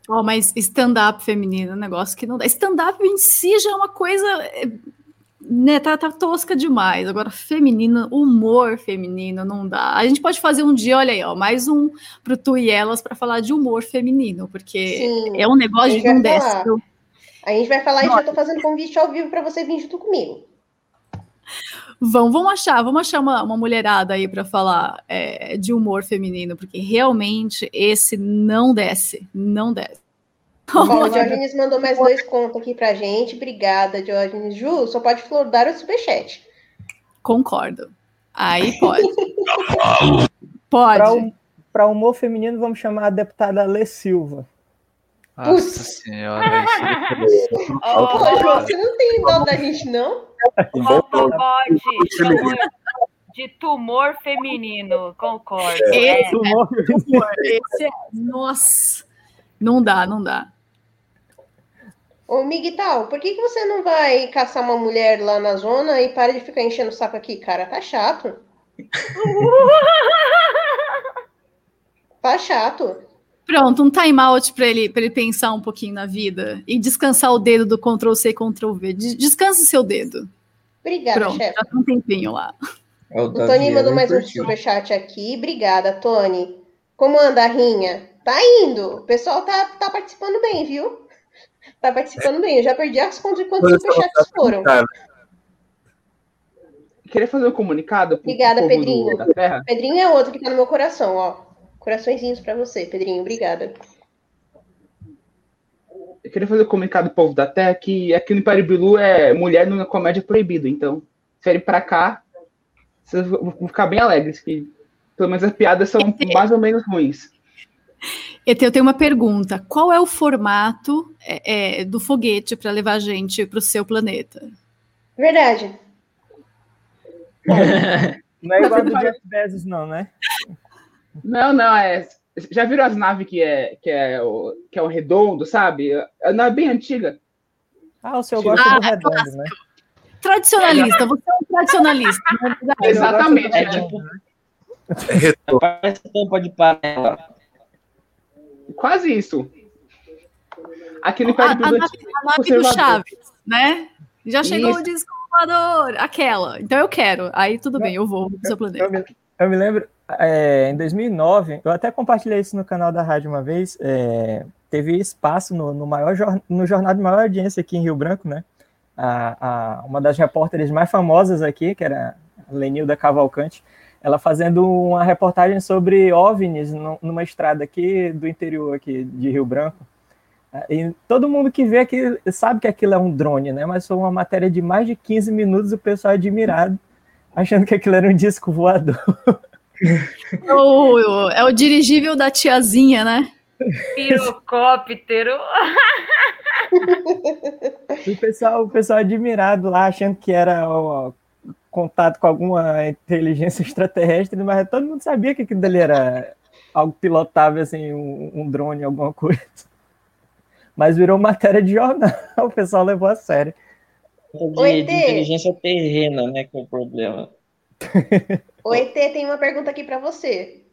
Ó, mas stand-up feminino é um negócio que não dá. Stand-up em si já é uma coisa. é, Né, tá, tá tosca demais. Agora, feminino, humor feminino, não dá. A gente pode fazer um dia, olha aí, ó, mais um pro Tu e Elas para falar de humor feminino, porque Sim. é um negócio A de desce. falar. viu? A gente vai falar e já tô fazendo convite ao vivo para você vir junto comigo. Vamos, vamos achar, vamos achar uma, uma mulherada aí para falar é, de humor feminino, porque realmente esse não desce, não desce. Bom, o Diógenes mandou mais dois contos aqui pra gente. Obrigada, Diógenes. Ju, só pode dar o superchat. Concordo. Aí pode. pode. Para humor feminino, vamos chamar a deputada Lê Silva. Nossa senhora. oh, João, você não tem dó da gente, não? Concordo. De tumor feminino, concordo. Esse, é. tumor, esse é. Nossa. Não dá, não dá. Ô, Miguel, por que, que você não vai caçar uma mulher lá na zona e para de ficar enchendo o saco aqui, cara? Tá chato. tá chato. Pronto, um time out para ele, ele pensar um pouquinho na vida e descansar o dedo do Ctrl C, Ctrl V. Descanse seu dedo. Obrigada, Pronto, chefe. Já tá um tempinho lá. É o, o Tony mandou mais um superchat aqui. Obrigada, Tony. Como anda a rinha? Tá indo. O pessoal tá, tá participando bem, viu? Tá participando bem. Eu já perdi as contas de quantos superchats foram. Queria fazer um comunicado. Obrigada, Pedrinho. Pedrinho é outro que tá no meu coração, ó. Coraçõezinhos para você, Pedrinho. Obrigada. Eu queria fazer um comunicado do povo da Terra que aqui no Paribilu é mulher numa comédia proibido. Então, se vierem pra cá, vocês vão ficar bem alegres, que pelo menos as piadas são mais ou menos ruins. Eu tenho uma pergunta. Qual é o formato é, é, do foguete para levar a gente para o seu planeta? Verdade. não é igual do Jeff Bezos, não, né? Não, não, é. Já viram as naves que é, que é, o, que é o redondo, sabe? A nave bem antiga. Ah, o seu gosta ah, do redondo, né? Tradicionalista, você é um tradicionalista. É Exatamente. É, tipo. É Parece tampa de panela. Quase isso. Aquele a, a, a, nave, a nave do Chaves, né? Já chegou isso. o disco voador, aquela. Então eu quero. Aí tudo bem, eu vou pro seu planeta. Eu me, eu me lembro, é, em 2009, eu até compartilhei isso no canal da rádio uma vez, é, teve espaço no, no, maior, no jornal de maior audiência aqui em Rio Branco, né? A, a, uma das repórteres mais famosas aqui, que era Lenilda Cavalcante, ela fazendo uma reportagem sobre OVNIs numa estrada aqui do interior aqui de Rio Branco. E todo mundo que vê aqui sabe que aquilo é um drone, né? Mas foi uma matéria de mais de 15 minutos, o pessoal admirado, achando que aquilo era um disco voador. o, é o dirigível da tiazinha, né? Pirocóptero. o pessoal, o pessoal admirado lá, achando que era ó, contato com alguma inteligência extraterrestre, mas todo mundo sabia que aquilo dali era algo pilotável, assim, um, um drone, alguma coisa. Mas virou matéria de jornal, o pessoal levou a sério. De, de inteligência terrena, né, que é o problema. O ET tem uma pergunta aqui para você.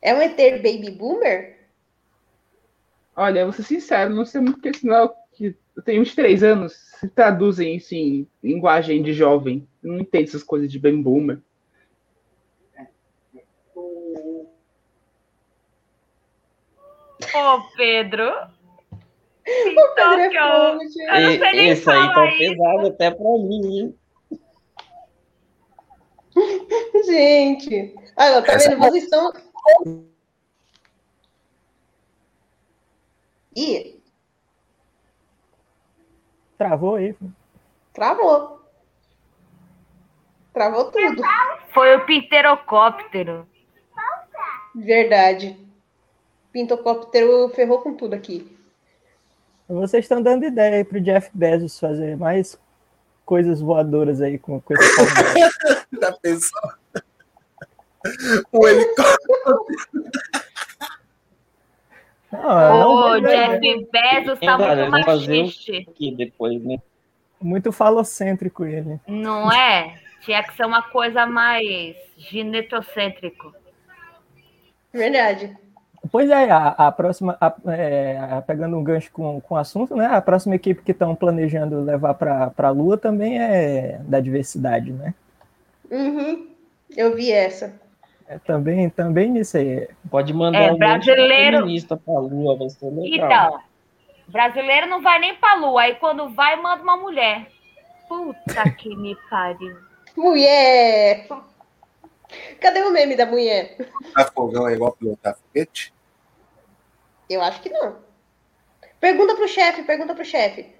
É um ET baby boomer? Olha, eu vou ser sincero, não sei muito porque senão que eu tenho 23 anos, se traduzem isso em linguagem de jovem. Eu não entendo essas coisas de baby boomer. Ô, oh, Pedro. Então, o Pedro é eu, eu Esse aí tá pesado até pra mim, hein? Gente, ah, tá Essa... vendo? Vocês estão. Ih. Travou aí. Travou. Travou tudo. Foi o pinterocóptero. Verdade. Pintocóptero ferrou com tudo aqui. Vocês estão dando ideia aí pro Jeff Bezos fazer mais coisas voadoras aí com, com esse Já pensou? O helicóptero. o Jeff Bezos tá muito machista. Aqui depois, né? Muito falocêntrico ele. Não é? Tinha que ser uma coisa mais ginetrocêntrico. Verdade. Pois é, a, a próxima, a, é, pegando um gancho com, com o assunto, né? A próxima equipe que estão planejando levar para a Lua também é da diversidade, né? Uhum, eu vi essa. É, também, também nisso aí. Pode mandar é, um brasileiro... feminista para a Lua, vai ser legal. Então, brasileiro não vai nem para a Lua, aí quando vai, manda uma mulher. Puta que me pariu. Mulher! Cadê o meme da mulher? Pilotar fogão é igual pilotar foguete? Eu acho que não. Pergunta pro chefe, pergunta pro chefe.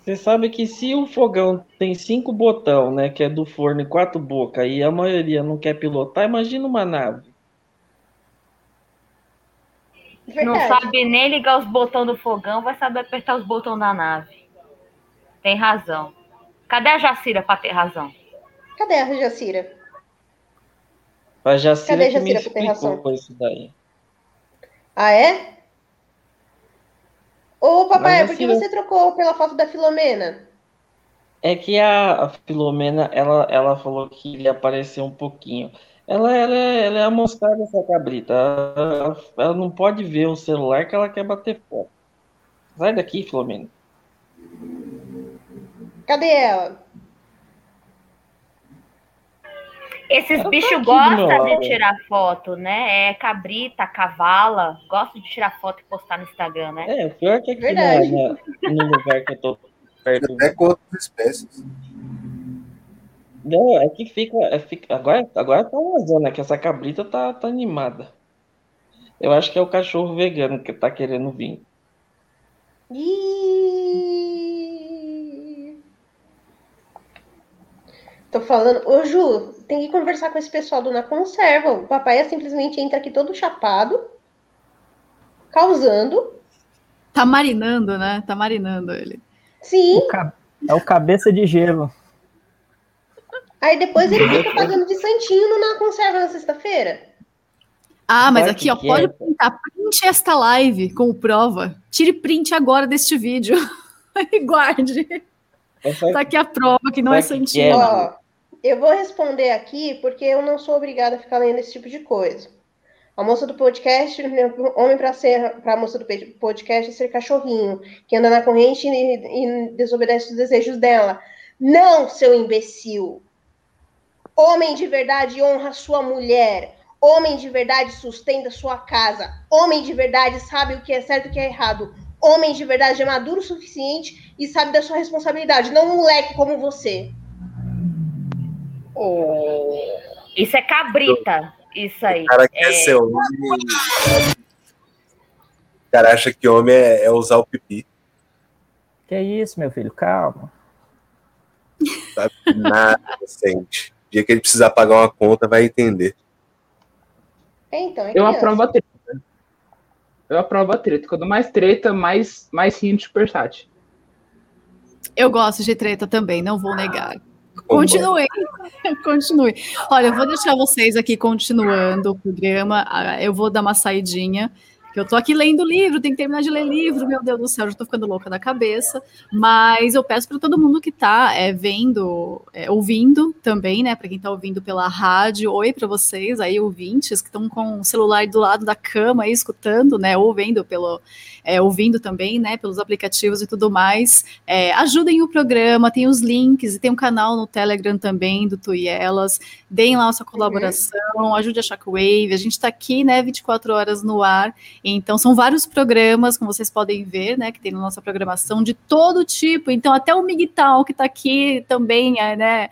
Você sabe que se o fogão tem cinco botão, né, que é do forno e quatro bocas, e a maioria não quer pilotar, imagina uma nave. Não sabe nem ligar os botões do fogão, vai saber apertar os botões da nave. Tem razão. Cadê a Jacira para ter razão? Cadê a Jacira? A Jacira Cadê a que me Jacira ter razão? explicou isso daí. Ah, é? Ô, papai, Mas por que assim, você trocou pela foto da Filomena? É que a, a Filomena, ela, ela falou que ia aparecer um pouquinho. Ela, ela, é- ela é amostrada, essa cabrita. Ela, ela não pode ver o celular que ela quer bater foto. Sai daqui, Filomena. Cadê ela? Esses bichos gostam de tirar foto, né? É cabrita, cavala, gosta de tirar foto e postar no Instagram, né? É, o pior que aqui na, Verdade. na- no lugar que eu tô perto. Até com outras espécies. Não, é que fica, é, fica- agora, agora tá uma zona, que essa cabrita tá, tá animada. Eu acho que é o cachorro vegano que tá querendo vir. Ih. Tô falando. Ô, Ju, tem que conversar com esse pessoal do Na Conserva. O papai é simplesmente entra aqui todo chapado, causando. Tá marinando, né? Tá marinando ele. Sim. O ca- É o cabeça de gelo. Aí depois ele fica pagando de santinho no Na Conserva na sexta-feira. Ah, mas aqui, ó, pode é? printar. Print esta live como prova. Tire print agora deste vídeo. e guarde. Essa, Tá aqui a prova que não é que santinho. é? Ó, eu vou responder aqui porque eu não sou obrigada a ficar lendo esse tipo de coisa. A moça do podcast, homem para ser para a moça do podcast é ser cachorrinho, que anda na corrente e, e desobedece os desejos dela. Não, seu imbecil. Homem de verdade honra sua mulher. Homem de verdade sustenta sua casa. Homem de verdade sabe o que é certo e o que é errado. Homem de verdade é maduro o suficiente e sabe da sua responsabilidade, não um moleque como você. Isso é cabrita. Isso aí. O cara quer É, ser homem. O cara acha que homem é, é usar o pipi. Que isso, meu filho? Calma. Sabe? Nada sente. O dia que ele precisar pagar uma conta, vai entender. É, então, é Eu aprovo a treta. Eu aprovo a treta. Quando mais treta, mais, mais rim de superchat. Eu gosto de treta também, não vou negar. Continue, continue. Olha, eu vou deixar vocês aqui continuando o programa. Ah, Eu vou dar uma saidinha. Que eu tô aqui lendo livro, tenho que terminar de ler livro, meu Deus do céu, já tô ficando louca da cabeça. Mas eu peço para todo mundo que tá é, vendo, é, ouvindo também, né? Para quem tá ouvindo pela rádio, oi para vocês aí, ouvintes, que estão com o celular do lado da cama aí, escutando, né? Ou vendo pelo, é, ouvindo também, né? Pelos aplicativos e tudo mais. É, ajudem o programa, tem os links, e tem um canal no Telegram também do Tu e Elas. Deem lá a sua colaboração, ajude a Shockwave. A gente está aqui, né, 24 horas no ar. Então, são vários programas, como vocês podem ver, né, que tem na nossa programação de todo tipo. Então, até o Migtal, que está aqui também, é, né,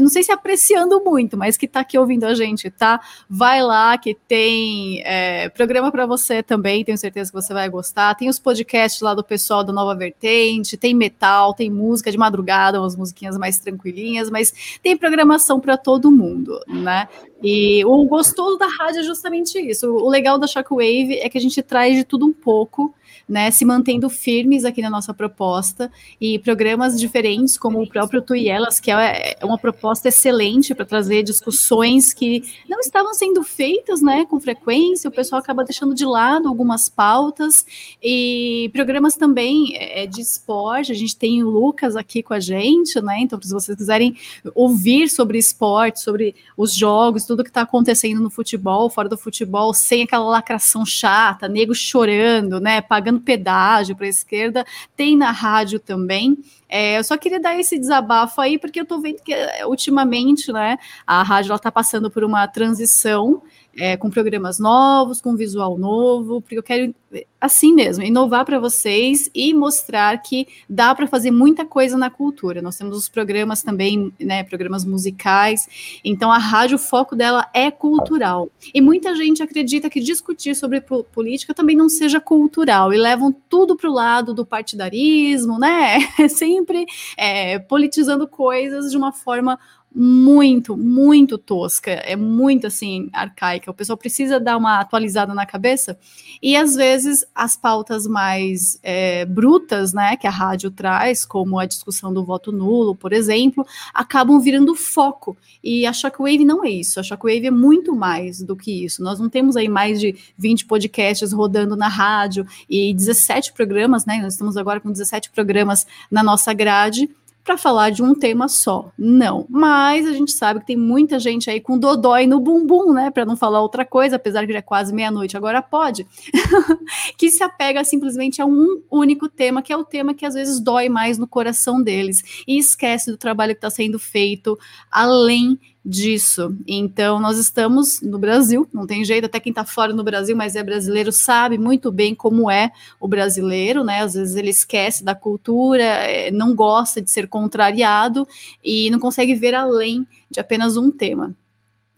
não sei se apreciando muito, mas que está aqui ouvindo a gente, tá? Vai lá, que tem é, programa para você também, tenho certeza que você vai gostar. Tem os podcasts lá do pessoal do Nova Vertente, tem metal, tem música de madrugada, umas musiquinhas mais tranquilinhas, mas tem programação para todo mundo, né? E o gostoso da rádio é justamente isso. O legal da Shockwave é que a gente traz de tudo um pouco, né? Se mantendo firmes aqui na nossa proposta e programas diferentes, como o próprio Tu e Elas, que é uma proposta excelente para trazer discussões que não estavam sendo feitas, né? Com frequência, o pessoal acaba deixando de lado algumas pautas e programas também é, de esporte. A gente tem o Lucas aqui com a gente, né? Então, se vocês quiserem ouvir sobre esporte, sobre os jogos, tudo que está acontecendo no futebol, fora do futebol, sem aquela lacração chata, nego chorando, né? Pagando pedágio para a esquerda, tem na rádio também. É, eu só queria dar esse desabafo aí, porque eu tô vendo que ultimamente, né, a rádio ela tá passando por uma transição é, com programas novos, com visual novo, porque eu quero, assim mesmo, inovar para vocês e mostrar que dá para fazer muita coisa na cultura. Nós temos os programas também, né, programas musicais, então a rádio, o foco dela é cultural. E muita gente acredita que discutir sobre política também não seja cultural e levam tudo para o lado do partidarismo, né? Sempre é, politizando coisas de uma forma muito, muito tosca, é muito assim arcaica. O pessoal precisa dar uma atualizada na cabeça e às vezes as pautas mais é, brutas, né, que a rádio traz, como a discussão do voto nulo, por exemplo, acabam virando foco. E a Shockwave não é isso. A Shockwave é muito mais do que isso. Nós não temos aí mais de 20 podcasts rodando na rádio e 17 programas, né? Nós estamos agora com 17 programas na nossa grade para falar de um tema só. Não. Mas a gente sabe que tem muita gente aí com dodói no bumbum, né? Para não falar outra coisa, apesar que já é quase meia-noite, agora pode. que se apega simplesmente a um único tema, que é o tema que às vezes dói mais no coração deles. E esquece do trabalho que está sendo feito além disso. Então, nós estamos no Brasil, não tem jeito, até quem está fora no Brasil, mas é brasileiro, sabe muito bem como é o brasileiro, né? Às vezes ele esquece da cultura, é, não gosta de ser contrariado e não consegue ver além de apenas um tema.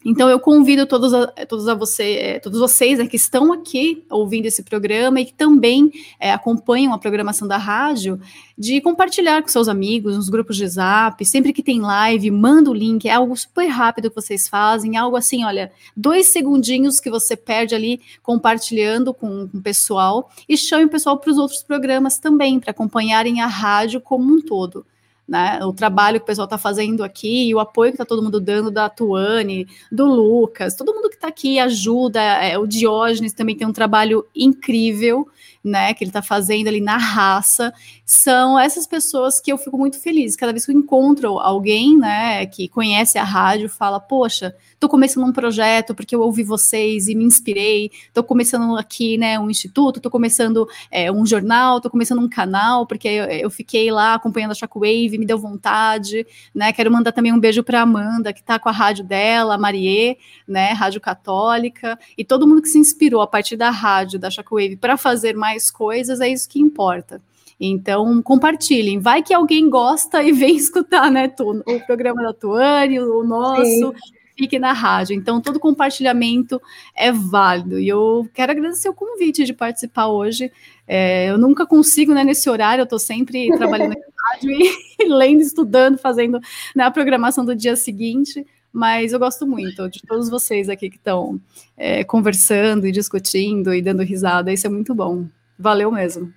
Então eu convido todos a, todos a você, é, todos vocês né, que estão aqui ouvindo esse programa e que também é, acompanham a programação da rádio, de compartilhar com seus amigos nos grupos de Zap, sempre que tem live, manda o link, é algo super rápido que vocês fazem, algo assim, olha, dois segundinhos que você perde ali compartilhando com, com o pessoal e chame o pessoal para os outros programas também, para acompanharem a rádio como um todo né? O trabalho que o pessoal está fazendo aqui e o apoio que está todo mundo dando da Tuane, do Lucas, todo mundo que está aqui ajuda. É, o Diógenes também tem um trabalho incrível, né? Que ele está fazendo ali na raça. São essas pessoas que eu fico muito feliz. Cada vez que eu encontro alguém, né, que conhece a rádio, fala, poxa, estou começando um projeto porque eu ouvi vocês e me inspirei, estou começando aqui, né, um instituto, estou começando é, um jornal, estou começando um canal, porque eu, eu, fiquei lá acompanhando a Shockwave, me deu vontade, né, quero mandar também um beijo para Amanda, que está com a rádio dela, a Marie, né, Rádio Católica, e todo mundo que se inspirou a partir da rádio, da Shockwave, para fazer mais coisas, é isso que importa. Então, compartilhem. Vai que alguém gosta e vem escutar, né, tu, o programa da Tuane, o nosso. Sim fique na rádio. Então, todo compartilhamento é válido. E eu quero agradecer o convite de participar hoje. É, eu nunca consigo, né, nesse horário, eu estou sempre trabalhando na rádio e, e, lendo, estudando, fazendo né, a programação do dia seguinte. Mas eu gosto muito de todos vocês aqui que estão é, conversando e discutindo e dando risada. Isso é muito bom. Valeu mesmo.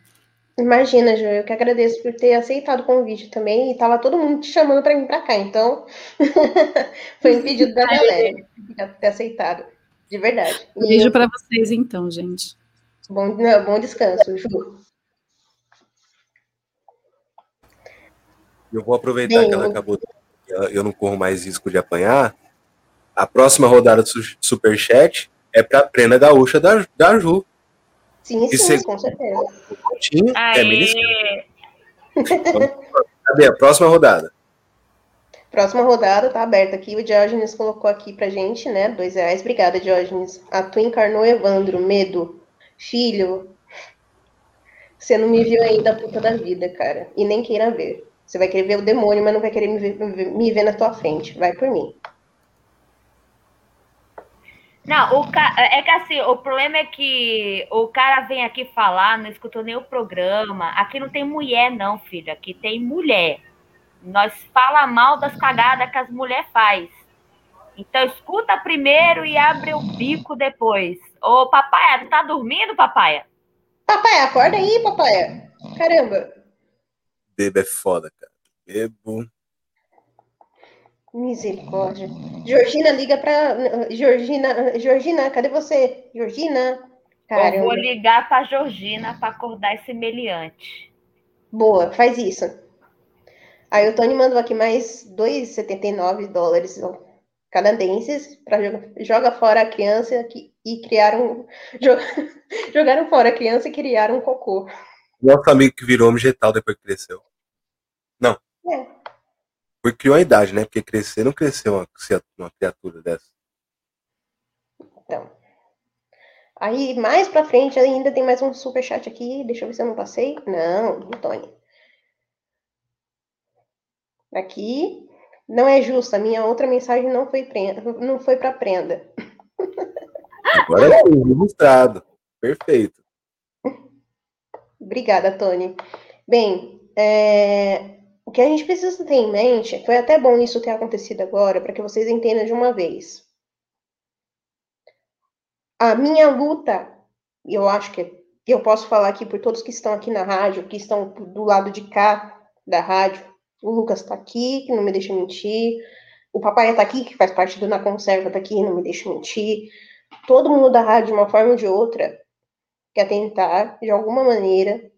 Imagina, Ju, eu que agradeço por ter aceitado o convite também, e tava todo mundo te chamando para vir para cá, então foi um pedido da galera ter aceitado, de verdade. Um beijo para vocês então, gente. Bom, não, bom descanso, Ju. Eu vou aproveitar Bem, que ela acabou, eu não corro mais risco de apanhar. A próxima rodada do Superchat é para a Prena Gaúcha da, da Ju. Sim, sim, com certeza. é Cadê a próxima rodada? Próxima rodada tá aberta aqui. O Diógenes colocou aqui pra gente, né? Dois reais. Obrigada, Diógenes. A tu encarnou Evandro, medo. Filho, você não me viu ainda puta da vida, cara. E nem queira ver. Você vai querer ver o demônio, mas não vai querer me ver, me ver na tua frente. Vai por mim. Não, o ca... é que assim, o problema é que o cara vem aqui falar, não escutou nem o programa. Aqui não tem mulher, não, filho. Aqui tem mulher. Nós fala mal das cagadas que as mulheres faz. Então escuta primeiro e abre o bico depois. Ô, papai, tu tá dormindo, papai? Papai, acorda aí, papai. Caramba. Bebo é foda, cara. Bebo. Misericórdia. Georgina, liga para Georgina. Georgina, cadê você? Georgina? Caramba. Eu vou ligar para Georgina para acordar esse meliante. Boa, faz isso. Aí o Tony mandou aqui mais 2,79 dólares canadenses para jogar joga fora a criança que, e criaram jogaram fora a criança e criaram um cocô. Nosso amigo que virou homem vegetal depois que cresceu. Não. É. Porque criou a idade, né? Porque crescer não cresceu uma, uma criatura dessa. Então. Aí, mais pra frente, ainda tem mais um superchat aqui. Deixa eu ver se eu não passei. Não, Antônio. Aqui. Não é justo. A minha outra mensagem não foi, prenda, não foi pra prenda. Agora é ilustrado. Perfeito. Obrigada, Tony. Bem, é, o que a gente precisa ter em mente, foi até bom isso ter acontecido agora, para que vocês entendam de uma vez. A minha luta, e eu acho que eu posso falar aqui por todos que estão aqui na rádio, que estão do lado de cá da rádio. O Lucas está aqui, que não me deixa mentir. O papai está aqui, que faz parte do Na Conserva, está aqui, não me deixa mentir. Todo mundo da rádio, de uma forma ou de outra, quer tentar, de alguma maneira,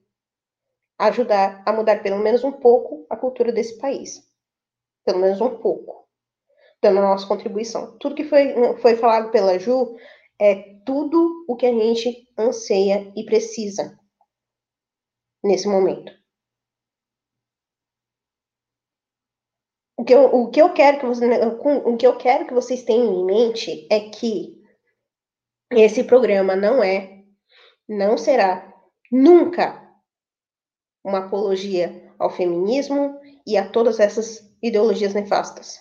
ajudar a mudar pelo menos um pouco a cultura desse país. Pelo menos um pouco. Dando a nossa contribuição. Tudo que foi, foi falado pela Ju é tudo o que a gente anseia e precisa nesse momento. O que eu, o que eu quero que você, o que eu quero que vocês tenham em mente é que esse programa não é, não será nunca uma apologia ao feminismo e a todas essas ideologias nefastas.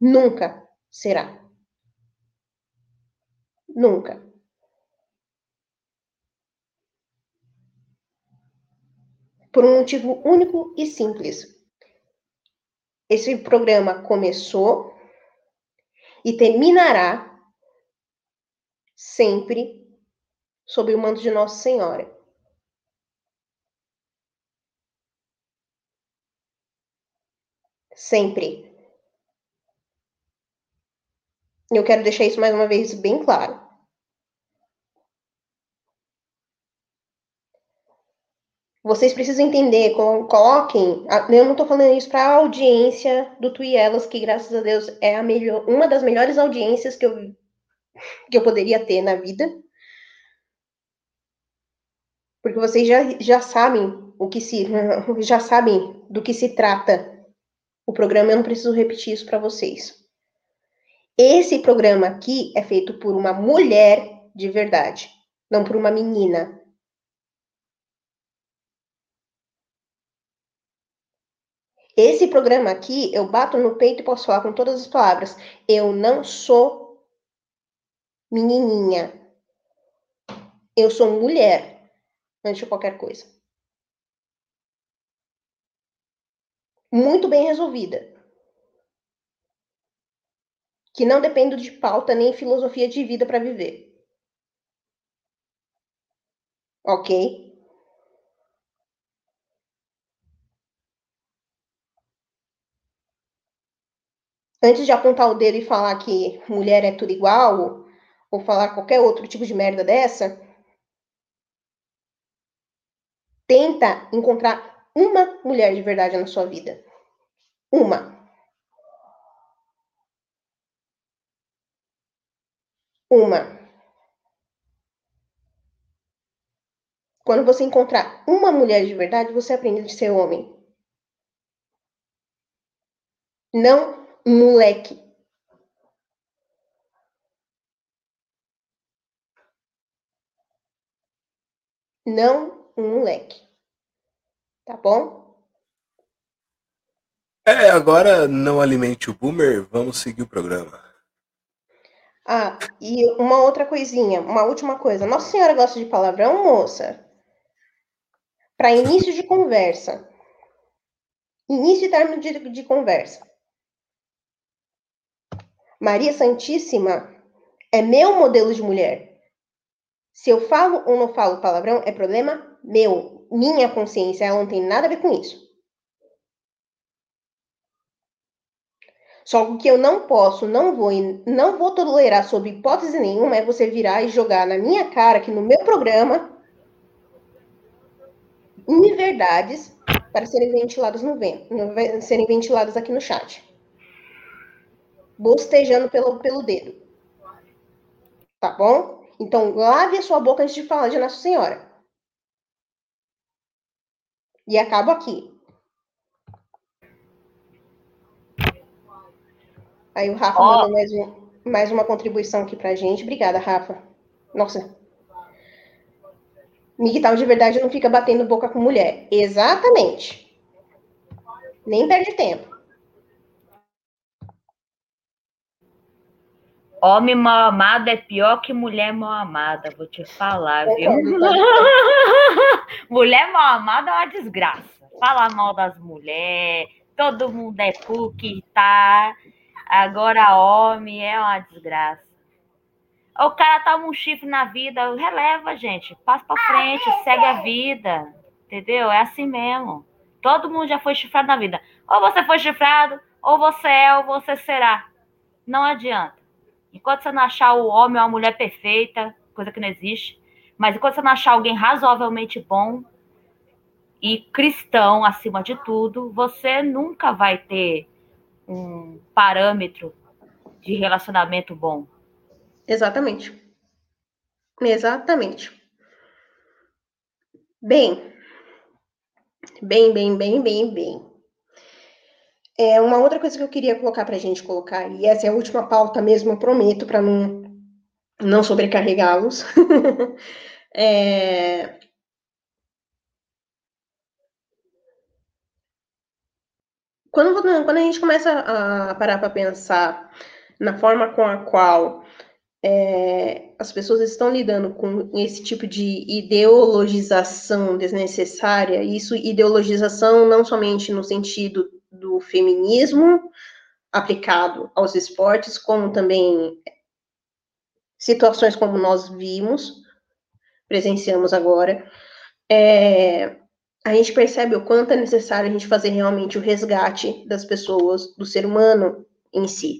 Nunca será. Nunca. Por um motivo único e simples. Esse programa começou e terminará sempre sob o manto de Nossa Senhora. Sempre. Eu quero deixar isso mais uma vez bem claro. Vocês precisam entender, coloquem. Eu não estou falando isso para a audiência do Tuielas, que graças a Deus é a melhor, uma das melhores audiências que eu, que eu poderia ter na vida. Porque vocês já, já sabem o que se já sabem do que se trata o programa, eu não preciso repetir isso para vocês. Esse programa aqui é feito por uma mulher de verdade, não por uma menina. Esse programa aqui, eu bato no peito e posso falar com todas as palavras. Eu não sou menininha. Eu sou mulher, antes de qualquer coisa. Muito bem resolvida. Que não dependo de pauta nem filosofia de vida para viver. Ok? Antes de apontar o dedo e falar que mulher é tudo igual, ou falar qualquer outro tipo de merda dessa, tenta encontrar uma mulher de verdade na sua vida. Uma. Uma. Quando você encontrar uma mulher de verdade, você aprende a ser homem. Não moleque. Não um moleque. Tá bom? É, agora não alimente o boomer, vamos seguir o programa. Ah, e uma outra coisinha, uma última coisa. Nossa Senhora gosta de palavrão, moça? Para início de conversa. Início e término de, de conversa. Maria Santíssima é meu modelo de mulher. Se eu falo ou não falo palavrão, é problema meu minha consciência, ela não tem nada a ver com isso. Só que eu não posso, não vou, não vou tolerar sob hipótese nenhuma é você virar e jogar na minha cara que no meu programa inverdades para serem ventiladas no vento, serem ventiladas aqui no chat. Bostejando pelo, pelo dedo. Tá bom? Então, lave a sua boca antes de falar de Nossa Senhora. E acabo aqui. Aí o Rafa oh. mandou mais um. mais uma contribuição aqui pra gente. Obrigada, Rafa. Nossa. Miguel de verdade não fica batendo boca com mulher. Exatamente. Nem perde tempo. Homem mal amado é pior que mulher mal amada, vou te falar, viu? mulher mal amada é uma desgraça. Fala mal das mulheres, todo mundo é PUC, tá? Agora homem é uma desgraça. O cara toma um chifre na vida, releva, gente. Passa pra frente, segue a vida. Entendeu? É assim mesmo. Todo mundo já foi chifrado na vida. Ou você foi chifrado, ou você é, ou você será. Não adianta. Enquanto você não achar o homem ou a mulher perfeita, coisa que não existe, mas enquanto você não achar alguém razoavelmente bom e cristão acima de tudo, você nunca vai ter um parâmetro de relacionamento bom. Exatamente. Exatamente. Bem, bem, bem, bem, bem, bem. É, uma outra coisa que eu queria colocar para a gente colocar, e essa é a última pauta mesmo, eu prometo, para não, não sobrecarregá-los. é... Quando, quando a gente começa a parar para pensar na forma com a qual é, as pessoas estão lidando com esse tipo de ideologização desnecessária, isso ideologização não somente no sentido do feminismo aplicado aos esportes, como também situações como nós vimos, presenciamos agora, é, a gente percebe o quanto é necessário a gente fazer realmente o resgate das pessoas, do ser humano em si.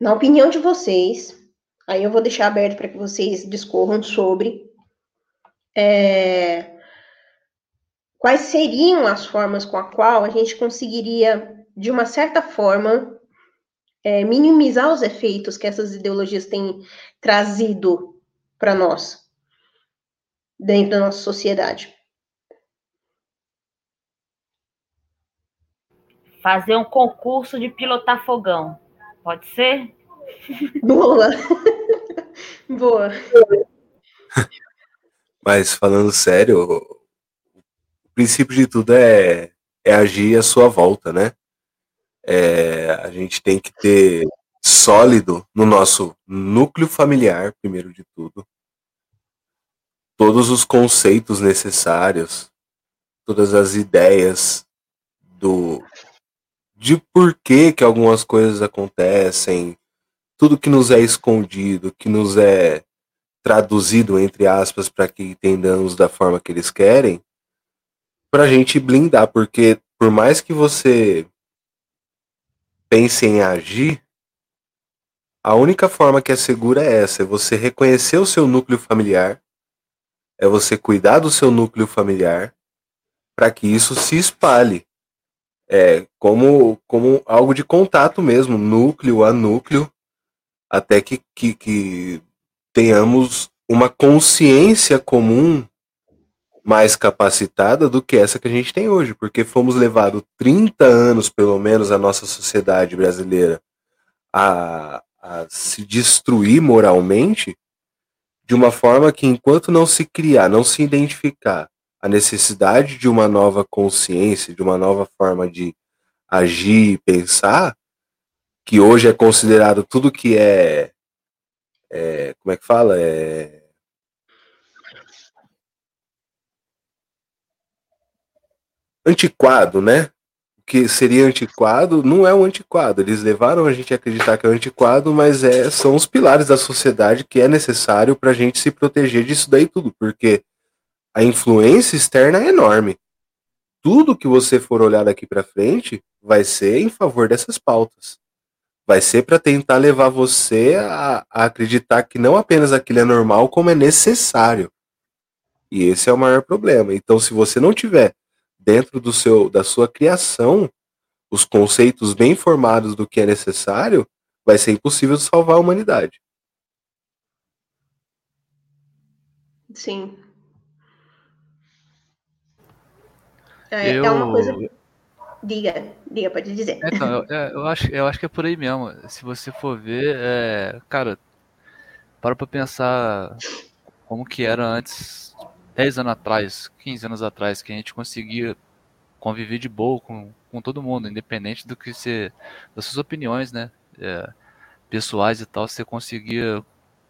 Na opinião de vocês, aí eu vou deixar aberto para que vocês discorram sobre é, quais seriam as formas com a qual a gente conseguiria, de uma certa forma, é, minimizar os efeitos que essas ideologias têm trazido para nós, dentro da nossa sociedade. Fazer um concurso de pilotar fogão. Pode ser? Boa! Boa! Mas falando sério, princípio de tudo é, é agir à sua volta, né? É, a gente tem que ter sólido no nosso núcleo familiar, primeiro de tudo, todos os conceitos necessários, todas as ideias do de por que, que algumas coisas acontecem, tudo que nos é escondido, que nos é traduzido entre aspas para que entendamos da forma que eles querem, pra gente blindar, porque por mais que você pense em agir, a única forma que é segura é essa, é você reconhecer o seu núcleo familiar, é você cuidar do seu núcleo familiar, para que isso se espalhe. É, como, como algo de contato mesmo, núcleo a núcleo, até que, que, que tenhamos uma consciência comum mais capacitada do que essa que a gente tem hoje, porque fomos levados 30 anos, pelo menos, a nossa sociedade brasileira a, a se destruir moralmente, de uma forma que, enquanto não se criar, não se identificar a necessidade de uma nova consciência, de uma nova forma de agir e pensar, que hoje é considerado tudo que é, é como é que fala? É antiquado, né? O que seria antiquado não é um antiquado. Eles levaram a gente a acreditar que é um antiquado, mas é, são os pilares da sociedade que é necessário para a gente se proteger disso daí tudo, porque a influência externa é enorme. Tudo que você for olhar daqui para frente vai ser em favor dessas pautas. Vai ser para tentar levar você a, a acreditar que não apenas aquilo é normal, como é necessário. E esse é o maior problema. Então, se você não tiver dentro do seu, da sua criação, os conceitos bem formados do que é necessário, vai ser impossível salvar a humanidade. Sim. É, é, uma coisa. Diga, diga, pode dizer. Então, eu, é, eu, acho, eu acho que é por aí mesmo. Se você for ver, é, cara, para pra pensar como que era antes, 10 anos atrás, 15 anos atrás, que a gente conseguia conviver de boa com, com todo mundo, independente do que você, das suas opiniões, né? É, pessoais e tal, você conseguia.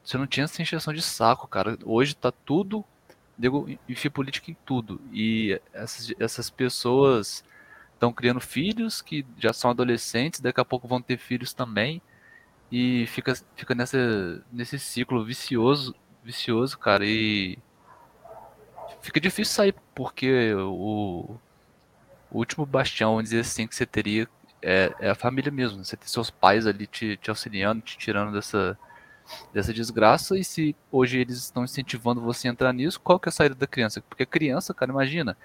Você não tinha essa encheção de saco, cara. Hoje tá tudo. Digo, enfia política em tudo. E essas, essas pessoas estão criando filhos que já são adolescentes, daqui a pouco vão ter filhos também. E fica, fica nessa, nesse ciclo vicioso, vicioso, cara. E fica difícil sair, porque o, o último bastião, vamos dizer assim, que você teria é, é a família mesmo. Você tem seus pais ali te, te auxiliando, te tirando dessa, dessa desgraça. E se hoje eles estão incentivando você a entrar nisso, qual que é a saída da criança? Porque a criança, cara, imagina,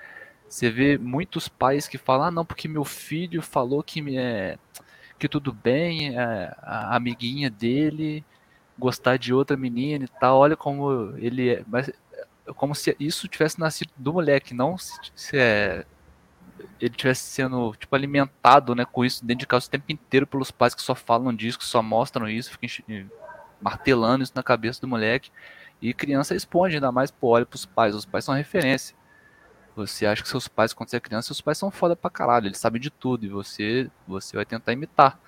você vê muitos pais que falam, ah, não, porque meu filho falou que, me é, que tudo bem, é, a amiguinha dele gostar de outra menina e tal, olha como ele é. Mas como se isso tivesse nascido do moleque, não se, se é, ele tivesse sendo tipo alimentado, né, com isso dentro de casa o tempo inteiro pelos pais que só falam disso, que só mostram isso, ficam martelando isso na cabeça do moleque. E criança responde ainda mais, pô, olha pros pais, os pais são referência. Você acha que seus pais, quando você é criança, seus pais são foda pra caralho, eles sabem de tudo e você, você vai tentar imitar.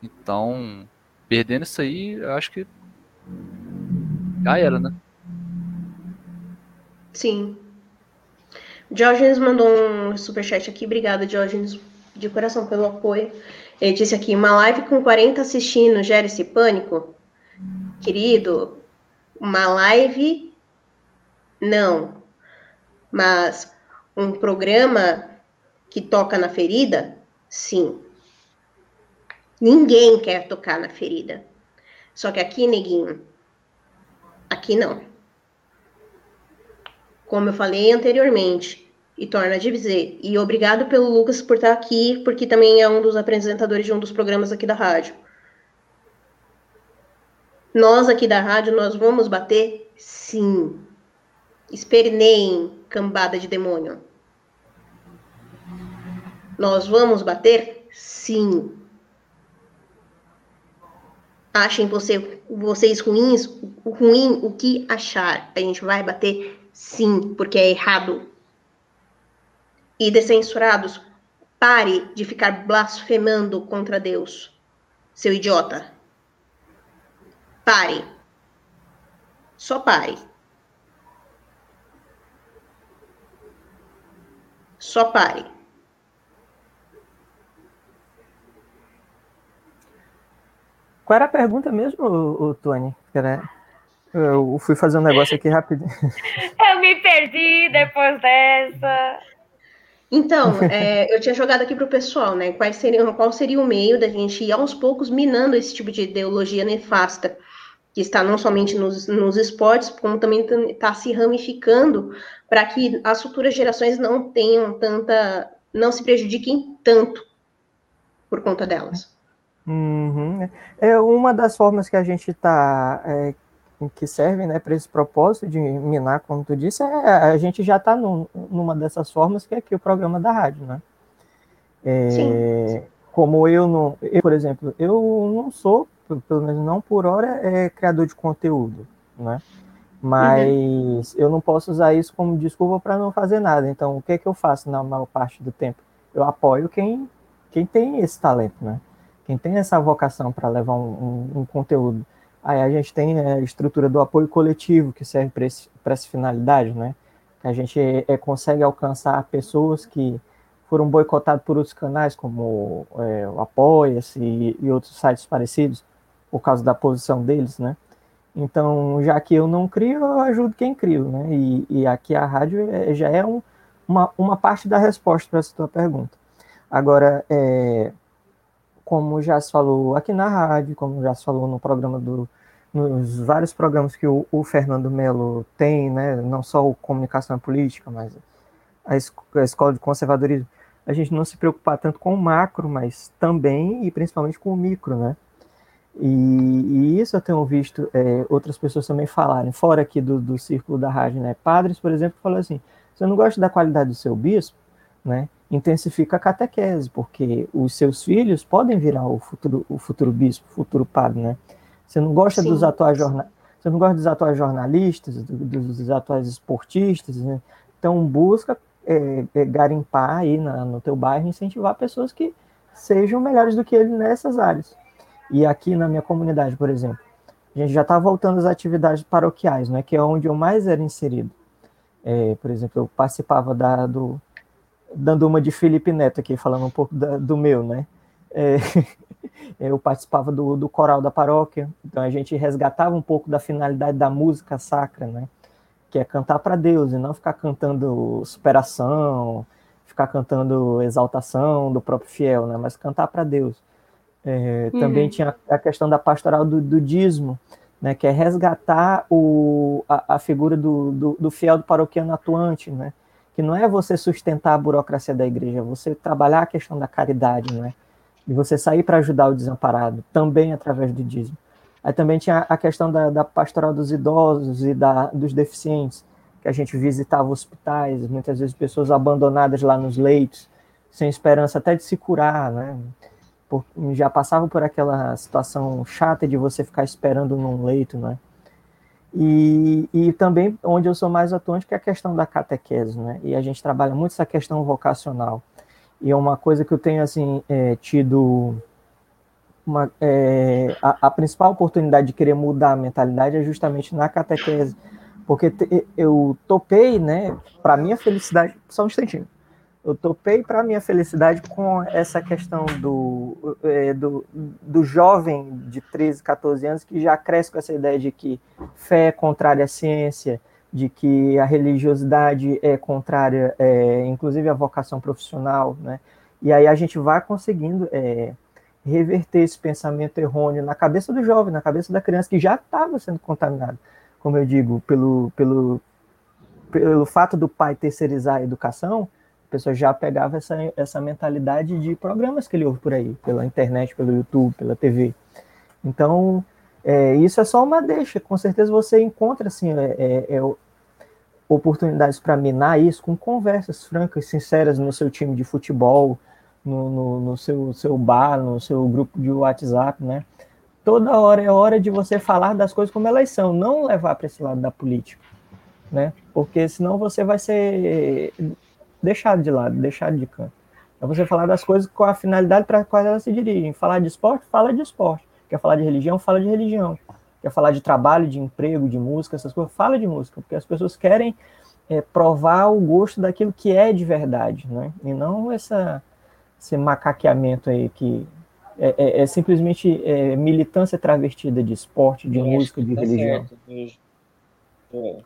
Então, perdendo isso aí, eu acho que já era, né? Sim. Diógenes mandou um superchat aqui. Obrigada, Diógenes, de coração pelo apoio. Ele disse aqui: uma live com 40 assistindo gera esse pânico? Querido, uma live. Não. Mas um programa que toca na ferida? Sim. Ninguém quer tocar na ferida. Só que aqui, neguinho, aqui não. Como eu falei anteriormente, e torna a dizer, e obrigado pelo Lucas por estar aqui, porque também é um dos apresentadores de um dos programas aqui da rádio. Nós aqui da rádio, nós vamos bater? Sim. Esperneiem, cambada de demônio. Nós vamos bater? Sim. Achem você, vocês ruins, ruim, o que achar. A gente vai bater? Sim, porque é errado. E descensurados, pare de ficar blasfemando contra Deus, seu idiota. Pare. Só pare. Só pare. Qual era a pergunta mesmo, o, Tony? Eu fui fazer um negócio aqui rapidinho. Eu me perdi depois dessa. Então, é, eu tinha jogado aqui para o pessoal, né? Quais seriam, qual seria o meio da gente ir aos poucos minando esse tipo de ideologia nefasta, que está não somente nos, nos esportes, como também está se ramificando para que as futuras gerações não tenham tanta, não se prejudiquem tanto por conta delas. Uhum. É uma das formas que a gente está, é, que serve né, para esse propósito de minar, como tu disse, é, a gente já está num, numa dessas formas que é aqui o programa da rádio, né? É, Sim. Como eu não, eu, por exemplo, eu não sou, pelo menos não por hora, é, criador de conteúdo, né? Mas uhum. eu não posso usar isso como desculpa para não fazer nada. Então, o que é que eu faço na maior parte do tempo? Eu apoio quem, quem tem esse talento, né? Quem tem essa vocação para levar um, um, um, conteúdo. Aí a gente tem a estrutura do apoio coletivo, que serve para essa finalidade, né? Que a gente é, consegue alcançar pessoas que foram boicotadas por outros canais, como é, o Apoia-se e, e outros sites parecidos, por causa da posição deles, né? Então, já que eu não crio, eu ajudo quem cria, né? E, e aqui a rádio é, já é um, uma, uma parte da resposta para essa tua pergunta. Agora, é, como já se falou aqui na rádio, como já se falou no programa do, nos vários programas que o, o Fernando Melo tem, né? Não só o Comunicação Política, mas a, a Escola de Conservadorismo, a gente não se preocupar tanto com o macro, mas também e principalmente com o micro, né? E, e, isso eu tenho visto é, outras pessoas também falarem, fora aqui do, do círculo da rádio, né? Padres, por exemplo, falam assim: você não gosta da qualidade do seu bispo, né? Intensifica a catequese, porque os seus filhos podem virar o futuro, o futuro bispo, o futuro padre, né? Você não gosta Sim. dos atuais jornalistas, você não gosta dos atuais jornalistas, do- dos atuais esportistas, né? Então busca é, é, garimpar aí na- no teu bairro, incentivar pessoas que sejam melhores do que ele nessas áreas. E aqui na minha comunidade, por exemplo, a gente já está voltando às atividades paroquiais, né? Que é onde eu mais era inserido. É, por exemplo, eu participava da, do, dando uma de Felipe Neto aqui, falando um pouco da- do meu, né? É, eu participava do, do coral da paróquia, então a gente resgatava um pouco da finalidade da música sacra, né? Que é cantar para Deus e não ficar cantando superação, ficar cantando exaltação do próprio fiel, né? Mas cantar para Deus. É, Também Uhum. tinha a questão da pastoral do, do dízimo, né? Que é resgatar o, a, a figura do, do, do fiel do paroquiano atuante, né? Que não é você sustentar a burocracia da igreja, é você trabalhar a questão da caridade, né? E você sair para ajudar o desamparado, também através do dízimo. Aí também tinha a questão da, da pastoral dos idosos e da, dos deficientes, que a gente visitava hospitais, muitas vezes pessoas abandonadas lá nos leitos, sem esperança até de se curar, né? Por, já passavam por aquela situação chata de você ficar esperando num leito, né? E, e também onde eu sou mais atuante que é a questão da catequese, né? E a gente trabalha muito essa questão vocacional. E é uma coisa que eu tenho assim é, tido uma, é, a, a principal oportunidade de querer mudar a mentalidade é justamente na catequese, porque te, eu topei, né? Para minha felicidade, só um instantinho. Eu topei para minha felicidade com essa questão do, é, do, do jovem de 13, 14 anos que já cresce com essa ideia de que fé é contrária à ciência, de que a religiosidade é contrária, é, inclusive à vocação profissional, né? E aí a gente vai conseguindo é, reverter esse pensamento errôneo na cabeça do jovem, na cabeça da criança que já estava sendo contaminado, como eu digo, pelo, pelo, pelo fato do pai terceirizar a educação, pessoa já pegava essa, essa mentalidade de programas que ele ouve por aí, pela internet, pelo YouTube, pela TV. Então, é, isso é só uma deixa. Com certeza você encontra assim, é, é, é, oportunidades para minar isso com conversas francas, sinceras no seu time de futebol, no, no, no seu, seu bar, no seu grupo de WhatsApp, né? Toda hora é hora de você falar das coisas como elas são, não levar para esse lado da política, né? Porque senão você vai ser deixado de lado, deixado de canto. É você falar das coisas com a finalidade para quais elas se dirigem. Falar de esporte, fala de esporte. Quer falar de religião, fala de religião. Quer falar de trabalho, de emprego, de música, essas coisas, fala de música, porque as pessoas querem é, provar o gosto daquilo que é de verdade, né? E não essa, esse macaqueamento aí que é, é, é simplesmente é, militância travestida de esporte, de música, de tá religião. certo.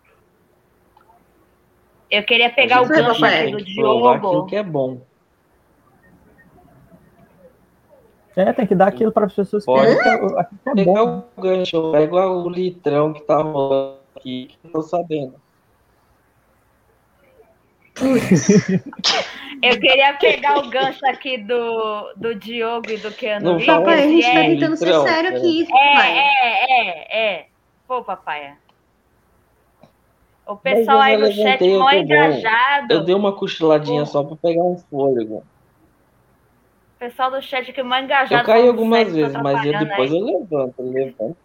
Eu queria pegar o gancho aqui do aquilo Diogo. que é bom. É, tem que dar aquilo para as pessoas que Pode. aquilo que é, aquilo é Pegar bom. o gancho, eu pego o litrão que tá rolando aqui, que eu tô sabendo. Eu queria pegar o gancho aqui do, do Diogo e do Keanu Não Papai, a gente tá é- tentando ser sério aqui, É, é, é, é. Pô, papai. O pessoal aí no chat mó engajado. Eu dei uma cochiladinha só pra pegar um fôlego. O pessoal do chat aqui mó engajado. Eu caí algumas vezes, mas eu, depois aí. eu levanto, eu levanto.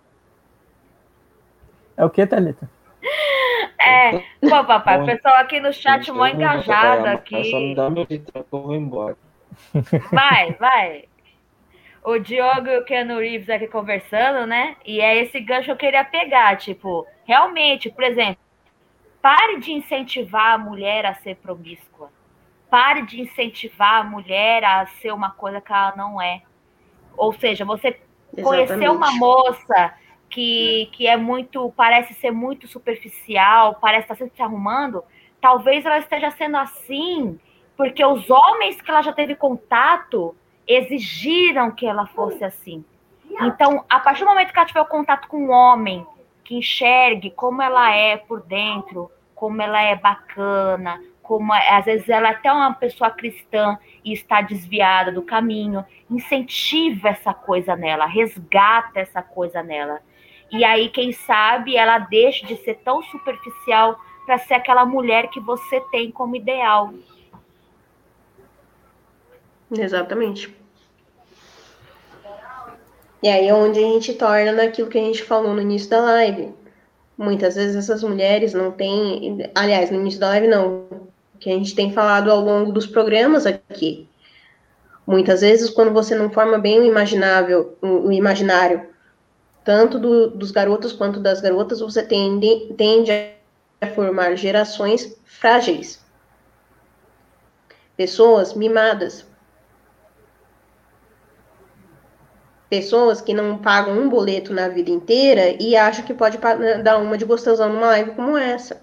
É o que, Thalita? É, pô, papai, o pessoal aqui no chat Eu mó engajado mas Só me aqui. dá meu litrão que eu vou embora. Vai, vai. O Diogo e o Keanu Reeves aqui conversando, né? E é esse gancho que eu queria pegar. Tipo, realmente, por exemplo, pare de incentivar a mulher a ser promíscua. Pare de incentivar a mulher a ser uma coisa que ela não é. Ou seja, você conhecer uma moça que, que é muito, parece ser muito superficial, parece estar sempre se arrumando, talvez ela esteja sendo assim porque os homens que ela já teve contato exigiram que ela fosse assim. Então, a partir do momento que ela tiver o contato com um homem que enxergue como ela é por dentro, como ela é bacana, como é- às vezes ela é até uma pessoa cristã e está desviada do caminho, incentiva essa coisa nela, resgata essa coisa nela. E aí, quem sabe, ela deixe de ser tão superficial para ser aquela mulher que você tem como ideal. Exatamente. E aí é onde a gente torna naquilo que a gente falou no início da live. Muitas vezes essas mulheres não têm. Aliás, no início da live não. Que a gente tem falado ao longo dos programas aqui. Muitas vezes, quando você não forma bem o imaginável, o imaginário, tanto do, dos garotos quanto das garotas, você tende, tende a formar gerações frágeis. Pessoas mimadas, pessoas que não pagam um boleto na vida inteira e acham que pode dar uma de gostosão numa live como essa.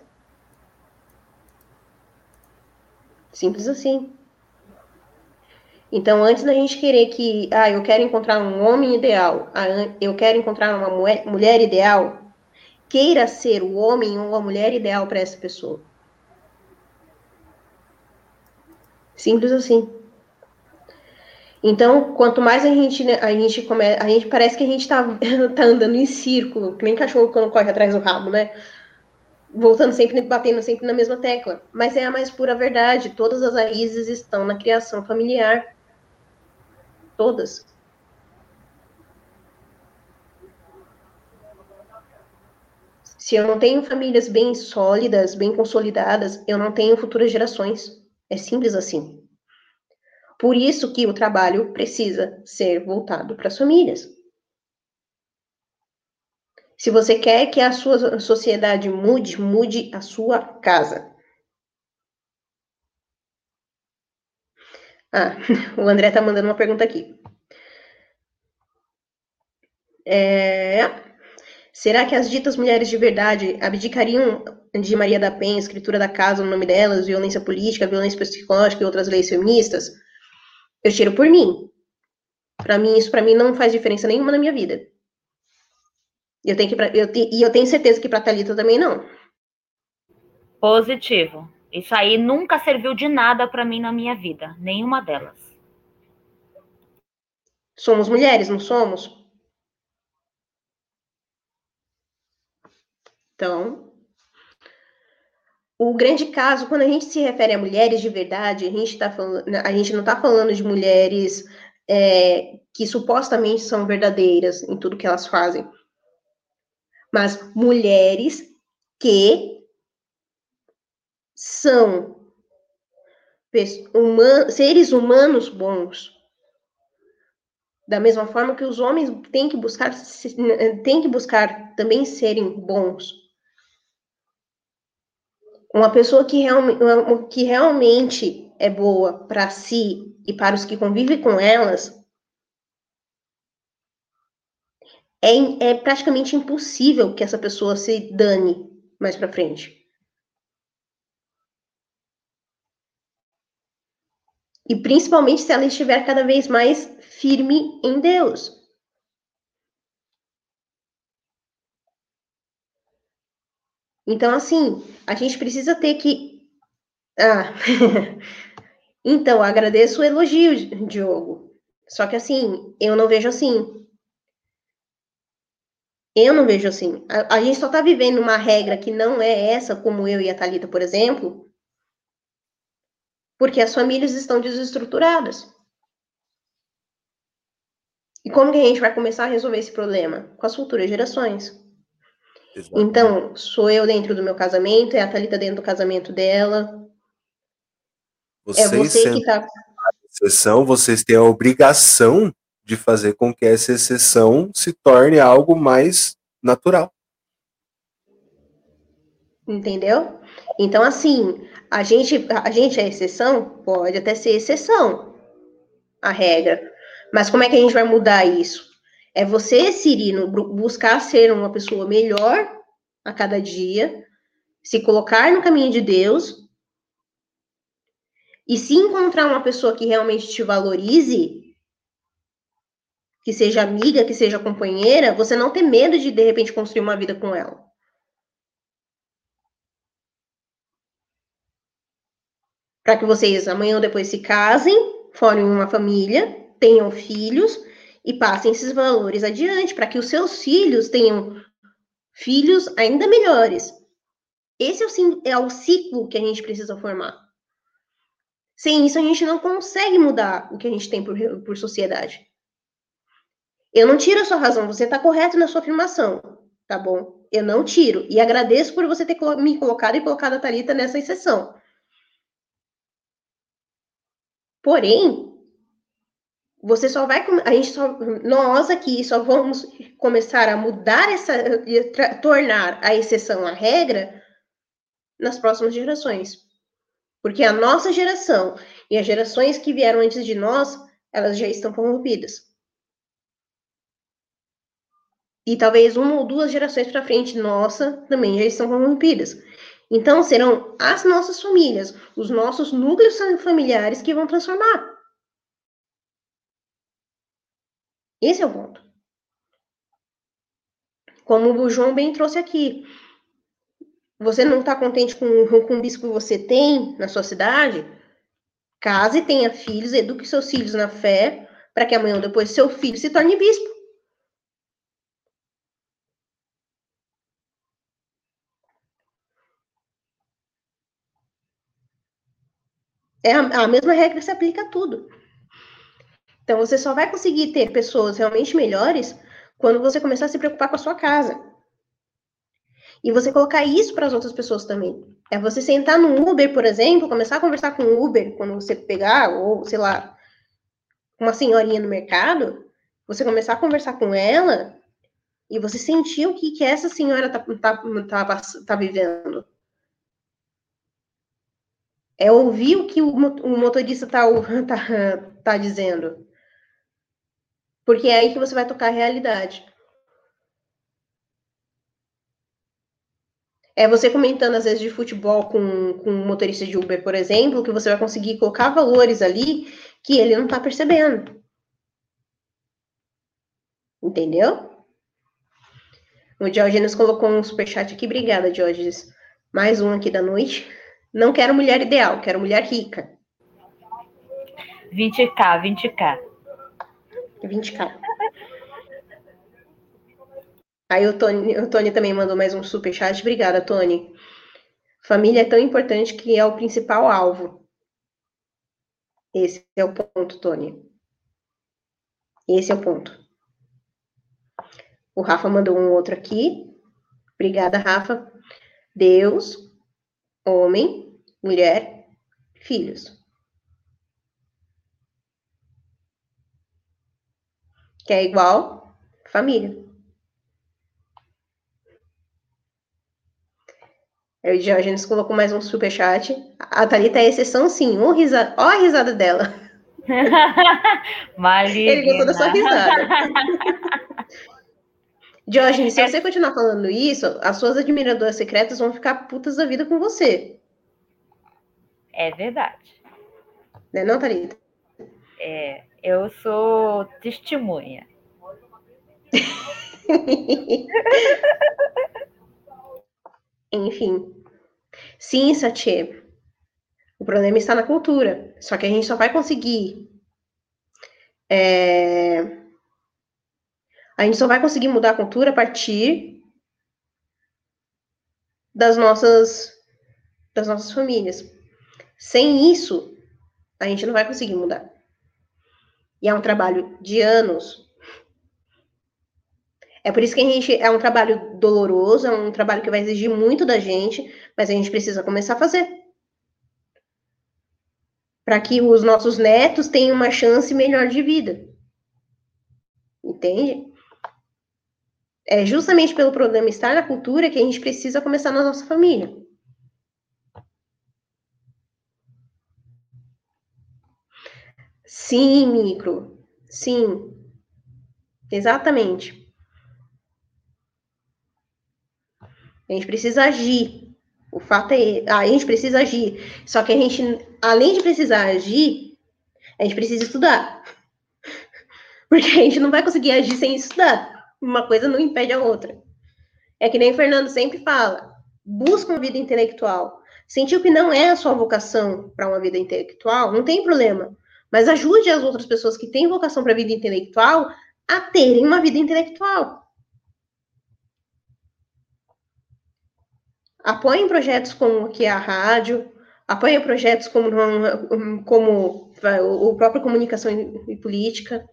Simples assim. Então, antes da gente querer que, ah, eu quero encontrar um homem ideal, ah, eu quero encontrar uma mulher ideal, queira ser o homem ou a mulher ideal para essa pessoa. Simples assim. Então, quanto mais a gente, né, a gente a gente parece que a gente está tá andando em círculo, que nem cachorro quando corre atrás do rabo, né? Voltando sempre, batendo sempre na mesma tecla. Mas é a mais pura verdade. Todas as raízes estão na criação familiar. Todas. Se eu não tenho famílias bem sólidas, bem consolidadas, eu não tenho futuras gerações. É simples assim. Por isso que o trabalho precisa ser voltado para as famílias. Se você quer que a sua sociedade mude, mude a sua casa. Ah, o André está mandando uma pergunta aqui. É, será que as ditas mulheres de verdade abdicariam de Maria da Penha, escritura da casa no nome delas, violência política, violência psicológica e outras leis feministas? Eu tiro por mim. Para mim, isso para mim não faz diferença nenhuma na minha vida. Eu tenho que, eu e eu tenho certeza que para Talita também não. Positivo. Isso aí nunca serviu de nada para mim na minha vida, nenhuma delas. Somos mulheres, não somos? Então, o grande caso, quando a gente se refere a mulheres de verdade, a gente, tá falando, a gente não está falando de mulheres é, que supostamente são verdadeiras em tudo que elas fazem, mas mulheres que são human, seres humanos bons. Da mesma forma que os homens têm que buscar, têm que buscar também serem bons uma pessoa que, real, que realmente é boa para si e para os que convivem com elas, é, é praticamente impossível que essa pessoa se dane mais para frente. E principalmente se ela estiver cada vez mais firme em Deus. Então, assim, a gente precisa ter que. Ah. então, agradeço o elogio, Diogo. Só que, assim, eu não vejo assim. Eu não vejo assim. A, a gente só está vivendo uma regra que não é essa, como eu e a Thalita, por exemplo, porque as famílias estão desestruturadas. E como que a gente vai começar a resolver esse problema? Com as futuras gerações. Exatamente. Então, sou eu dentro do meu casamento, é a Thalita dentro do casamento dela. Vocês é você que tá. Vocês têm a obrigação de fazer com que essa exceção se torne algo mais natural. Entendeu? Então, assim, a gente, a gente é exceção? Pode até ser exceção, a regra. Mas como é que a gente vai mudar isso? É você, Cirino, buscar ser uma pessoa melhor a cada dia, se colocar no caminho de Deus e se encontrar uma pessoa que realmente te valorize, que seja amiga, que seja companheira, você não ter medo de de repente construir uma vida com ela. Para que vocês amanhã ou depois se casem, formem uma família, tenham filhos e passem esses valores adiante para que os seus filhos tenham filhos ainda melhores. Esse é o, é o ciclo que a gente precisa formar. Sem isso, a gente não consegue mudar o que a gente tem por, por sociedade. Eu não tiro a sua razão, você está correto na sua afirmação, tá bom? Eu não tiro. E agradeço por você ter me colocado e colocado a Thalita nessa exceção. Porém, você só vai, a gente só, nós aqui só vamos começar a mudar essa, tornar a exceção a regra nas próximas gerações. Porque a nossa geração e as gerações que vieram antes de nós, elas já estão corrompidas. E talvez uma ou duas gerações para frente nossa também já estão corrompidas. Então serão as nossas famílias, os nossos núcleos familiares que vão transformar. Esse é o ponto. Como o João bem trouxe aqui. Você não está contente com, com o bispo que você tem na sua cidade? Case, tenha filhos, eduque seus filhos na fé, para que amanhã ou depois seu filho se torne bispo. É a, a mesma regra se aplica a tudo. Então, você só vai conseguir ter pessoas realmente melhores quando você começar a se preocupar com a sua casa. E você colocar isso para as outras pessoas também. É você sentar no Uber, por exemplo, começar a conversar com o Uber quando você pegar, ou sei lá, uma senhorinha no mercado, você começar a conversar com ela e você sentir o que, que essa senhora tá, tá, tá, tá vivendo. É ouvir o que o, motorista tá, tá, tá dizendo. Porque é aí que você vai tocar a realidade. É você comentando, às vezes, de futebol com, com um motorista de Uber, por exemplo, que você vai conseguir colocar valores ali que ele não está percebendo. Entendeu? O Diógenes colocou um superchat aqui. Obrigada, Diógenes. Mais um aqui da noite. Não quero mulher ideal, quero mulher rica. 20k, 20k. 20k. Aí o Tony, o Tony também mandou mais um super chat. Obrigada, Tony. Família é tão importante que é o principal alvo. Esse é o ponto, Tony. Esse é o ponto. O Rafa mandou um outro aqui. Obrigada, Rafa. Deus, homem, mulher, filhos. Que é igual família. O Diógenes colocou mais um superchat. A Thalita é exceção, sim. Um risa... Ó a risada dela. Maligna. Ele gostou da sua risada. Diógenes, se é... você continuar falando isso, as suas admiradoras secretas vão ficar putas da vida com você. É verdade. Não é não, Thalita? É, eu sou testemunha. Enfim. Sim, Satye. O problema está na cultura. Só que a gente só vai conseguir. É... A gente só vai conseguir mudar a cultura a partir das nossas das nossas famílias. Sem isso, a gente não vai conseguir mudar. E é um trabalho de anos. É por isso que a gente é um trabalho doloroso, é um trabalho que vai exigir muito da gente, mas a gente precisa começar a fazer. Para que os nossos netos tenham uma chance melhor de vida. Entende? É justamente pelo problema estar na cultura que a gente precisa começar na nossa família. Sim, micro. Sim. Exatamente. A gente precisa agir. O fato é, ah, a gente precisa agir. Só que a gente, além de precisar agir, a gente precisa estudar. Porque a gente não vai conseguir agir sem estudar. Uma coisa não impede a outra. É que nem o Fernando sempre fala: busca uma vida intelectual. Sentiu que não é a sua vocação para uma vida intelectual, não tem problema. Mas ajude as outras pessoas que têm vocação para a vida intelectual a terem uma vida intelectual. Apoiem projetos como aqui a rádio, apoia projetos como, como o próprio Comunicação e Política.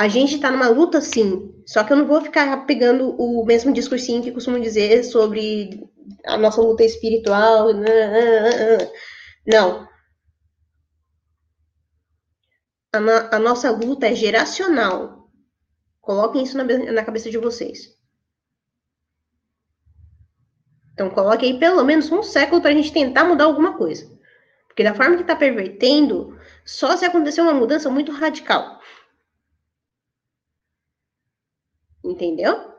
A gente está numa luta, sim. Só que eu não vou ficar pegando o mesmo discursinho que costumo dizer sobre a nossa luta espiritual. Né, né, né, não. A, a nossa luta é geracional. Coloquem isso na, na cabeça de vocês. Então, coloque aí pelo menos um século para a gente tentar mudar alguma coisa. Porque da forma que está pervertendo, só se acontecer uma mudança muito radical. Entendeu?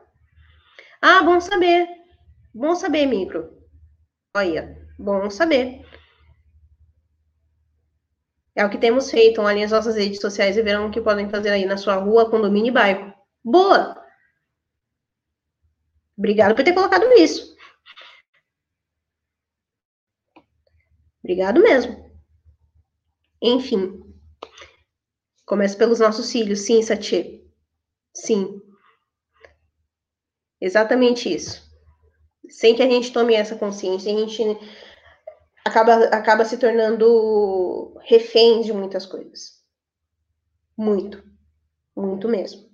Ah, bom saber. Bom saber, micro. Olha, bom saber. É o que temos feito. Olhem as nossas redes sociais e verão o que podem fazer aí na sua rua, condomínio e bairro. Boa! Obrigado por ter colocado isso. Obrigado mesmo. Enfim. Começa pelos nossos filhos. Sim, Sati. Sim. Exatamente isso. Sem que a gente tome essa consciência, a gente acaba, acaba se tornando refém de muitas coisas. Muito. Muito mesmo.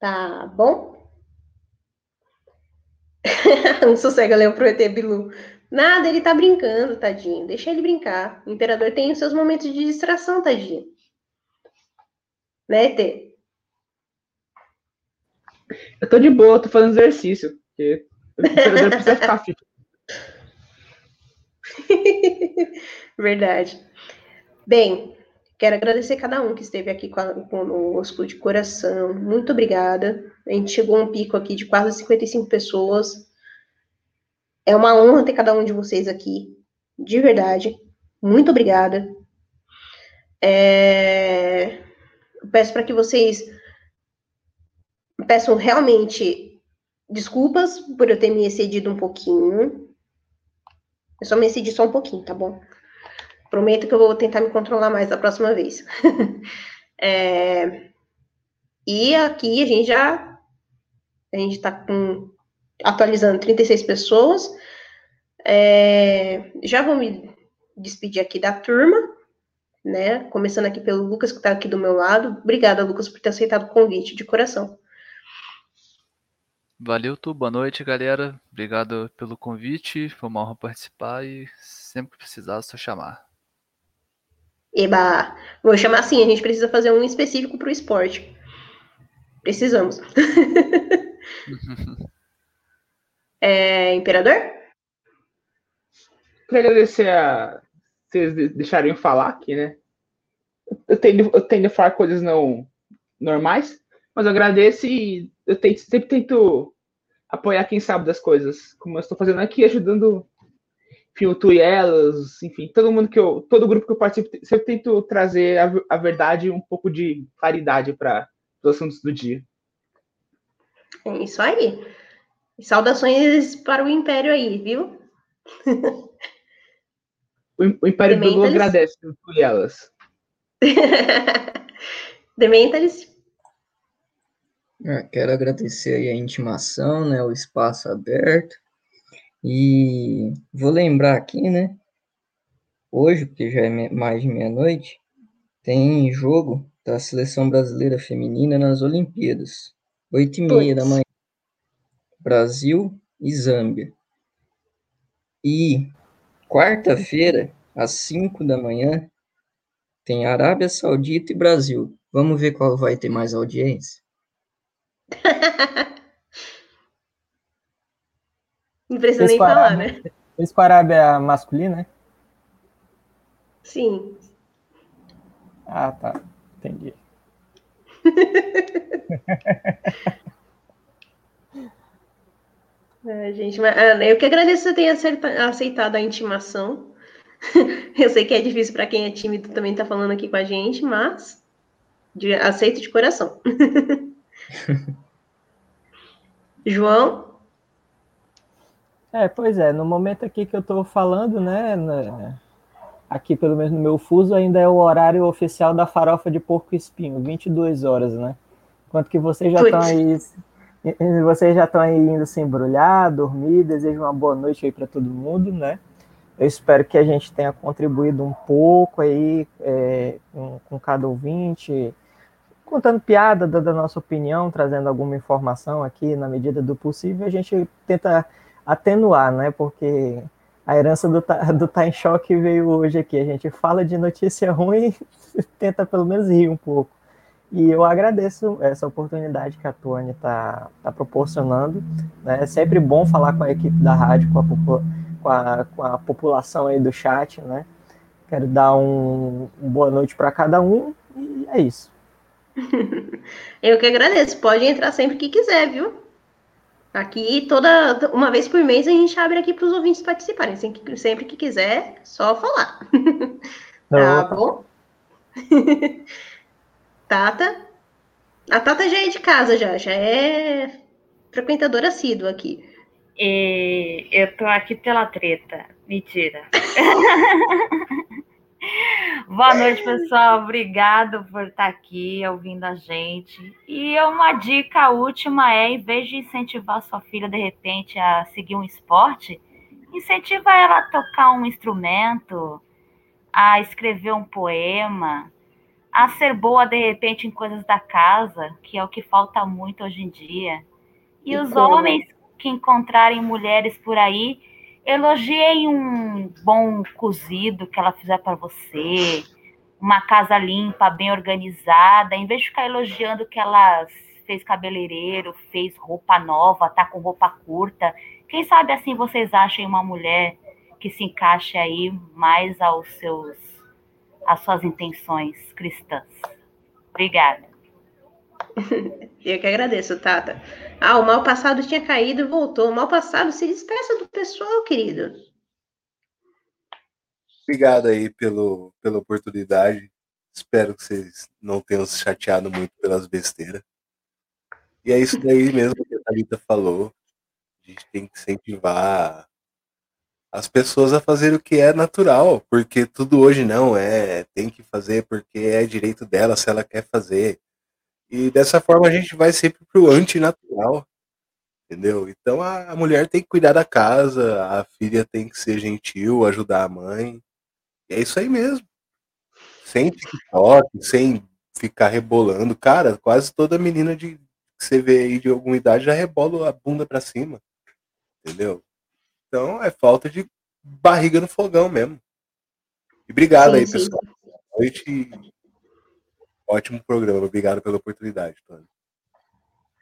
Tá bom? um sossego leu pro ET Bilu. Nada, ele tá brincando, tadinho. Deixa ele brincar. O imperador tem os seus momentos de distração, tadinho. Né, ET? Eu tô de boa, tô fazendo exercício. Porque o imperador precisa ficar fit. Verdade. Bem, quero agradecer cada um que esteve aqui conosco de coração. Muito obrigada. A gente chegou a um pico aqui de quase 55 pessoas. É uma honra ter cada um de vocês aqui. De verdade. Muito obrigada. É... Peço para que vocês peçam realmente desculpas por eu ter me excedido um pouquinho. Eu só me excedi só um pouquinho, tá bom? Prometo que eu vou tentar me controlar mais da próxima vez. é... E aqui a gente já. A gente tá com, atualizando 36 pessoas. É... Já vou me despedir aqui da turma, né? Começando aqui pelo Lucas, que tá aqui do meu lado. Obrigada, Lucas, por ter aceitado o convite, de coração. Valeu, tu. Boa noite, galera. Obrigado pelo convite. Foi uma honra participar e sempre que precisar, é só chamar. Eba! Vou chamar assim, a gente precisa fazer um específico para o esporte. Precisamos. é, Imperador? Queria agradecer a vocês deixarem eu falar aqui, né? Eu tendo, eu tendo a falar coisas não normais, mas eu agradeço e eu tento, sempre tento apoiar quem sabe das coisas, como eu estou fazendo aqui, ajudando, enfim, o Tu e elas, enfim, todo mundo que eu, todo grupo que eu participo, sempre tento trazer a, a verdade e um pouco de claridade para os assuntos do dia. É isso aí. Saudações para o Império aí, viu? o, o Império Bilu agradece o Tu e elas. Dementalis? Ah, quero agradecer a intimação, né, o espaço aberto. E vou lembrar aqui, né, hoje, porque já é mais de meia-noite, tem jogo da seleção brasileira feminina nas Olimpíadas. Oito e meia da manhã. Brasil e Zâmbia. E quarta-feira, às cinco da manhã, tem Arábia Saudita e Brasil. Vamos ver qual vai ter mais audiência? Não precisa nem falar, né? Esse com a Arábia masculina, né? Sim. Ah, tá. Entendi. é, gente, mas, eu que agradeço você ter aceitado a intimação. Eu sei que é difícil para quem é tímido também estar tá falando aqui com a gente, mas aceito de coração. João? É, pois é, no momento aqui que eu estou falando, né, né, aqui pelo menos no meu fuso, ainda é o horário oficial da farofa de porco espinho, 22 horas, né? Enquanto que vocês já estão aí. Vocês já estão aí indo se embrulhar, dormir. Desejo uma boa noite aí para todo mundo, né? Eu espero que a gente tenha contribuído um pouco aí é, com, com, cada ouvinte, contando piada, dando a nossa opinião, trazendo alguma informação aqui na medida do possível. A gente tenta atenuar, né? Porque a herança do, do Tá em Choque veio hoje aqui. A gente fala de notícia ruim e tenta pelo menos rir um pouco. E eu agradeço essa oportunidade que a Tony está tá proporcionando. Né? É sempre bom falar com a equipe da rádio, com a, com a, com a população aí do chat. Né? Quero dar um, um boa noite para cada um e é isso. Eu que agradeço. Pode entrar sempre que quiser, viu? Aqui, toda uma vez por mês, a gente abre aqui para os ouvintes participarem. Sempre, sempre que quiser, só falar. tá bom? Tata? A Tata já é de casa, já. Já é frequentadora assídua aqui. E eu tô aqui pela treta. Mentira. Boa noite, pessoal. Obrigado por estar aqui ouvindo a gente. E uma dica última é, em vez de incentivar sua filha de repente a seguir um esporte, incentiva ela a tocar um instrumento, a escrever um poema, a ser boa de repente em coisas da casa, que é o que falta muito hoje em dia. E, e os como? homens que encontrarem mulheres por aí, Elogiei um bom cozido que ela fizer para você, uma casa limpa, bem organizada, em vez de ficar elogiando que ela fez cabeleireiro, fez roupa nova, tá com roupa curta. Quem sabe assim vocês achem uma mulher que se encaixe aí mais aos seus às suas intenções cristãs. Obrigada. Eu que agradeço, Tata. Ah, o mal passado tinha caído e voltou. O mal passado se despeça do pessoal, querido. Obrigado aí pelo, pela oportunidade. Espero que vocês não tenham se chateado muito pelas besteiras. E é isso daí mesmo que a Thalita falou. A gente tem que incentivar as pessoas a fazer o que é natural, porque tudo hoje não é, tem que fazer porque é direito dela se ela quer fazer. E dessa forma a gente vai sempre pro antinatural. Entendeu? Então a, a mulher tem que cuidar da casa, a filha tem que ser gentil, ajudar a mãe. E é isso aí mesmo. Sem TikTok, sem ficar rebolando. Cara, quase toda menina de, que você vê aí de alguma idade já rebola a bunda pra cima. Entendeu? Então é falta de barriga no fogão mesmo. E obrigado sim, aí, pessoal. Boa noite. Ótimo programa. Obrigado pela oportunidade, Tony.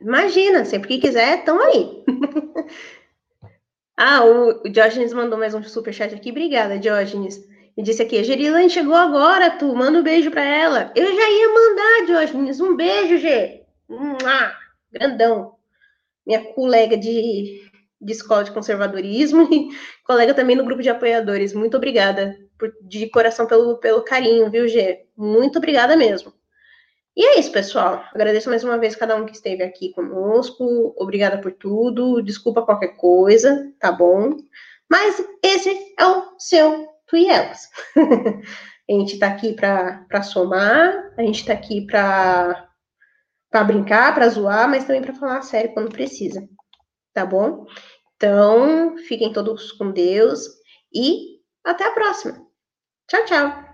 Imagina, sempre que quiser, estão aí. ah, o, Diógenes mandou mais um superchat aqui. Obrigada, Diógenes. E disse aqui, Gerilane chegou agora, tu manda um beijo para ela. Eu já ia mandar, Diógenes, um beijo, G. Mua, grandão. Minha colega de, de escola de conservadorismo e colega também no grupo de apoiadores. Muito obrigada por, de coração pelo, pelo carinho, viu, G? Muito obrigada mesmo. E é isso, pessoal. Agradeço mais uma vez cada um que esteve aqui conosco. Obrigada por tudo. Desculpa qualquer coisa, tá bom? Mas esse é o seu Tu e Elas. a gente tá aqui para somar, a gente tá aqui para brincar, para zoar, mas também para falar sério quando precisa. Tá bom? Então, fiquem todos com Deus e até a próxima. Tchau, tchau.